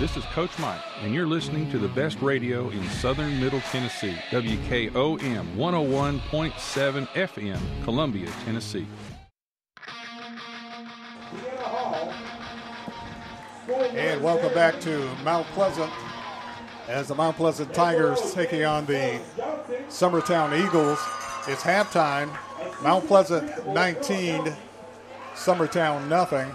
This is Coach Mike, and you're listening to the best radio in southern Middle Tennessee, WKOM 101.7 FM, Columbia, Tennessee. And welcome back to Mount Pleasant as the Mount Pleasant Tigers taking on the Summertown Eagles. It's halftime. Mount Pleasant 19, Summertown nothing.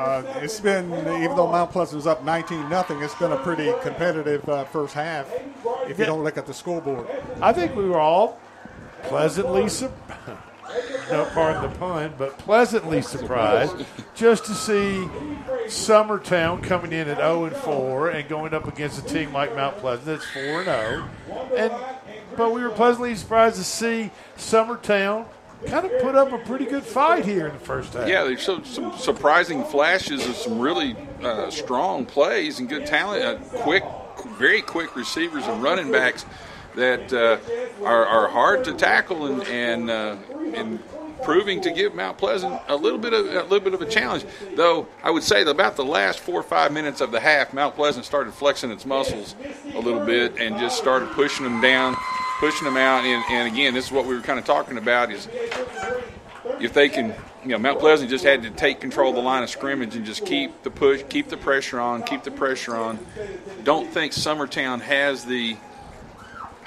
Uh, it's been, even though Mount Pleasant is up 19 nothing, it's been a pretty competitive uh, first half if you don't look at the scoreboard. I think we were all pleasantly surprised. No, pardon the pun, but pleasantly surprised just to see Summertown coming in at 0 and 4 and going up against a team like Mount Pleasant that's 4 and 0. And but we were pleasantly surprised to see Summertown kind of put up a pretty good fight here in the first half. Yeah, there's some, some surprising flashes of some really uh, strong plays and good talent. Uh, quick, very quick receivers and running backs that uh, are, are, hard to tackle and and, uh, and proving to give Mount Pleasant a little bit of a little bit of a challenge. Though I would say that about the last four or five minutes of the half, Mount Pleasant started flexing its muscles a little bit and just started pushing them down, pushing them out. And, and again, this is what we were kind of talking about: is if they can, you know, Mount Pleasant just had to take control of the line of scrimmage and just keep the push, keep the pressure on, keep the pressure on. Don't think Summertown has the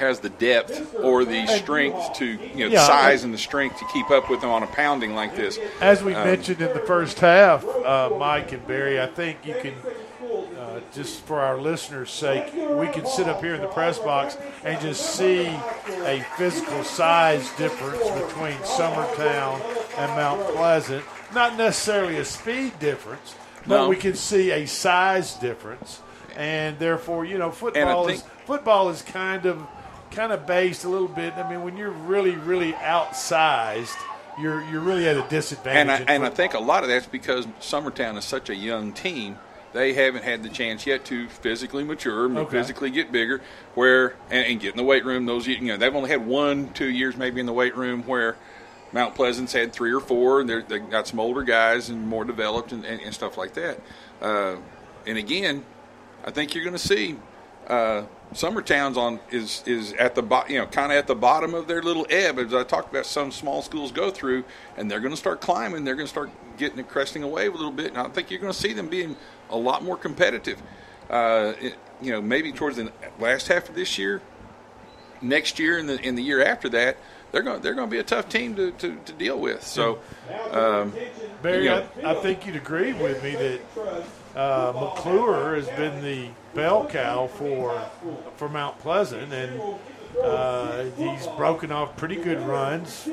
has the depth or the strength to you know Yeah, size and the strength to keep up with them on a pounding like this. As we Um, mentioned in the first half, uh, Mike and Barry, I think you can, uh, just for our listeners' sake, we can sit up here in the press box and just see a physical size difference between Summertown and Mount Pleasant. Not necessarily a speed difference, but No. we can see a size difference. and therefore, you know, football think- is football is kind of kind of based a little bit. I mean, when you're really really outsized, you're you're really at a disadvantage. And I, and I think a lot of that's because Summertown is such a young team. They haven't had the chance yet to physically mature, Okay. physically get bigger, where and, and get in the weight room. Those you know they've only had one, two years maybe in the weight room where Mount Pleasant's had three or four, and they got some older guys and more developed and, and, and stuff like that. Uh, and again, I think you're going to see uh, Summertown's on is is at the bo- you know kind of at the bottom of their little ebb as I talked about. Some small schools go through, and they're going to start climbing. They're going to start getting it cresting a wave a little bit, and I think you're going to see them being a lot more competitive. Uh, it, you know, maybe towards the last half of this year, next year, and the in the year after that, they're going they're going to be a tough team to, to, to deal with. So, um, Barry, you know, I, I think you'd agree with me that uh, McClure has been the bell cow for for Mount Pleasant, and uh, he's broken off pretty good runs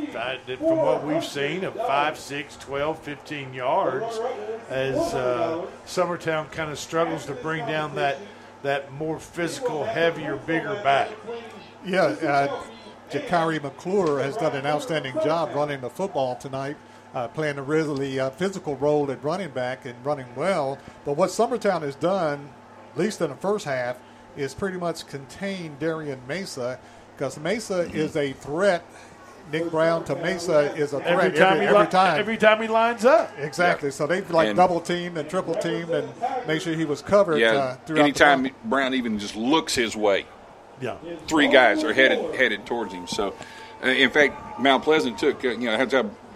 from what we've seen of 5, 6, 12, 15 yards as uh, Summertown kind of struggles to bring down that, that more physical, heavier, bigger back. Yeah, uh, Jakari McClure has done an outstanding job running the football tonight, uh, playing a really uh, physical role at running back and running well. But what Summertown has done, at least in the first half, is pretty much contain Darian Mesa because Mesa is a threat. Nick Brown to Mesa is a threat Every every, time, every, he li- time. every time he lines up. Exactly. So they've like And- double teamed and triple teamed and make sure he was covered yeah. uh, throughout the anytime Brown even just looks his way, Yeah. three guys are headed headed towards him. So, uh, in fact, Mount Pleasant took uh, you know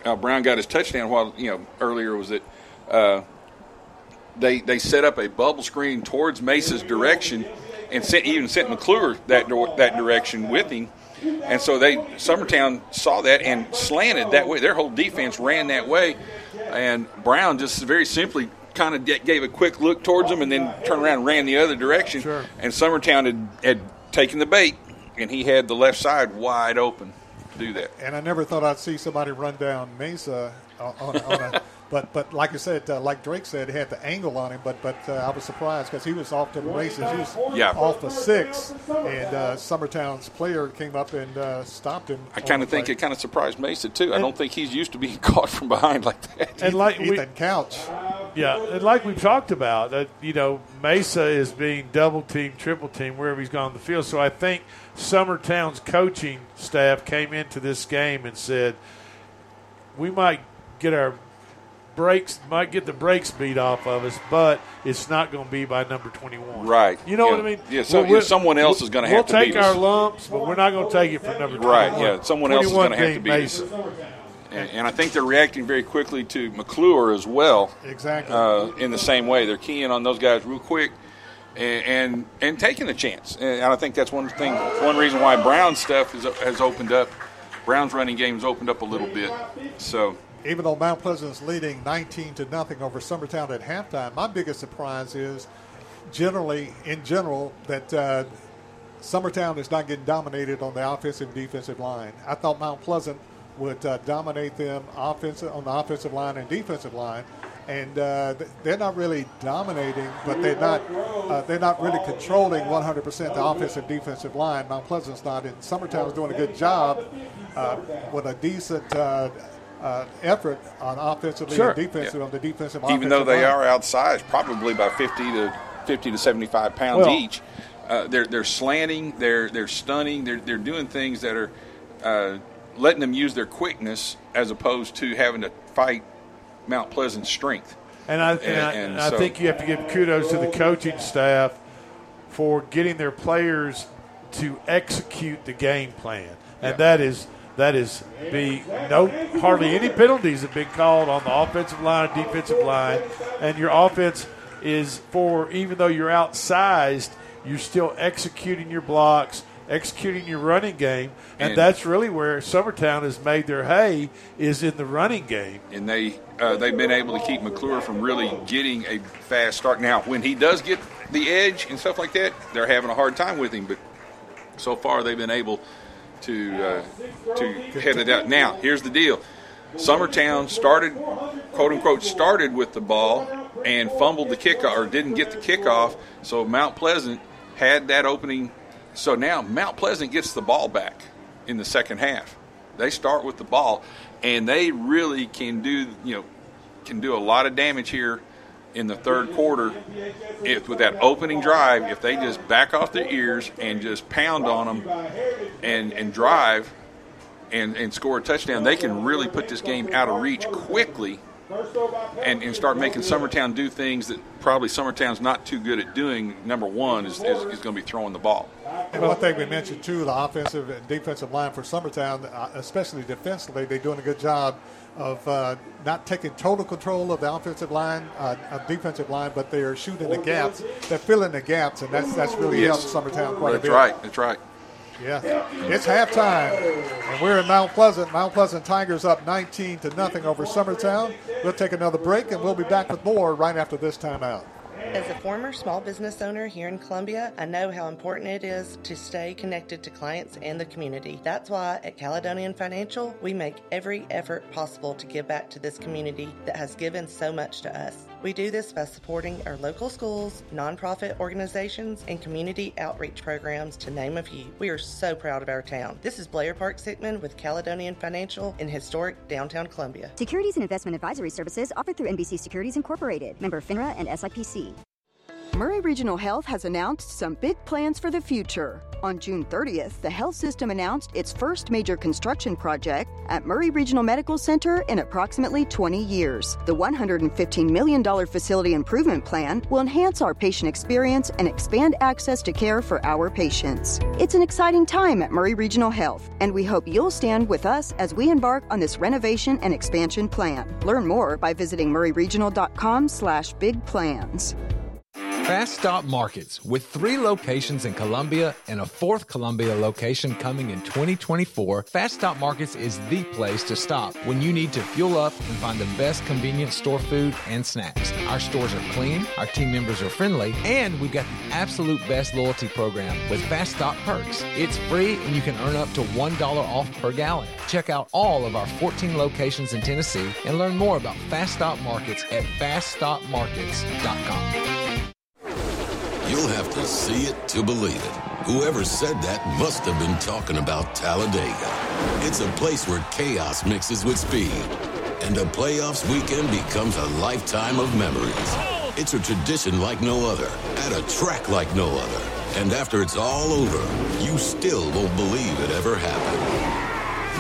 how Brown got his touchdown. While you know earlier was that uh, they they set up a bubble screen towards Mesa's direction and sent, even sent McClure that that direction with him. And so they Summertown saw that and slanted that way. Their whole defense ran that way, and Brown just very simply kind of gave a quick look towards them and then turned around and ran the other direction. Sure. And Summertown had, had taken the bait, and he had the left side wide open do that. and I never thought I'd see somebody run down Mesa on, on, a, on a. But but like I said, uh, like Drake said, he had the angle on him. But but uh, I was surprised because he was off to the races. He was Yeah. off for six, and uh, Summertown's player came up and uh, stopped him. I kind of think it kind of surprised Mesa too. I don't think he's used to being caught from behind like that. And like we, Couch. Yeah, and like we've talked about, uh, you know, Mesa is being double teamed, triple teamed wherever he's gone on the field. So I think Summertown's coaching staff came into this game and said, we might get our brakes, might get the brakes beat off of us, but it's not going to be by number 21. Right. You know Yeah. what I mean? Yeah, so- We'll- yeah, someone else is have to be. we'll to take beat us. our lumps, but we're not going to take it from number 21. Right, yeah, someone else is gonna have to beat us. And, and I think they're reacting very quickly to McClure as well. Exactly. Uh, in the same way, they're keying on those guys real quick, and and, taking a chance. And I think that's one thing, one reason why Brown's stuff is, has opened up. Brown's running game has opened up a little bit. So even though Mount Pleasant's leading 19 to nothing over Summertown at halftime, my biggest surprise is generally, in general, that uh, Summertown is not getting dominated on the offensive and defensive line. I thought Mount Pleasant would uh, dominate them offensive on the offensive line and defensive line. And uh, they're not really dominating, but they're not uh, they're not really controlling 100% the offensive and defensive line. Mount Pleasant's not, and Summertown's doing a good job uh, with a decent uh, uh, effort on offensively Sure. and defensive on the defensive. even though they line. are outsized, probably by 50 to 50 to 75 pounds Well- each, uh, they're they're slanting, they're they're stunning, they're they're doing things that are uh, letting them use their quickness as opposed to having to fight Mount Pleasant's strength. And I, and, I, And- and I think you have to give kudos to the coaching staff for getting their players to execute the game plan, and that is that is be no hardly any penalties have been called on the offensive line, defensive line, and your offense is for even though you're outsized, you're still executing your blocks. Executing your running game, and, And- that's really where Summertown has made their hay is in the running game. and they uh, they've been able to keep McClure from really getting a fast start. Now, when he does get the edge and stuff like that, they're having a hard time with him. But so far, they've been able to uh, to head it out. Now, here's the deal: Summertown started, quote unquote, started with the ball and fumbled the kickoff or didn't get the kickoff. So Mount Pleasant had that opening. So now Mount Pleasant gets the ball back in the second half. They start with the ball, and they really can do you know can do a lot of damage here in the third quarter if with that opening drive if they just back off their ears and just pound on them and and drive and and score a touchdown they can really put this game out of reach quickly and, and start making Summertown do things that probably Summertown's not too good at doing. Number one is, is, is going to be throwing the ball. And one thing we mentioned too, the offensive and defensive line for Summertown, uh, especially defensively, they're doing a good job of uh, not taking total control of the offensive line, uh, of defensive line, but they are shooting the gaps. They're filling the gaps, and that's that's really Yes. helped Summertown quite That's a bit. That's right. That's right. Yeah, it's halftime, and we're in Mount Pleasant. Mount Pleasant Tigers up 19 to nothing over Summertown. We'll take another break, and we'll be back with more right after this timeout. As a former small business owner here in Columbia, I know how important it is to stay connected to clients and the community. That's why at Caledonian Financial, we make every effort possible to give back to this community that has given so much to us. We do this by supporting our local schools, nonprofit organizations, and community outreach programs, to name a few. We are so proud of our town. This is Blair Park Sickman with Caledonian Financial in historic downtown Columbia. Securities and investment advisory services offered through NBC Securities Incorporated, member FINRA and SIPC. Maury Regional Health has announced some big plans for the future. On June 30th, the health system announced its first major construction project at Maury Regional Medical Center in approximately 20 years. The $115 million facility improvement plan will enhance our patient experience and expand access to care for our patients. It's an exciting time at Maury Regional Health, and we hope you'll stand with us as we embark on this renovation and expansion plan. Learn more by visiting mauryregional.com slash big plans. Fast Stop Markets, with three locations in Columbia and a fourth Columbia location coming in 2024, Fast Stop Markets is the place to stop when you need to fuel up and find the best convenient store food and snacks. Our stores are clean, our team members are friendly, and we've got the absolute best loyalty program with Fast Stop Perks. It's free and you can earn up to $1 off per gallon. Check out all of our 14 locations in Tennessee and learn more about Fast Stop Markets at faststopmarkets.com. You'll have to see it to believe it. Whoever said that must have been talking about Talladega. It's a place where chaos mixes with speed, and a playoffs weekend becomes a lifetime of memories. It's a tradition like no other, at a track like no other. And after it's all over, you still won't believe it ever happened.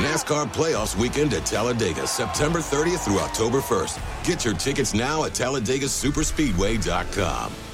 NASCAR Playoffs Weekend at Talladega, September 30th through October 1st. Get your tickets now at TalladegaSuperspeedway.com.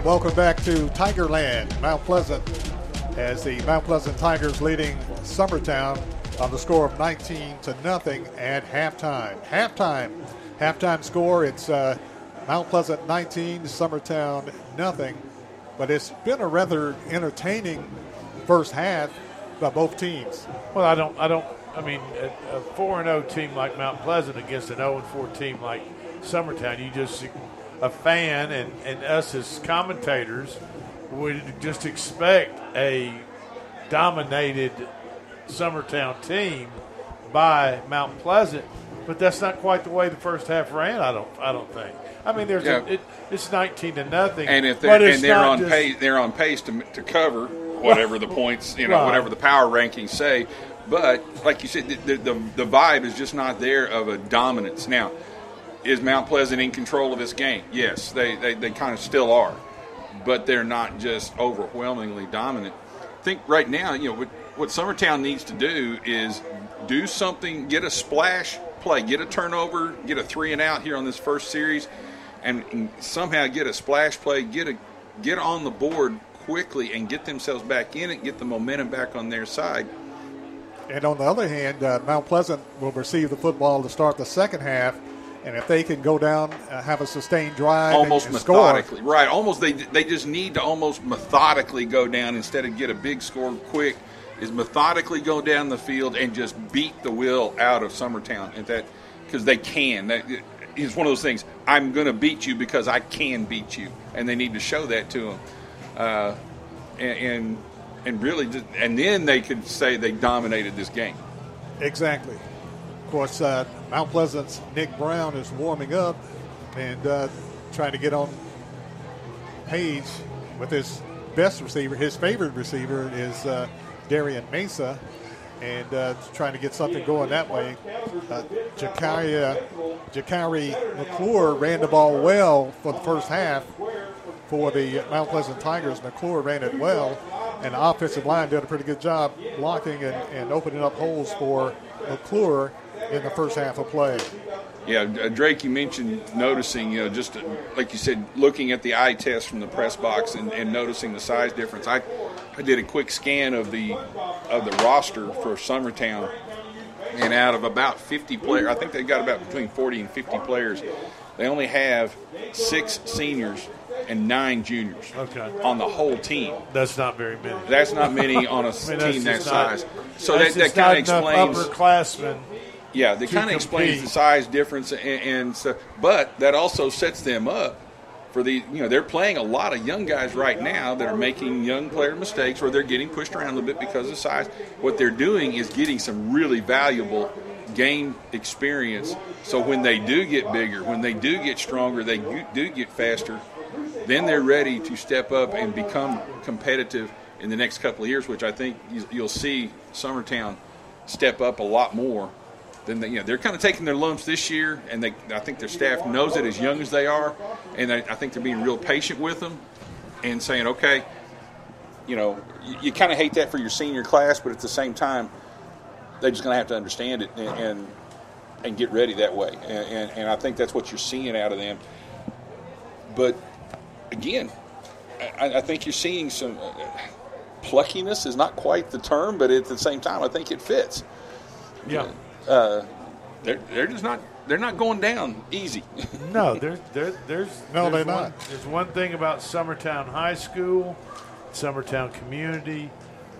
And welcome back to Tigerland, Mount Pleasant, as the Mount Pleasant Tigers leading Summertown on the score of 19 to nothing at halftime. Halftime, halftime score. It's uh, Mount Pleasant 19, Summertown nothing. But it's been a rather entertaining first half by both teams. Well, I don't, I don't. I mean, a, four and zero team like Mount Pleasant against an zero and four team like Summertown, you just a fan and, and us as commentators would just expect a dominated Summertown team by Mount Pleasant, but that's not quite the way the first half ran. I don't. I don't think. I mean, there's Yeah. a, it, it's nineteen to nothing. And if they're and they're on just- pace, they're on pace to, to cover whatever the points, you know, Right. whatever the power rankings say. But like you said, the, the the vibe is just not there of a dominance. Now, is Mount Pleasant in control of this game? Yes, they they, they kind of still are, but they're not just overwhelmingly dominant. I think right now, you know, what, what Summertown needs to do is do something, get a splash play, get a turnover, get a three and out here on this first series, and, and somehow get a splash play, get a get on the board quickly, and get themselves back in it, get the momentum back on their side. And on the other hand, uh, Mount Pleasant will receive the football to start the second half. And if they can go down, uh, have a sustained drive, almost and, score, methodically, right? Almost they they just need to almost methodically go down instead of get a big score quick. Is methodically go down the field and just beat the will out of Summertown at that because they can. That is one of those things. I'm going to beat you because I can beat you, and they need to show that to them. Uh, and, and and really, just, and then they could say they dominated this game. Exactly. Of course, uh, Mount Pleasant's Nick Brown is warming up and uh, trying to get on page with his best receiver. His favorite receiver is uh, Darian Mesa, and uh, trying to get something going that way. Uh, Jakari, Jakari McClure ran the ball well for the first half for the Mount Pleasant Tigers. McClure ran it well, and the offensive line did a pretty good job blocking and, and opening up holes for McClure in the first half of play. Yeah, uh, Drake, you mentioned noticing, you know, just uh, like you said, looking at the eye test from the press box and, and noticing the size difference. I, I did a quick scan of the of the roster for Summertown, and out of about 50 players, I think they got about between 40 and 50 players. They only have six seniors and nine juniors Okay. on the whole team. That's not very many. That's not many on a I mean, team that just not- size. So that, that kind of enough explains upperclassmen. Yeah, that kind of explains the size difference, and, and so, but that also sets them up for the you know they're playing a lot of young guys right now that are making young player mistakes or they're getting pushed around a little bit because of size. What they're doing is getting some really valuable game experience. So when they do get bigger, when they do get stronger, they do- get faster. Then they're ready to step up and become competitive in the next couple of years, which I think you- you'll see Summertown step up a lot more than they, you know they're kind of taking their lumps this year, and they I think their staff knows it as young as they are, and I, I think they're being real patient with them and saying, okay, you know, you, you kind of hate that for your senior class, but at the same time, they're just going to have to understand it and, and and get ready that way, and, and and I think that's what you're seeing out of them. But again, I, I think you're seeing some uh, pluckiness is not quite the term, but at the same time, I think it fits. Yeah. Uh, they're they're just not they're not going down easy. No, there, there, there's No, there's they're one, not. There's one thing about Summertown High School, Summertown community.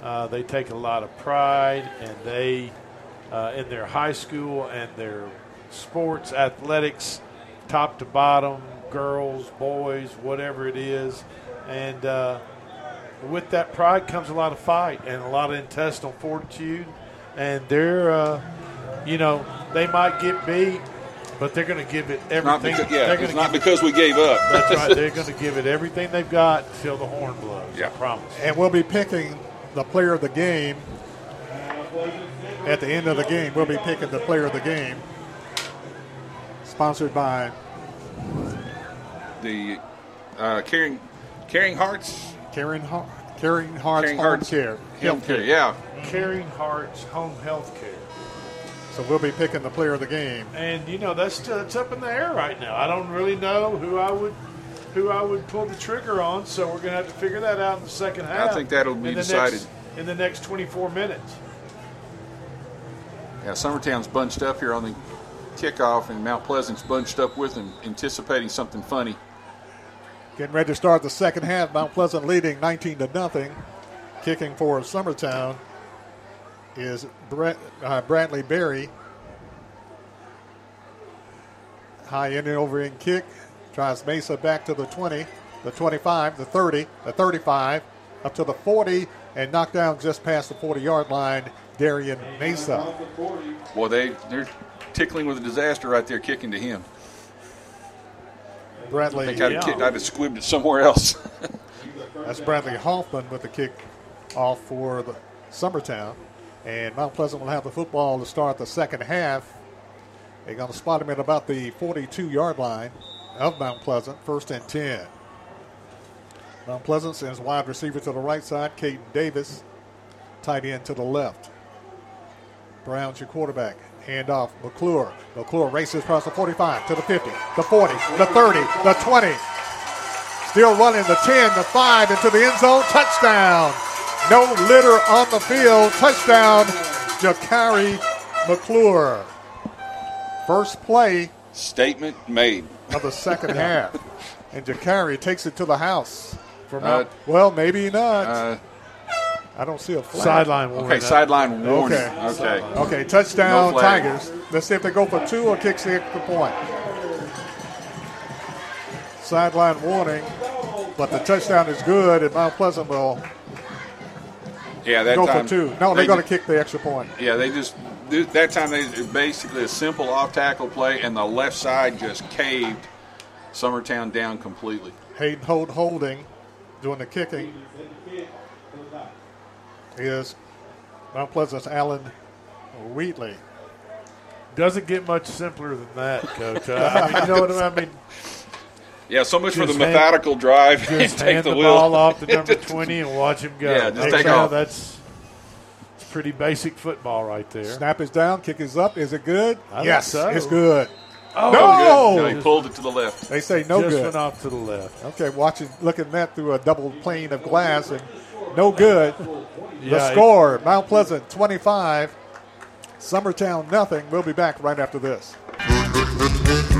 Uh, they take a lot of pride, and they uh, in their high school and their sports, athletics, top to bottom, girls, boys, whatever it is, and uh, with that pride comes a lot of fight and a lot of intestinal fortitude, and they're, uh, you know, they might get beat, but they're going to give it everything. Not because, yeah, they're it's gonna not give because we gave up. It, that's right. They're going to give it everything they've got till the horn blows. Yeah. I promise. And we'll be picking the player of the game at the end of the game. We'll be picking the player of the game. Sponsored by the uh, caring, caring hearts, Caring, Har- Caring Hearts Caring Home Hearts Care. Home Care, yeah. Caring Hearts Home Health Care. So we'll be picking the player of the game. And you know that's that's up in the air right now. I don't really know who I would who I would pull the trigger on. So we're going to have to figure that out in the second half. I think that'll be in decided. next, in the next 24 minutes. Yeah, Summertown's bunched up here on the kickoff, and Mount Pleasant's bunched up with them, anticipating something funny. Getting ready to start the second half. Mount Pleasant leading 19 to nothing. Kicking for Summertown is Brett, uh, Bradley Berry. High end and over in kick. Tries Mesa back to the 20, the 25, the 30, the 35, up to the 40, and knocked down just past the 40 yard line. Darian Mesa. Boy, they they're tickling with a disaster right there, kicking to him. Bradley. I think I'd, have kicked, I'd have squibbed it somewhere else. That's Bradley Hoffman with the kick off for the Summertown. And Mount Pleasant will have the football to start the second half. They're going to spot him at about the 42 yard line of Mount Pleasant, first and 10. Mount Pleasant sends wide receiver to the right side, Caden Davis, tight end to the left. Brown's your quarterback. Hand off, McClure. McClure races across the 45 to the 50, the 40, the 30, the 20. Still running the 10, the 5 into the end zone. Touchdown. No litter on the field. Touchdown, Jakari McClure. First play Statement made. of the second half. And Jakari takes it to the house. For Uh, Mount, well, maybe not. Uh, I don't see a flag. Sideline warning. Okay, sideline warning. Okay. Okay. Okay, touchdown No. Tigers. Let's see if they go for two or kicks the extra point. Sideline warning, but the touchdown is good, and Mount Pleasant will Yeah, that go time. for two. No, they're they going to kick the extra point. Yeah, they just that time they basically a simple off tackle play, and the left side just caved Summertown down completely. Hayden Holt holding, doing the kicking. Is Mount Pleasant's Allen Wheatley. Doesn't get much simpler than that, Coach. I mean, you know what I mean? Yeah, so much for the Just hand- methodical drive. Just take hand the, the, wheel. ball off to number 20 and watch him go. Yeah, just That's take how- off. That's it's pretty basic football right there. Snap is down, kick is up. Is it good? I yes, so. it's good. Oh, no! No, he pulled it to the left. They say no Just good. went off to the left. Okay, watching, looking at that through a double pane of glass, and no good. Yeah, the it- score: Mount Pleasant 25, Summertown nothing. We'll be back right after this.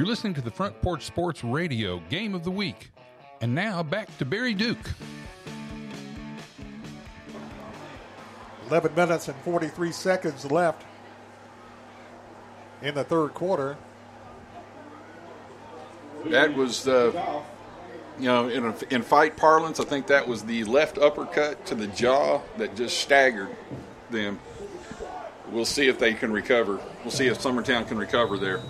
You're listening to the Front Porch Sports Radio Game of the Week. And now back to Barry Duke. 11 minutes and 43 seconds left in the third quarter. That was the, you know, in, a, in fight parlance, I think that was the left uppercut to the jaw that just staggered them. We'll see if they can recover. We'll see if Summertown can recover there.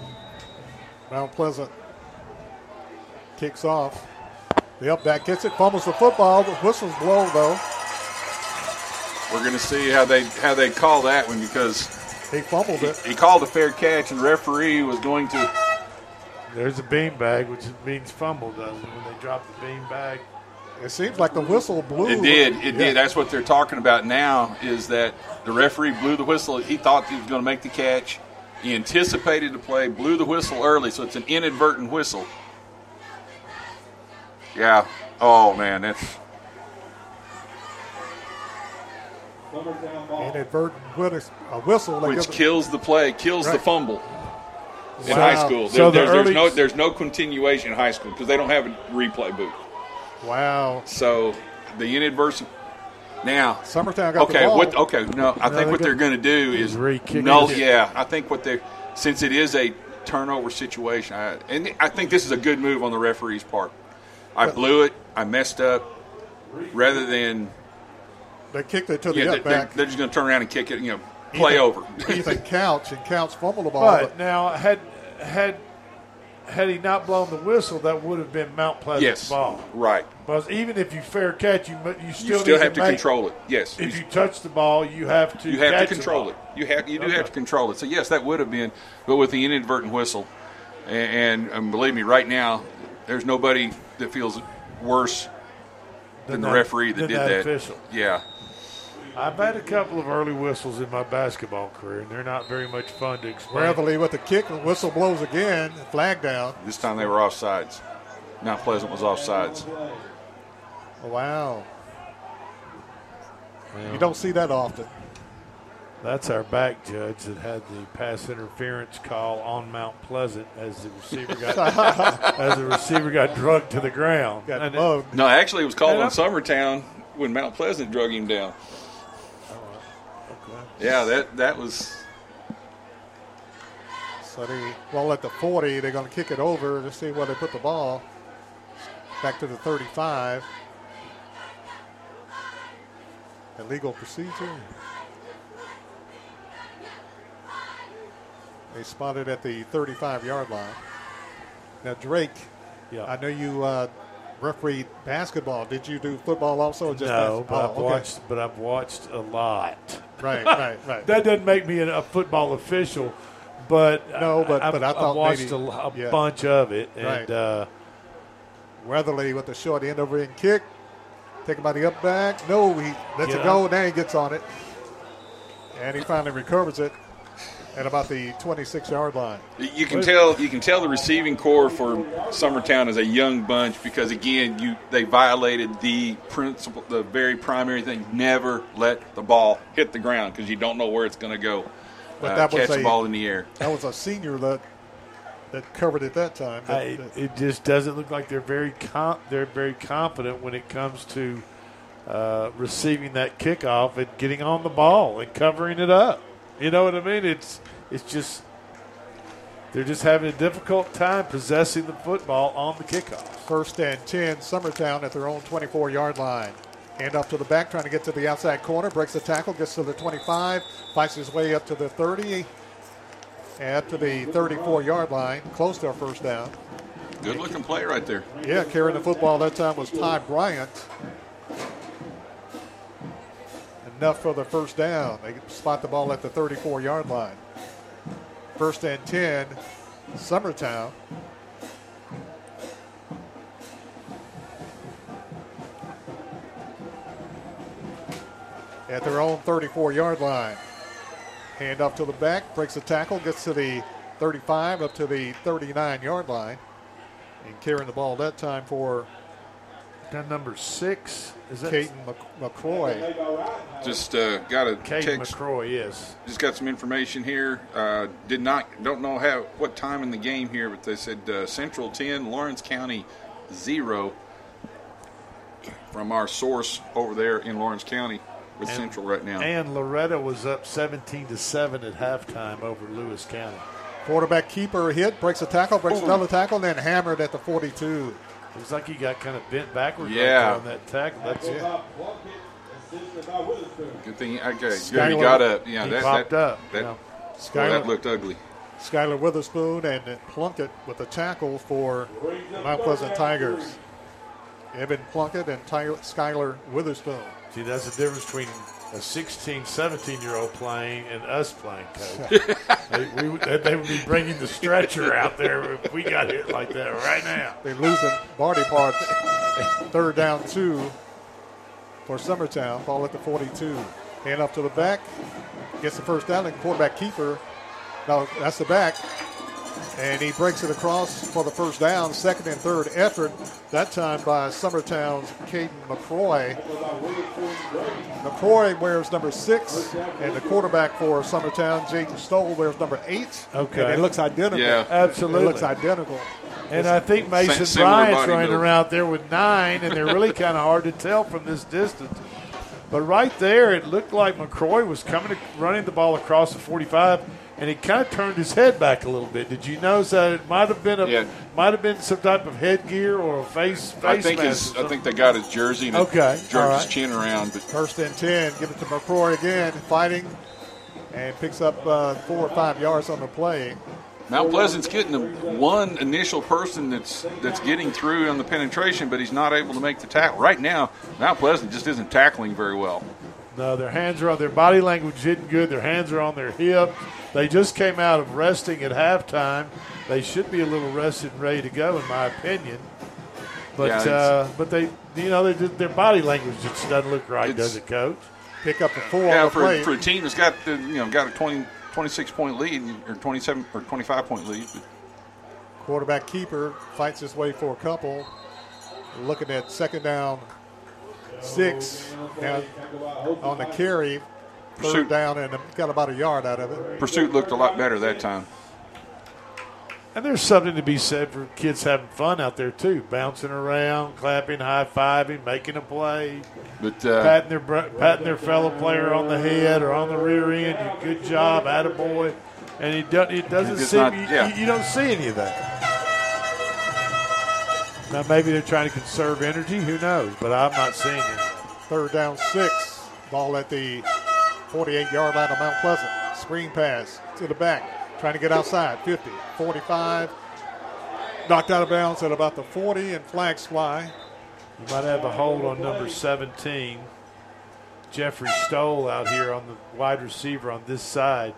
Mount Pleasant kicks off. The up back gets it, fumbles the football. The whistle's blown though. We're going to see how they how they call that one because he fumbled it. He called a fair catch, and referee was going to. There's a bean bag, which means fumble, doesn't it? When they drop the bean bag. It seems like the whistle blew. It did. It Yeah. did. That's what they're talking about now. Is that the referee blew the whistle? He thought he was going to make the catch. He anticipated the play, blew the whistle early, so it's an inadvertent whistle. Yeah. Oh man, that's Inadvertent whistle. which kills the play, kills the fumble. In high school, So There- the there's, there's no there's no continuation in high school because they don't have a replay booth. Wow. So the inadvertent. Now, Summertown got the okay. ball. What? Okay. No, I No, think they what they're going to do is no. Yeah, I think what they since it is a turnover situation, I, and I think this is a good move on the referee's part. I blew it. I messed up. Rather than They kicked it to the yeah, up they, they're, back. they're just going to turn around and kick it. You know, play Ethan- over. Ethan Couch and Couch fumbled the ball. But now, had had had he not blown the whistle, that would have been Mount Pleasant's Yes. ball. Right. But even if you fair catch, you you still You still have to make- control it. Yes. If You- you touch the ball, you have to. You have to the control it. You have you do Okay. have to control it. So yes, that would have been, but with the inadvertent whistle, and, and, and believe me, right now, there's nobody that feels worse than, Than the that- referee that did that that. official. Yeah. I've had a couple of early whistles in my basketball career, and they're not very much fun to explain. Bradley with the kick, the whistle blows again, flag down. This time they were offsides. Mount Pleasant was offsides. Wow. You don't see that often. That's our back judge that had the pass interference call on Mount Pleasant as the receiver got as the receiver got drugged to the ground. Got And mugged. No, actually, it was called And on I'm- Summertown when Mount Pleasant drug him down. Yeah, that that was. So they, well, at the 40, they're going to kick it over to see where they put the ball. Back to the 35. Illegal procedure. They spotted at the 35 yard line. Now, Drake, Yeah. I know you uh, refereed basketball. Did you do football also? No, but basketball? I've Oh, okay. watched. But I've watched a lot. Right, right, right. that doesn't make me a, football official, but No, but- I've, but I I've watched maybe- a, a yeah. bunch of it, and Right. uh, Weatherly with the short end over end kick. Taken by the up back. No, he lets Yeah. it go. Now he gets on it. And he finally recovers it at about the 26 yard line. You can tell you can tell the receiving corps for Summertown is a young bunch because again you they violated the principle the very primary thing never let the ball hit the ground because you don't know where it's going to go. But Uh, that was catch a, the ball in the air. That was a senior that that covered it that time. That- I, that- it just doesn't look like they're very com- they're very confident when it comes to uh, receiving that kickoff and getting on the ball and covering it up. You know what I mean? It's it's just they're just having a difficult time possessing the football on the kickoff. First and 10, Summertown at their own 24 yard line. And off to the back, trying to get to the outside corner. Breaks the tackle, gets to the 25, fights his way up to the 30, and up to the 34 yard line. Close to a first down. Good looking play right there. Yeah, carrying the football that time was Ty Bryant. Enough for the first down. They spot the ball at the 34 yard line. First and 10, Summertown. At their own 34 yard line. Hand off to the back, breaks the tackle, gets to the 35, up to the 39 yard line. And carrying the ball that time for Gun number six is that Caden Mc- McCroy. Just uh, got a Caden text. McCroy? Yes. Just got some information here. Uh, did not don't know how what time in the game here, but they said uh, Central ten, Lawrence County zero. From our source over there in Lawrence County with And- Central right now. And Loretto was up 17 to 7 at halftime over Lewis County. Quarterback keeper hit, breaks a tackle, breaks another tackle, then hammered at the 42. Looks like he got kind of bent backwards Yeah. there on that tackle. That's it. Good thing. Okay, good. He got up. Yeah, He that popped that, up, That, yeah. boy, Skylar- that looked ugly. Skylar Witherspoon and Plunkett with the tackle for the Mount Pleasant Tigers. Evan Plunkett and Ty- Skylar Witherspoon. See, that's the difference between a 16, 17 year old playing and us playing, coach. they, we, would- they would be bringing the stretcher out there if we got hit like that right now. They're losing body parts. Third down two for Summertown. Ball at the 42. Hand off to the back. Gets the first down. And quarterback keeper. No, that's the back. And he breaks it across for the first down. Second and third effort, that time by Summertown's Caden McCroy. McCroy wears number six, and the quarterback for Summertown, Jaden Stoll, wears number eight. Okay. And it looks identical. Yeah. Absolutely. It looks identical. And I think Mason Similar Bryant's running build. around there with nine, and they're really kind of hard to tell from this distance. But right there, it looked like McCroy was coming, running the ball across the 45, and he kind of turned his head back a little bit. Did you notice that it might have been a Yeah. might have been some type of headgear or a face face I think mask? his, I think they got his jersey and Okay, jerked all his chin around. But First and 10, give it to McCroy again, fighting, and picks up uh, four or five yards on the play. Mount Pleasant's getting the one initial person that's that's getting through on the penetration, but he's not able to make the tackle. Right now, Mount Pleasant just isn't tackling very well. No, their hands are on their body language isn't good. Their hands are on their hip. They just came out of resting at halftime. They should be a little rested and ready to go, in my opinion. But Yeah, it's- uh, but they, you know, they, their body language just doesn't look right, does it, Coach? Pick up the four yeah, on for, play. for a team that's got the, you know got a 20, 26 point lead or twenty seven or twenty five point lead. But Quarterback keeper fights his way for a couple. Looking at second down, six. Now on the carry, third Pursuit. down, and got about a yard out of it. Pursuit looked a lot better that time. And there's something to be said for kids having fun out there too, bouncing around, clapping, high fiving, making a play, But uh, patting their patting their fellow player on the head or on the rear end. You good job, attaboy. And he, do, he doesn't He does seem not- you, yeah. you, you don't see any of that. Now maybe they're trying to conserve energy. Who knows? But I'm not seeing it. Third down, six. Ball at the 48 yard line of Mount Pleasant. Screen pass to the back, trying to get outside. 50, 45. Knocked out of bounds at about the 40, and flags fly. You might have a hold on number 17, Jeffrey Stoll out here on the wide receiver on this side.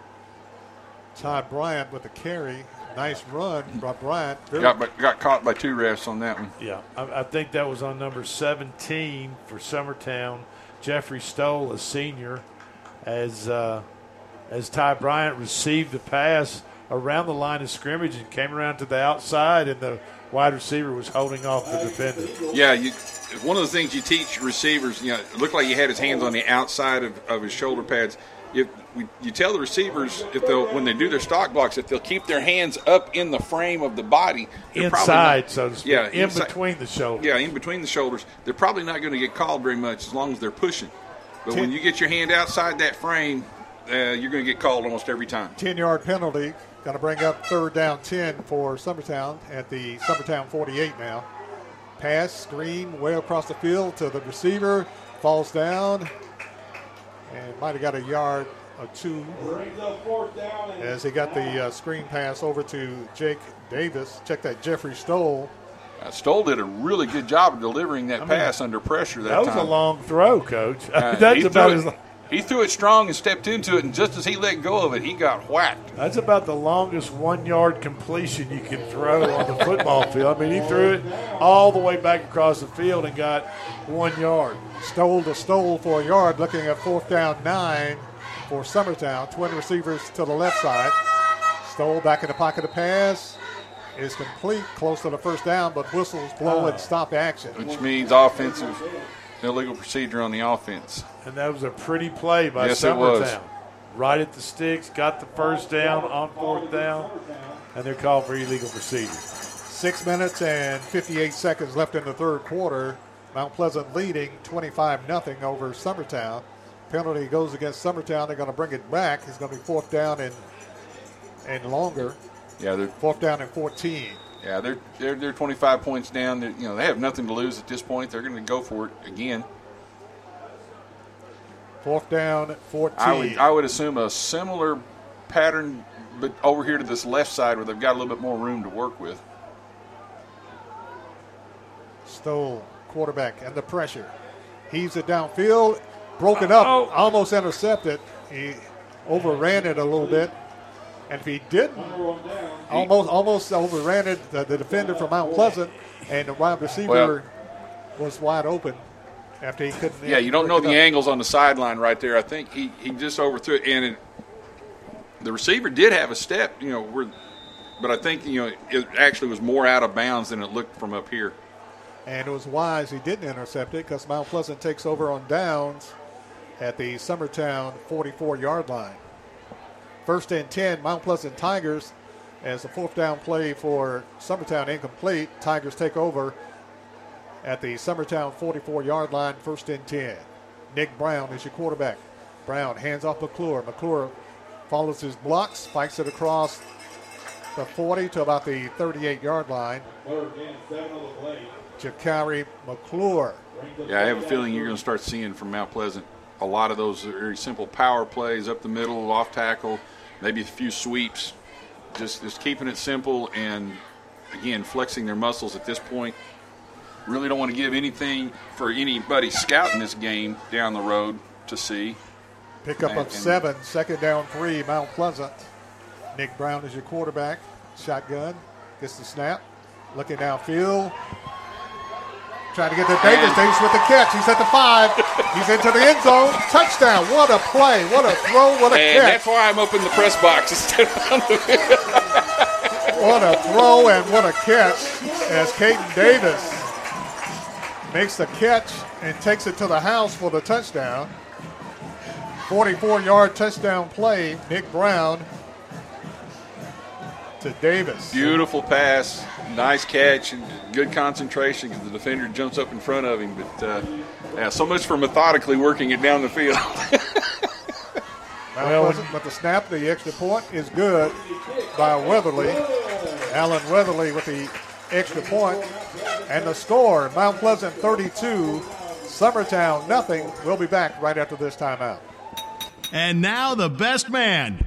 Todd Bryant with the carry. Nice run by Bryant. Very- got but got caught by two refs on that one. Yeah, I, I think that was on number 17 for Summertown. Jeffrey Stoll, a senior, as uh, as Ty Bryant received the pass around the line of scrimmage and came around to the outside, and the wide receiver was holding off the defender. Yeah, you, one of the things you teach receivers, you know, it looked like he had his hands on the outside of, of his shoulder pads. If we, you tell the receivers if they'll when they do their stock blocks, if they'll keep their hands up in the frame of the body, Inside, not- so to speak, yeah, in inside- between the shoulders. Yeah, in between the shoulders, they're probably not going to get called very much as long as they're pushing. But when you get your hand outside that frame, uh, you're going to get called almost every time. 10 yard penalty. Going to bring up third down 10 for Summertown at the Summertown 48 now. Pass, screen, way across the field to the receiver. Falls down. And might have got a yard or two as he got the uh, screen pass over to Jake Davis. Check that Jeffrey Stoll. Uh, Stoll did a really good job of delivering that I mean, pass under pressure that, That was time. a long throw, Coach. Uh, That's he, about threw as it, he threw it strong and stepped into it, and just as he let go of it, he got whacked. That's about the longest one yard completion you can throw on the football field. I mean, he threw it all the way back across the field and got one yard. Stoll to Stoll for a yard, looking at fourth down nine for Summertown. Twin receivers to the left side. Stoll back in the pocket of pass. Is complete, close to the first down, but whistles blow and ah. stop action. Which means offensive illegal procedure on the offense. And that was a pretty play by Yes, it was. Summertown. Right at the sticks, got the first down on fourth down, and they're called for illegal procedure. Six minutes and 58 seconds left in the third quarter. Mount Pleasant leading 25 0 over Summertown. Penalty goes against Summertown. They're going to bring it back. It's going to be fourth down and and longer. Yeah, they're Fourth down and 14. yeah they're they're, they're 25 points down. They're, you know they have nothing to lose at this point. They're going to go for it again. Fourth down, 14. I would I would assume a similar pattern, but over here to this left side where they've got a little bit more room to work with. Stoll, quarterback, and the pressure. Heaves it downfield, broken up, almost intercepted. He overran it a little bit. And if he didn't, almost almost overran it, the, the defender from Mount Pleasant, and the wide receiver was wide open after he couldn't. Yeah, you don't know the up. angles on the sideline right there. I think he, he just overthrew it, and it, the receiver did have a step, you know, where but I think you know it actually was more out of bounds than it looked from up here. And it was wise he didn't intercept it because Mount Pleasant takes over on downs at the Summertown 44 yard line. First and 10, Mount Pleasant Tigers as the fourth down play for Summertown incomplete. Tigers take over at the Summertown 44 yard line, first and 10. Nick Brown is your quarterback. Brown hands off McClure. McClure follows his blocks, spikes it across the 40 to about the 38 yard line. Jakari McClure. Yeah, I have a feeling you're going to start seeing from Mount Pleasant a lot of those very simple power plays up the middle, off tackle, maybe a few sweeps. Just just keeping it simple and again flexing their muscles at this point. Really don't want to give anything for anybody scouting this game down the road to see. Pick up And- of seven, second down three, Mount Pleasant. Nick Brown is your quarterback. Shotgun, gets the snap, looking downfield. Trying to get to Davis. And- Davis with the catch. He's at the five. He's into the end zone. Touchdown. What a play. What a throw. What a And catch. that's why I'm up in the press box instead of on the What a throw and what a catch as Caden Davis makes the catch and takes it to the house for the touchdown. 44 yard touchdown play. Nick Brown to Davis. Beautiful pass, nice catch, and good concentration because the defender jumps up in front of him. But uh, yeah, so much for methodically working it down the field. Mount Pleasant, but the snap, the extra point is good by Weatherly. Alan Weatherly with the extra point. And the score, Mount Pleasant 32, Summertown nothing. We'll be back right after this timeout. And now the best man.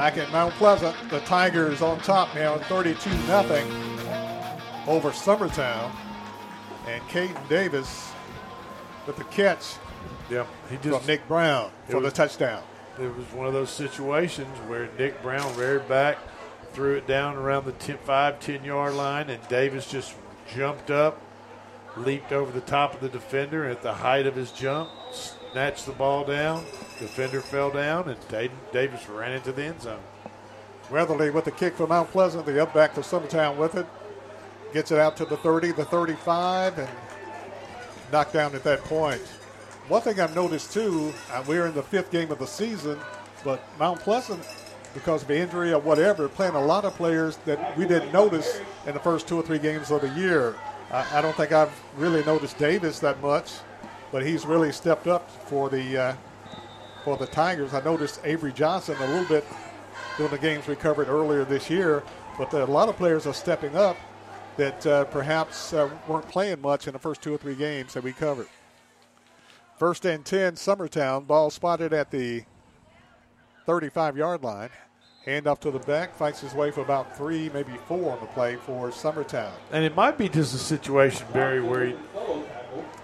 Back at Mount Pleasant, the Tigers on top now, 32 nothing over Summertown. And Caden Davis with the catch Yeah, he from just Nick Brown for was- the touchdown. It was one of those situations where Nick Brown reared back, threw it down around the 10, 5, 10 yard line, and Davis just jumped up, leaped over the top of the defender at the height of his jump, snatched the ball down. Defender fell down, and Dayton Davis ran into the end zone. Weatherly with the kick for Mount Pleasant. The up back to Summertown with it. Gets it out to the 30, the 35, and knocked down at that point. One thing I've noticed too, uh, we're in the fifth game of the season, but Mount Pleasant, because of injury or whatever, playing a lot of players that we didn't notice in the first two or three games of the year. I, I don't think I've really noticed Davis that much, but he's really stepped up for the uh, for the Tigers. I noticed Avery Johnson a little bit during the games we covered earlier this year, but a lot of players are stepping up that uh, perhaps uh, weren't playing much in the first two or three games that we covered. First and 10, Summertown. Ball spotted at the 35 yard line. Hand off to the back, fights his way for about three, maybe four on the play for Summertown. And it might be just a situation, Barry, where he,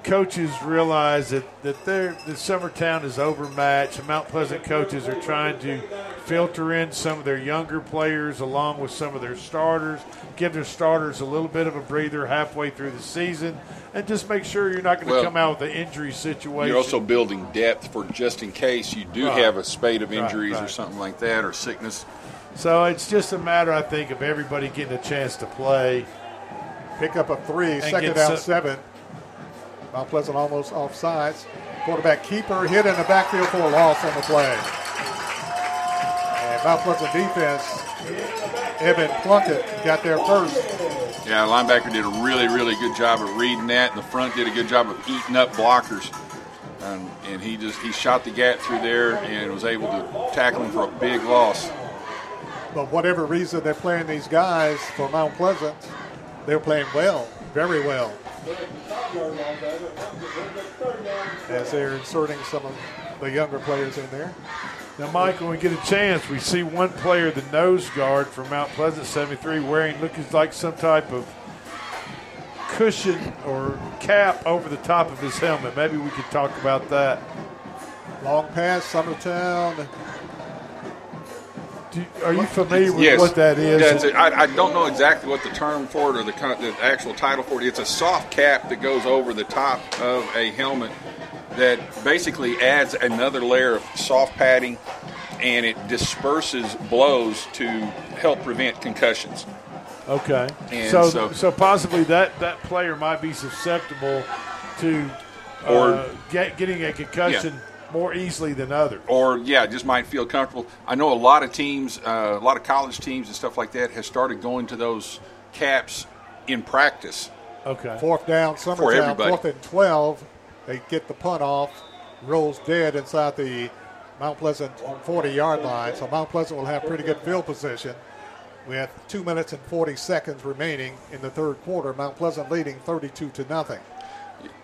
coaches realize that, that they're, that Summertown is overmatched. Mount Pleasant coaches are trying to filter in some of their younger players along with some of their starters, give their starters a little bit of a breather halfway through the season, and just make sure you're not going to Well, come out with an injury situation. You're also building depth for just in case you do Right. have a spate of Right, injuries or something like that or sickness. So it's just a matter, I think, of everybody getting a chance to play. Pick up a three, second And down some- seven. Mount Pleasant almost off sides. Quarterback keeper hit in the backfield for a loss on the play. And Mount Pleasant defense, Evan Plunkett got there first. Yeah, linebacker did a really, really good job of reading that, and the front did a good job of eating up blockers. Um, and he just he shot the gap through there and was able to tackle him for a big loss. But whatever reason they're playing these guys for Mount Pleasant, they're playing well, very well. As they're inserting some of the younger players in there. Now, Mike, when we get a chance, we see one player, the nose guard from Mount Pleasant 73, wearing looking like some type of cushion or cap over the top of his helmet. Maybe we could talk about that. Long pass, Summertown. Are you familiar with yes. what that is? Yeah, I, I don't know exactly what the term for it or the, the actual title for it. It's a soft cap that goes over the top of a helmet that basically adds another layer of soft padding and it disperses blows to help prevent concussions. Okay. And so, so- so, possibly that, that player might be susceptible to uh, Or- get, getting a concussion more easily than others. or yeah, just might feel comfortable. I know a lot of teams, uh, a lot of college teams and stuff like that, has started going to those caps in practice. Okay. Fourth down, Summertown. everybody. Fourth and 12. They get the punt off. Rolls dead inside the Mount Pleasant 40 yard line. So Mount Pleasant will have pretty good field position with two minutes and 40 seconds remaining in the third quarter. Mount Pleasant leading 32 to nothing.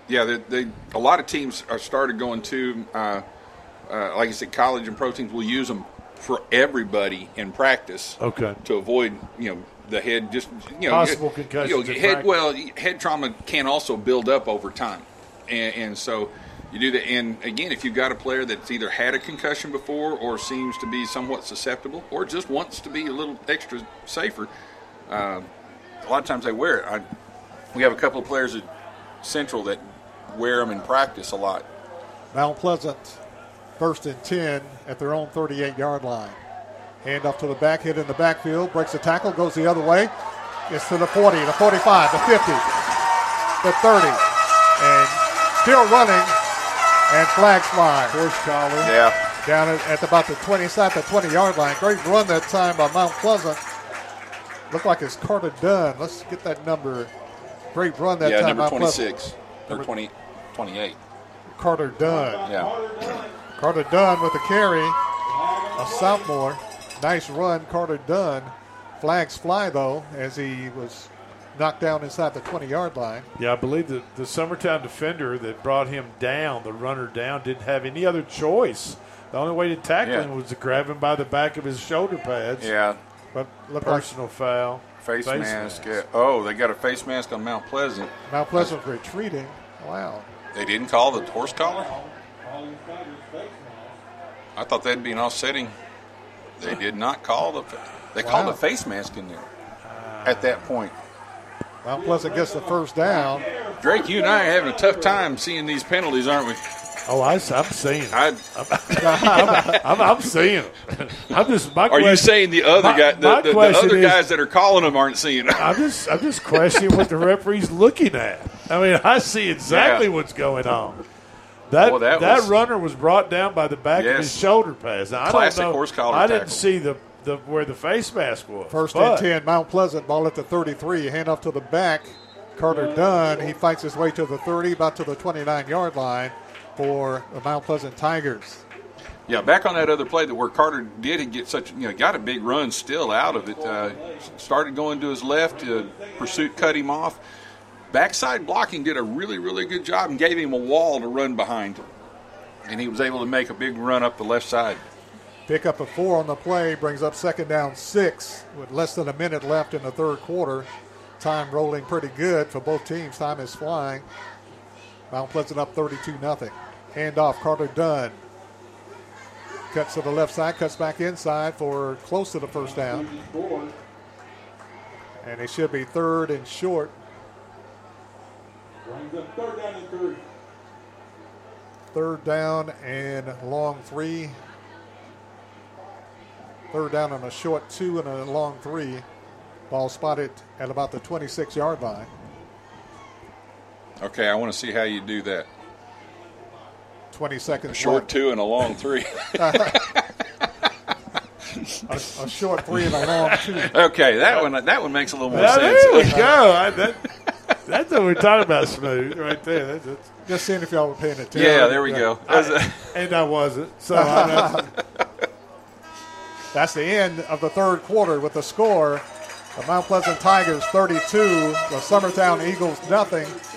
Yeah, they, they, a lot of teams are started going to, uh, uh, like I said, college and pro teams will use them for everybody in practice. Okay. To avoid, you know, the head just you know Possible you know, head well, head trauma can also build up over time, and, and so you do that. And again, if you've got a player that's either had a concussion before or seems to be somewhat susceptible, or just wants to be a little extra safer, uh, a lot of times they wear it. I, we have a couple of players at Central that wear them in practice a lot. Mount Pleasant, first and 10 at their own 38 yard line. Hand off to the back, hit in the backfield, breaks the tackle, goes the other way. It's to the 40, the 45, the 50, the 30, and still running, and flags fly. Horse collar. Yeah. Down at, at about the 20, inside the 20 yard line. Great run that time by Mount Pleasant. Looked like it's Carter Dunn. Let's get that number. Great run that yeah, time. number Mount Pleasant. 26 or 20, 28. Carter Dunn. Yeah. Carter Dunn with the carry. A sophomore. Nice run, Carter Dunn. Flags fly, though, as he was knocked down inside the 20 yard line. Yeah, I believe the, the Summertown defender that brought him down, the runner down, didn't have any other choice. The only way to tackle Yeah. him was to grab him by the back of his shoulder pads. Yeah. But look like Personal foul. Face, mask. yeah. Oh, they got a face mask on Mount Pleasant. Mount Pleasant retreating. Wow. They didn't call the horse collar? I thought that'd be an offsetting. They did not call the. They called Wow. the face mask in there at that point. Mount Pleasant gets the first down. Drake, you and I are having a tough time seeing these penalties, aren't we? Oh, I, am seeing it. I, I'm, I'm, I'm seeing. I'm just. My are you saying the other my- guy, the, my the, the question other is- guys that are calling them aren't seeing it? I'm just, I'm just questioning what the referee's looking at. I mean, I see exactly Yeah. what's going on. That Well, that that, was- runner was brought down by the back of his shoulder pads. Now, I Classic don't know, horse collar I didn't tackle. see the, the where the face mask was. First but and 10, Mount Pleasant, ball at the 33. Hand off to the back. Carter Dunn, he fights his way to the 30, about to the 29 yard line for the Mount Pleasant Tigers. Yeah, back on that other play that where Carter did get such, you know, got a big run still out of it. Uh, started going to his left, uh, pursuit cut him off. Backside blocking did a really, really good job and gave him a wall to run behind. And he was able to make a big run up the left side. Pick up a four on the play, brings up second down six with less than a minute left in the third quarter. Time rolling pretty good for both teams. Time is flying. Mount Pleasant up 32 nothing. Hand off, Carter Dunn. Cuts to the left side, cuts back inside for close to the first down. And it should be third and short. Third down and long three. Third down and a short two and a long three. Ball spotted at about the 26 yard line. Okay, I want to see how you do that. 20 seconds A short left. two and a long three. a, a short three and a long two. okay, that one that one makes a little more Yeah, sense. there we go. I, that, that's what we're talking about, smooth, right there. That's, that's, Just seeing if y'all were paying attention. Yeah, there we go. I- and I wasn't. So I. That's the end of the third quarter with the score. The Mount Pleasant Tigers 32, the Summertown Eagles nothing.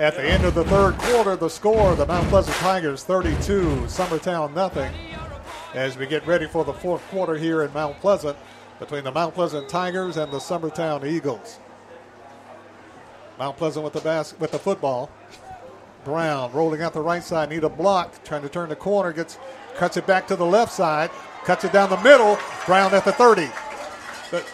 At the end of the third quarter, the score, the Mount Pleasant Tigers 32, Summertown nothing. As we get ready for the fourth quarter here in Mount Pleasant between the Mount Pleasant Tigers and the Summertown Eagles. Mount Pleasant with the bas- with the football. Brown rolling out the right side, need a block, trying to turn the corner, gets cuts it back to the left side, cuts it down the middle. Brown at the 30. But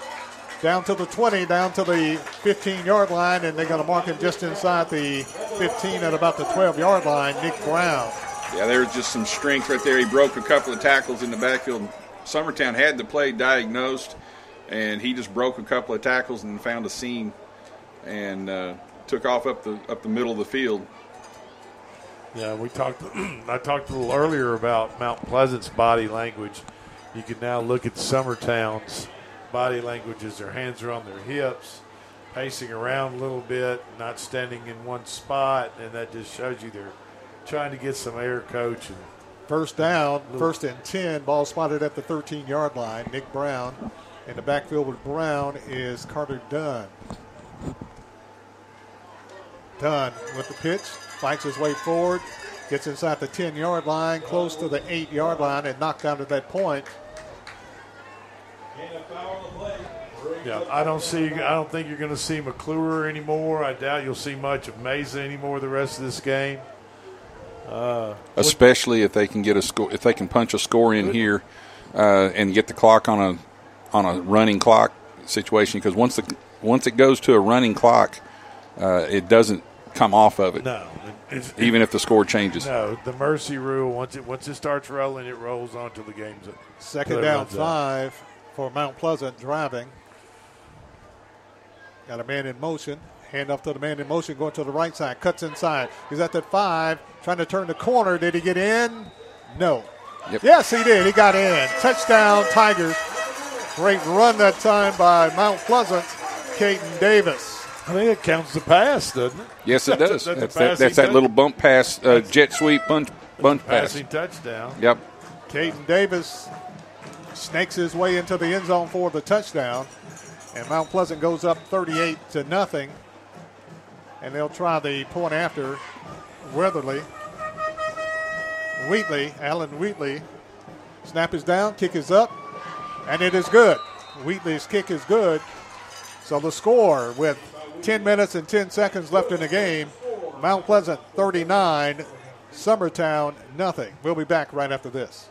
down to the 20, down to the 15 yard line, and they're going to mark him just inside the 15 at about the 12 yard line. Nick Brown. Yeah, there was just some strength right there. He broke a couple of tackles in the backfield. Summertown had the play diagnosed, and he just broke a couple of tackles and found a seam, and uh, took off up the up the middle of the field. Yeah, we talked. I talked a little earlier about Mount Pleasant's body language. You can now look at Summertown's body language as their hands are on their hips, pacing around a little bit, not standing in one spot, and that just shows you they're trying to get some air coach. And First down, first and 10, ball spotted at the 13 yard line. Nick Brown. In the backfield with Brown is Carter Dunn. Dunn with the pitch, fights his way forward, gets inside the 10 yard line, close to the 8 yard line, and knocked down to that point. Yeah, I don't see. I don't think you're going to see McClure anymore. I doubt you'll see much of Mesa anymore the rest of this game. Uh, especially if they can get a score, if they can punch a score in here uh, and get the clock on a on a running clock situation. Because once the once it goes to a running clock, uh, it doesn't come off of it. No, even if the score changes. No, the mercy rule. Once it once it starts rolling, it rolls on till the game's up. Second down, five for Mount Pleasant driving. Got a man in motion. Hand off to the man in motion, going to the right side. Cuts inside. He's at that five, trying to turn the corner. Did he get in? No. Yep. Yes, he did. He got in. Touchdown, Tigers. Great run that time by Mount Pleasant, Caden Davis. I think it counts the pass, doesn't it? Yes, it does. That's, that's, that's, that, that's that little bump pass, uh, jet sweep bunch, bunch pass. passing touchdown. Yep. Caden Davis snakes his way into the end zone for the touchdown. And Mount Pleasant goes up 38 to nothing. And they'll try the point after Weatherly. Wheatley, Alan Wheatley. Snap is down, kick is up, and it is good. Wheatley's kick is good. So the score with 10 minutes and 10 seconds left in the game Mount Pleasant 39, Summertown nothing. We'll be back right after this.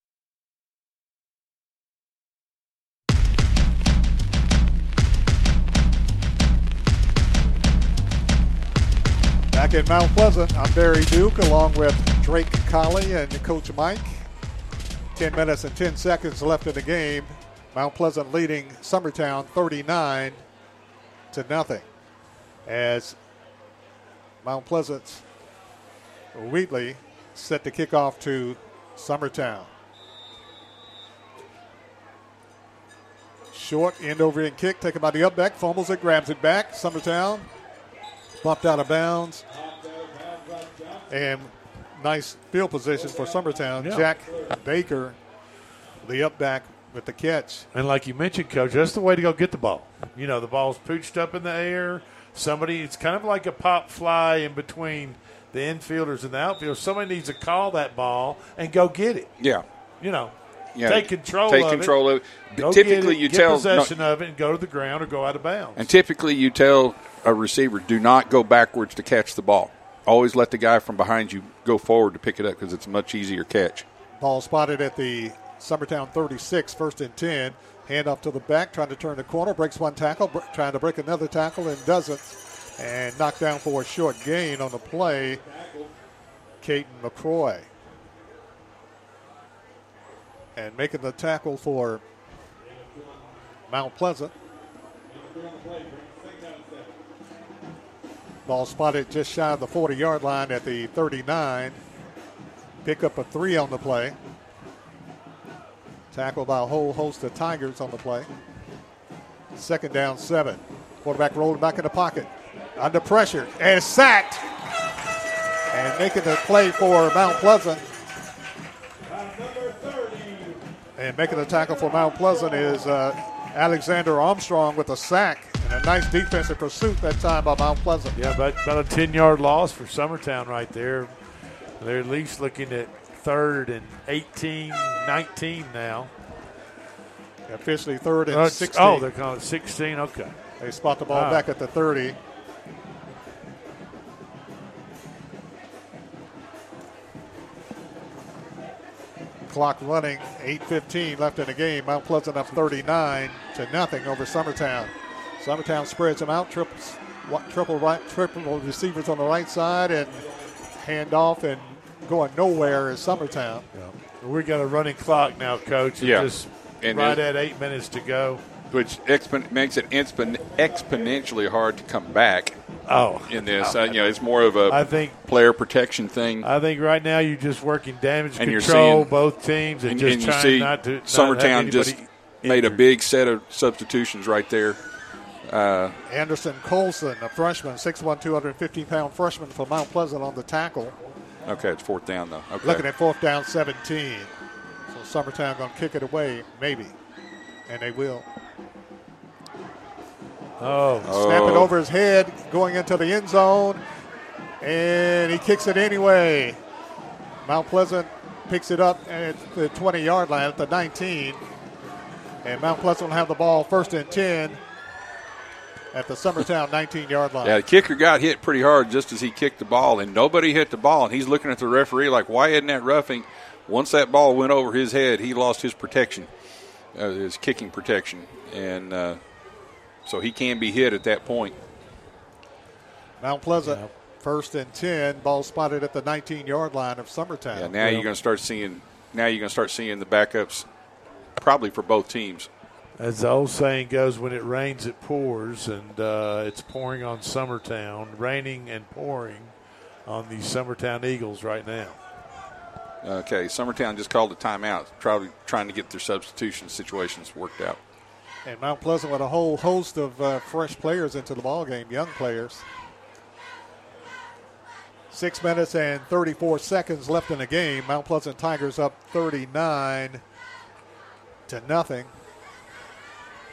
Back in Mount Pleasant, I'm Barry Duke along with Drake Colley and Coach Mike. 10 minutes and 10 seconds left in the game. Mount Pleasant leading Summertown 39 to nothing. As Mount Pleasant's Wheatley set to kick off to Summertown. Short end over end kick taken by the up back, fumbles it, grabs it back. Summertown bumped out of bounds. And nice field position for Summertown. Yeah. Jack Baker, the up back with the catch. And like you mentioned, Coach, that's the way to go get the ball. You know, the ball's pooched up in the air. Somebody, it's kind of like a pop fly in between the infielders and the outfield. Somebody needs to call that ball and go get it. Yeah. You know, Yeah, take control take of control it. of it. Go Typically, it, you tell- possession of it and go to the ground or go out of bounds. And typically, you tell a receiver, do not go backwards to catch the ball. Always let the guy from behind you go forward to pick it up because it's a much easier catch. Ball spotted at the Summertown 36, first and 10. Hand off to the back, trying to turn the corner, breaks one tackle, br- trying to break another tackle, and doesn't. And knocked down for a short gain on the play, Caden McCroy. And making the tackle for Mount Pleasant. Ball spotted just shy of the 40 yard line at the 39. Pick up a three on the play. Tackled by a whole host of Tigers on the play. Second down, seven. Quarterback rolling back in the pocket. Under pressure and sacked. And making the play for Mount Pleasant. And making the tackle for Mount Pleasant is uh, Alexander Armstrong with a sack and a nice defensive pursuit that time by Mount Pleasant. Yeah, about, about a 10 yard loss for Summertown right there. They're at least looking at third and 18, 19 now. Officially third and it's- 16. Oh, they're calling it 16. Okay. They spot the ball Ah. back at the 30. Clock running, 8.15 left in the game. Mount Pleasant up 39 to nothing over Summertown. Summertown spreads them out, triples, triple right, triple receivers on the right side, and hand off and going nowhere is Summertown. We got a running clock now, Coach. It's Yeah. Just And right at eight minutes to go. which expon- makes it expon- exponentially hard to come back. Oh, in this, uh, you know, it's more of a I think- player protection thing. I think right now you're just working damage and you're control, seeing both teams, and, and, just and you trying see not to. not Summertown just anybody made a big set of substitutions right there. Uh, Anderson Colson, a freshman, 6'1", 215-pound freshman from Mount Pleasant on the tackle. okay, it's fourth down though. Okay, Looking at fourth down, 17. So Summertown going to kick it away, maybe. And they will. Oh. Snap it over his head, going into the end zone. And he kicks it anyway. Mount Pleasant picks it up at the 20 yard line at the 19. And Mount Pleasant will have the ball first and 10 at the Summertown 19 yard line. Yeah, the kicker got hit pretty hard just as he kicked the ball, and nobody hit the ball. And he's looking at the referee like, "Why isn't that roughing?" Once that ball went over his head, he lost his protection, uh, his kicking protection, and uh, so he can be hit at that point. Mount Pleasant, first and 10. Ball spotted at the 19 yard line of Summertown. Yeah, now you're going to start seeing. Now you're going to start seeing the backups, probably for both teams. As the old saying goes, when it rains, it pours, and uh, it's pouring on Summertown, raining and pouring on the Summertown Eagles right now. Okay, Summertown just called a timeout, probably trying to get their substitution situations worked out. And Mount Pleasant with a whole host of uh, fresh players into the ball game, young players. Six minutes and 34 seconds left in the game. Mount Pleasant Tigers up 39 to nothing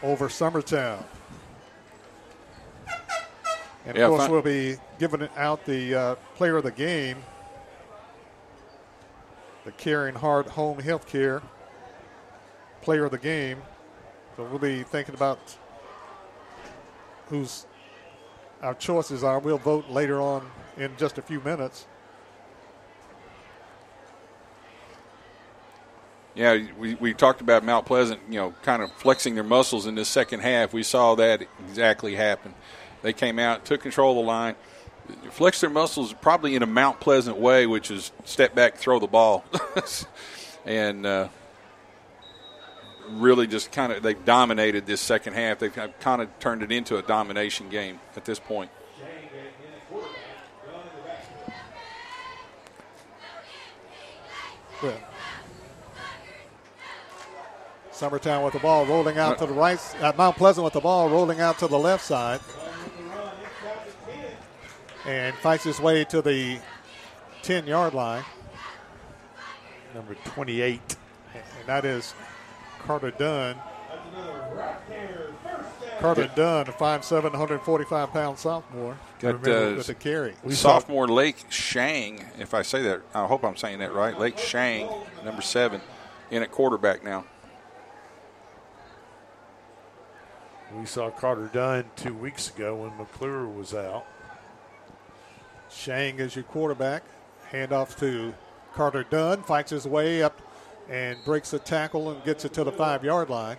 over Summertown. And of Yeah, course, fi- we'll be giving out the uh, player of the game, the Caring Heart Home Healthcare player of the game. So we'll be thinking about who's our choices are. We'll vote later on in just a few minutes. Yeah, we, we talked about Mount Pleasant, you know, kind of flexing their muscles in this second half. We saw that exactly happen. They came out, took control of the line, flexed their muscles probably in a Mount Pleasant way, which is step back, throw the ball, and uh, really just kind of they dominated this second half. They've kind of turned it into a domination game at this point. Well, Summertown with the ball rolling out to the right. Uh, Mount Pleasant with the ball rolling out to the left side. And fights his way to the 10 yard line. Number 28. And that is Carter Dunn. Carter Dunn, a 5'7", 145 pound sophomore. Got Remember, uh, with the carry. We sophomore Lake Shang, if I say that, I hope I'm saying that right. Lake Shang, number seven, in at quarterback now. We saw Carter Dunn two weeks ago when McClure was out. Shang is your quarterback. Handoff to Carter Dunn. Fights his way up and breaks the tackle and gets it to the five yard line.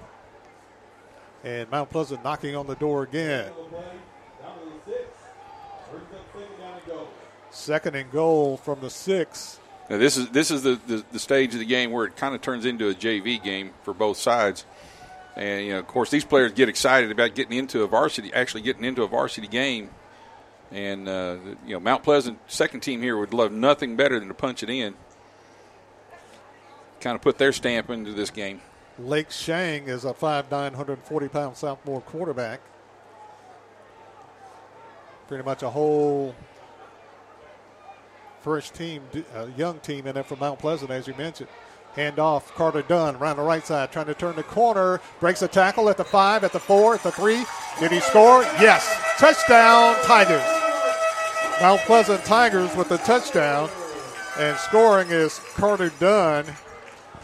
And Mount Pleasant knocking on the door again. Second and goal from the six. Now this is this is the, the, the stage of the game where it kind of turns into a JV game for both sides. And you know, of course, these players get excited about getting into a varsity, actually getting into a varsity game. And uh, you know, Mount Pleasant second team here would love nothing better than to punch it in. Kind of put their stamp into this game. Lake Shang is a 5'9", 140 pound sophomore quarterback. Pretty much a whole first team, uh, young team in there from Mount Pleasant, as you mentioned. Hand off, Carter Dunn around the right side, trying to turn the corner. Breaks a tackle at the five, at the four, at the three. Did he score? Yes. Touchdown, Tigers. Mount Pleasant Tigers with the touchdown. And scoring is Carter Dunn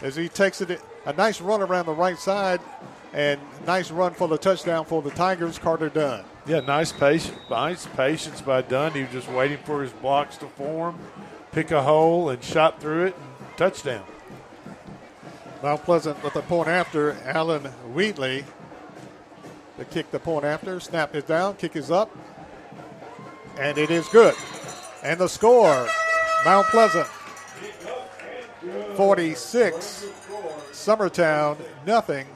as he takes it a nice run around the right side and nice run for the touchdown for the Tigers, Carter Dunn. Yeah, nice patience, nice patience by Dunn. He was just waiting for his blocks to form, pick a hole, and shot through it. And touchdown. Mount Pleasant with the point after. Allen Wheatley to kick the point after. Snap is down, kick is up, and it is good. And the score Mount Pleasant 46, Summertown nothing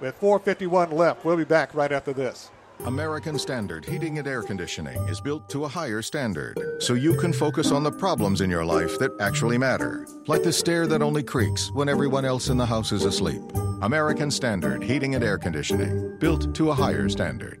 with 4.51 left. We'll be back right after this. American Standard Heating and Air Conditioning is built to a higher standard so you can focus on the problems in your life that actually matter, like the stair that only creaks when everyone else in the house is asleep. American Standard Heating and Air Conditioning, built to a higher standard.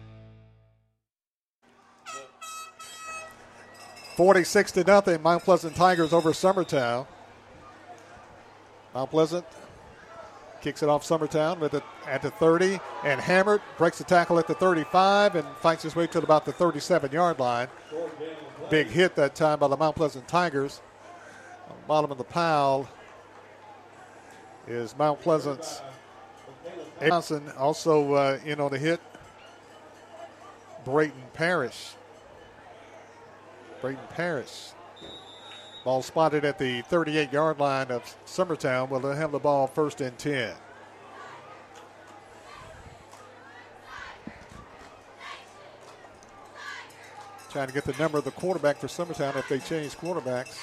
46 to nothing. Mount Pleasant Tigers over Summertown. Mount Pleasant kicks it off Summertown with it at the 30 and hammered breaks the tackle at the 35 and fights his way to about the 37 yard line. Big hit that time by the Mount Pleasant Tigers. On the bottom of the pile is Mount Pleasant's Johnson also uh, in on the hit. Brayton Parrish. Brayton Paris. Ball spotted at the 38 yard line of Summertown. Will they have the ball first and 10? Trying to get the number of the quarterback for Summertown if they change quarterbacks.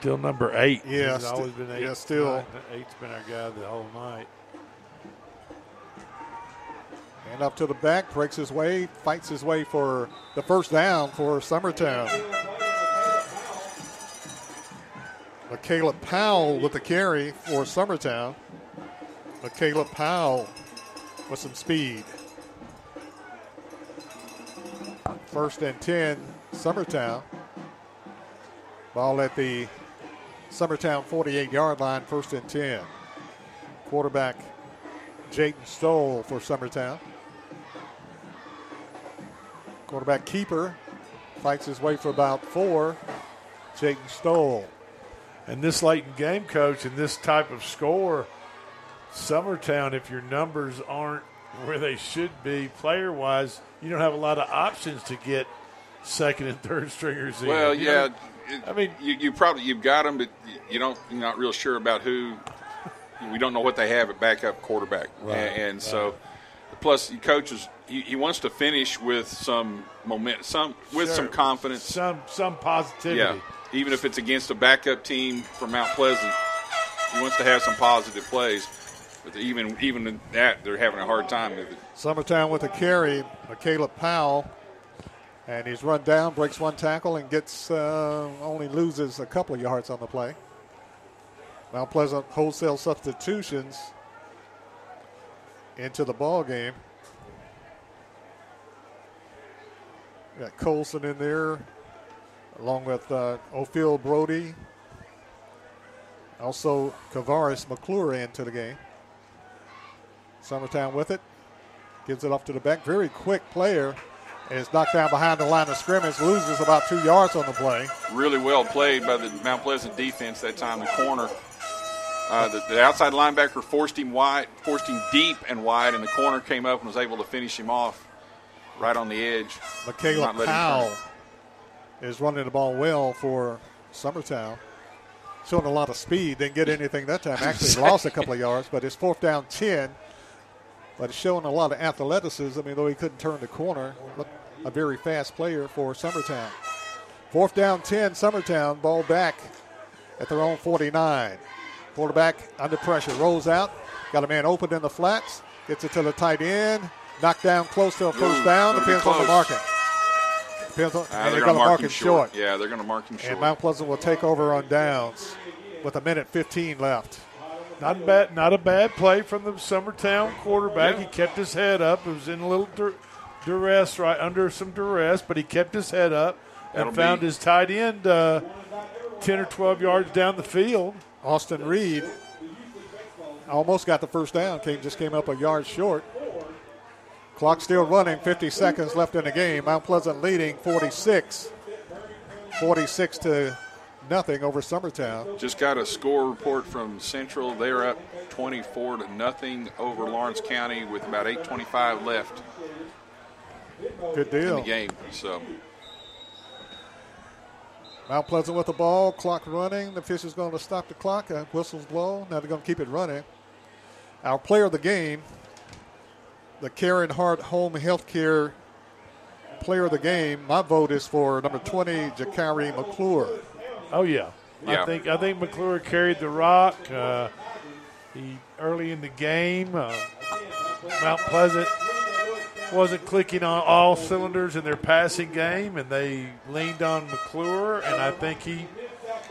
Still number eight. Yeah, He's sti- always been eight. yeah, still. Eight's been our guy the whole night. And up to the back, breaks his way, fights his way for the first down for Summertown. Michaela Powell with the carry for Summertown. Michaela Powell with some speed. First and 10, Summertown. Ball at the Summertown 48 yard line, first and 10. Quarterback Jayden Stoll for Summertown. Quarterback keeper fights his way for about four. Jayden Stoll. And this late in game, coach, and this type of score, Summertown, if your numbers aren't where they should be player wise, you don't have a lot of options to get second and third stringers in. Well, You yeah. know, I mean, you, you probably you've got them, but you don't. You're not real sure about who. We don't know what they have at backup quarterback, Right, and, and so plus he coaches he, he wants to finish with some moment, some with some confidence, some some positivity. yeah. Even if it's against a backup team from Mount Pleasant, he wants to have some positive plays. But even even in that, they're having a hard time with it. Summertown with a carry, Caleb Powell, and he's run down, breaks one tackle, and gets uh, only loses a couple of yards on the play. Mount Pleasant wholesale substitutions into the ball game. Got Colson in there, along with uh, Brody. Also, Kavaris McClure into the game. Summertown with it. Gives it off to the back. Very quick player. And is knocked down behind the line of scrimmage. Loses about two yards on the play. really well played by the Mount Pleasant defense that time. The corner, uh, the, the outside linebacker forced him wide, forced him deep and wide, and the corner came up and was able to finish him off right on the edge. Michaela Not let him Powell is running the ball well for Summertown. Showing a lot of speed. Didn't get anything that time. Actually lost a couple of yards, but it's fourth down 10. But it's showing a lot of athleticism. I mean, though he couldn't turn the corner, a very fast player for Summertown. Fourth down 10, Summertown. Ball back at their own 49. Quarterback under pressure. Rolls out. Got a man open in the flats. Gets it to the tight end. Knocked down close to a first Ooh, down. Depends on the marking. Depends on, Ah, and they're they're going to mark him short. Yeah, they're going to mark him short. And Mount Pleasant will take over on downs with a minute 15 left. Not bad, not a bad play from the Summertown quarterback. He kept his head up. It was in a little dur- duress, right under some duress, but he kept his head up and That'll found be- his tight end uh, ten or twelve yards down the field. Austin Reed almost got the first down. Came just came up a yard short. Clock still running. 50 seconds left in the game. Mount Pleasant leading 46. 46 to nothing over Summertown. Just got a score report from Central. They're up 24 to nothing over Lawrence County with about 8:25 left Good deal. in the game. So Mount Pleasant with the ball. Clock running. The official's going to stop the clock. Uh, whistles blow. Now they're going to keep it running. Our player of the game, the Caring Heart Home Healthcare player of the game. My vote is for number 20, Jakari McClure. Oh yeah. Yeah. I think I think McClure carried the rock. Uh, he early in the game. Uh, Mount Pleasant wasn't clicking on all cylinders in their passing game, and they leaned on McClure, and I think he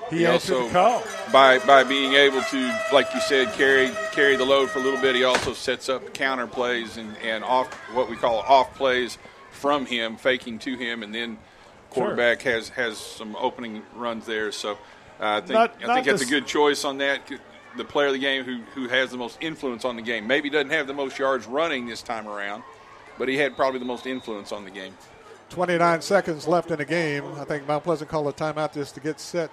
he, also the call. by by being able to, like you said, carry carry the load for a little bit. He also sets up counter plays and, and off what we call off plays from him, faking to him, and then quarterback has has some opening runs there. So uh, I think Not- I not think that's a good choice on that. The player of the game who who has the most influence on the game. Maybe doesn't have the most yards running this time around, but he had probably the most influence on the game. 29 seconds left in the game. I think Mount Pleasant called a timeout just to get set.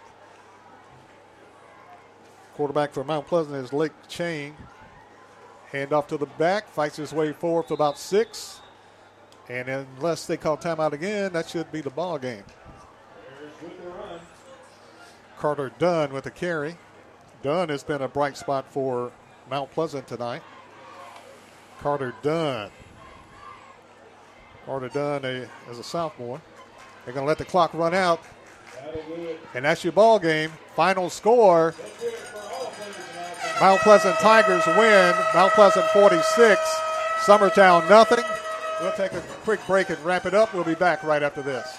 Quarterback for Mount Pleasant is Lake Chain. Hand off to the back, fights his way forward to about six. And unless they call timeout again, that should be the ball game. Carter Dunn with a carry. Dunn has been a bright spot for Mount Pleasant tonight. Carter Dunn. Carter Dunn a, as a sophomore. They're going to let the clock run out. And that's your ball game. Final score. Mount Pleasant Tigers win. Mount Pleasant 46. Summertown nothing. We'll take a quick break and wrap it up. We'll be back right after this.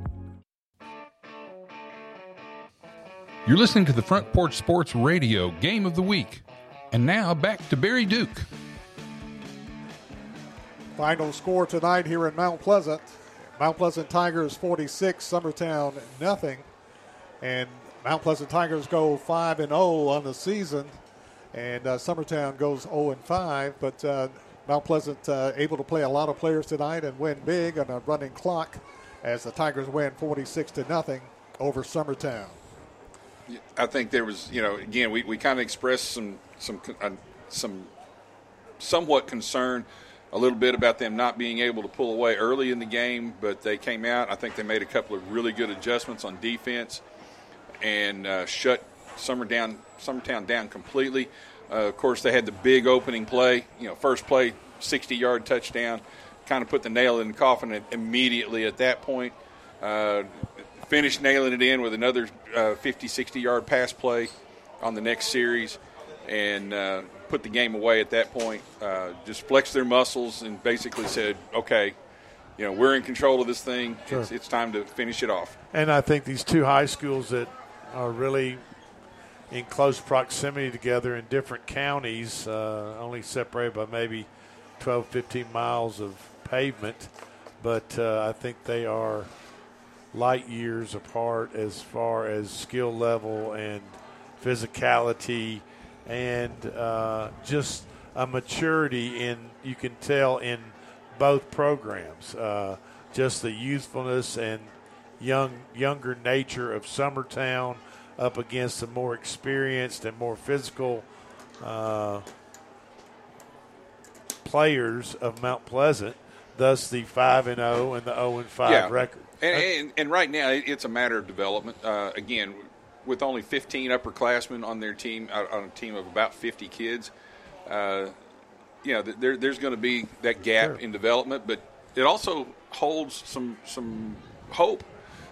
You're listening to the Front Porch Sports Radio Game of the Week. And now back to Barry Duke. Final score tonight here in Mount Pleasant. Mount Pleasant Tigers 46, Summertown nothing. And Mount Pleasant Tigers go 5 and 0 on the season. And uh, Summertown goes 0 and 5. But uh, Mount Pleasant uh, able to play a lot of players tonight and win big on a running clock as the Tigers win 46 to nothing over Summertown. I think there was, you know, again, we, we kind of expressed some some uh, some somewhat concern a little bit about them not being able to pull away early in the game, but they came out. I think they made a couple of really good adjustments on defense and uh, shut Summer down, Summertown down completely. Uh, of course, they had the big opening play. You know, first play, 60-yard touchdown, kind of put the nail in the coffin immediately at that point. Uh, finished nailing it in with another uh, 50, 60 yard pass play on the next series and uh, put the game away at that point. Uh, just flexed their muscles and basically said, okay, you know, we're in control of this thing. Sure. It's, it's time to finish it off. And I think these two high schools that are really in close proximity together in different counties, uh, only separated by maybe 12, 15 miles of pavement. But uh, I think they are light years apart as far as skill level and physicality and uh, just a maturity in you can tell in both programs. Uh, just the youthfulness and young younger nature of Summertown up against the more experienced and more physical uh, players of Mount Pleasant. Thus, the five and zero and the zero and five yeah. record. And, and, and, right now, it's a matter of development. Uh, again, with only 15 upperclassmen on their team, on a team of about 50 kids, uh, you know, there, there's going to be that gap sure. in development, but it also holds some some hope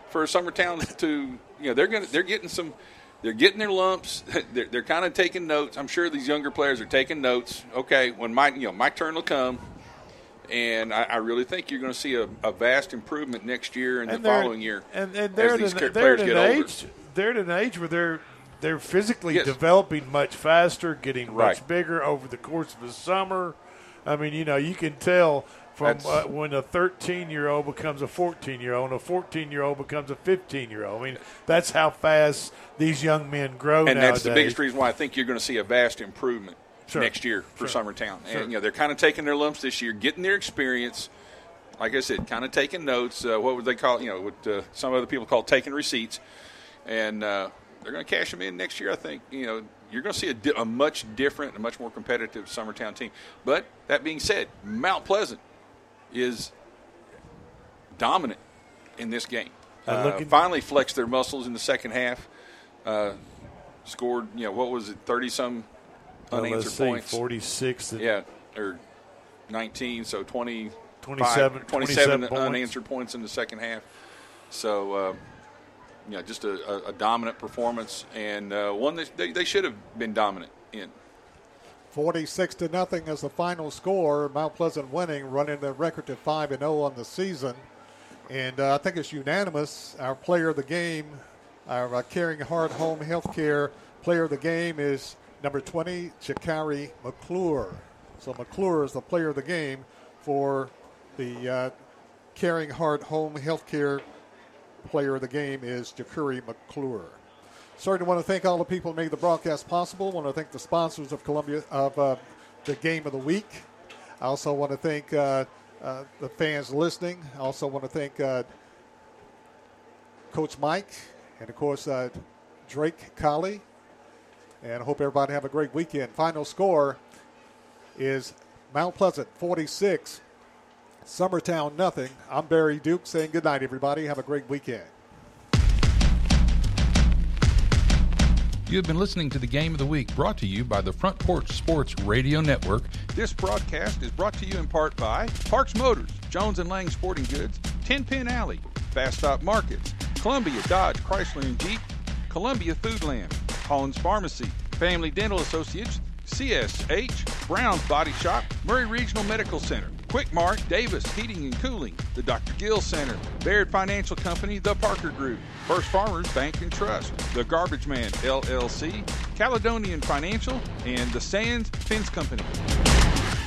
for Summertown to, you know, they're going they're getting some. They're getting their lumps. They're, they're kind of taking notes. I'm sure these younger players are taking notes. Okay, when my you know my turn will come, and I, I, really think you're going to see a, a, vast improvement next year and, and the following year. And, and they're as these they're players at get an older. age they're at an age where they're they're physically yes. developing much faster, getting right. much bigger over the course of the summer. I mean, you know, you can tell from uh, when a 13 year old becomes a 14 year old, and a 14 year old becomes a 15 year old. I mean, that's how fast these young men grow. And nowadays. that's the biggest reason why I think you're going to see a vast improvement. Sure. Next year for sure. Summertown, sure. and you know they're kind of taking their lumps this year, getting their experience, like I said, kind of taking notes. Uh, what would they call? You know, what uh, some other people call taking receipts, and uh, they're going to cash them in next year. I think. You know, you're going to see a, di- a, much different, a much more competitive Summertown team. But that being said, Mount Pleasant is dominant in this game. Uh, finally flexed their muscles in the second half. Uh, scored, you know, what was it, thirty some unanswered well, points? Forty six. Yeah, or nineteen. So 20, 27, 27, 27 unanswered points. points in the second half. So, uh, you know, just a, a, a dominant performance and uh, one that they, they, should have been dominant in. 46 to nothing is the final score. Mount Pleasant winning, running the record to 5 and 0 on the season. And uh, I think it's unanimous. Our player of the game, our uh, Caring Heart Home Healthcare player of the game is number 20, Jakari McClure. So McClure is the player of the game for the uh, Caring Heart Home Healthcare player of the game is Jakari McClure. Certainly want to thank all the people who made the broadcast possible. want to thank the sponsors of Columbia of uh, the game of the week. I also want to thank uh, uh, the fans listening. I also want to thank uh, Coach Mike and, of course, uh, Drake Colley. And I hope everybody have a great weekend. Final score is Mount Pleasant 46, Summertown nothing. I'm Barry Duke saying good night, everybody. Have a great weekend. You have been listening to the Game of the Week brought to you by the Front Porch Sports Radio Network. This broadcast is brought to you in part by Parks Motors, Jones and Lang Sporting Goods, Ten Pin Alley, Fast Stop Markets, Columbia Dodge Chrysler and Jeep, Columbia Foodland, Collins Pharmacy, Family Dental Associates, CSH, Brown's Body Shop, Maury Regional Medical Center, Quick Mart, Davis Heating and Cooling, the Dr. Gill Center, Baird Financial Company, the Parker Group, First Farmers Bank and Trust, the Garbage Man LLC, Caledonian Financial, and the Sands Fence Company.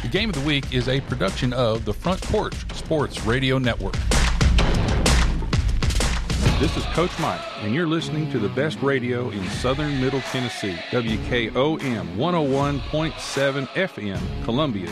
The Game of the Week is a production of the Front Porch Sports Radio Network. This is Coach Mike, and you're listening to the best radio in southern Middle Tennessee, WKOM 101.7 FM, Columbia.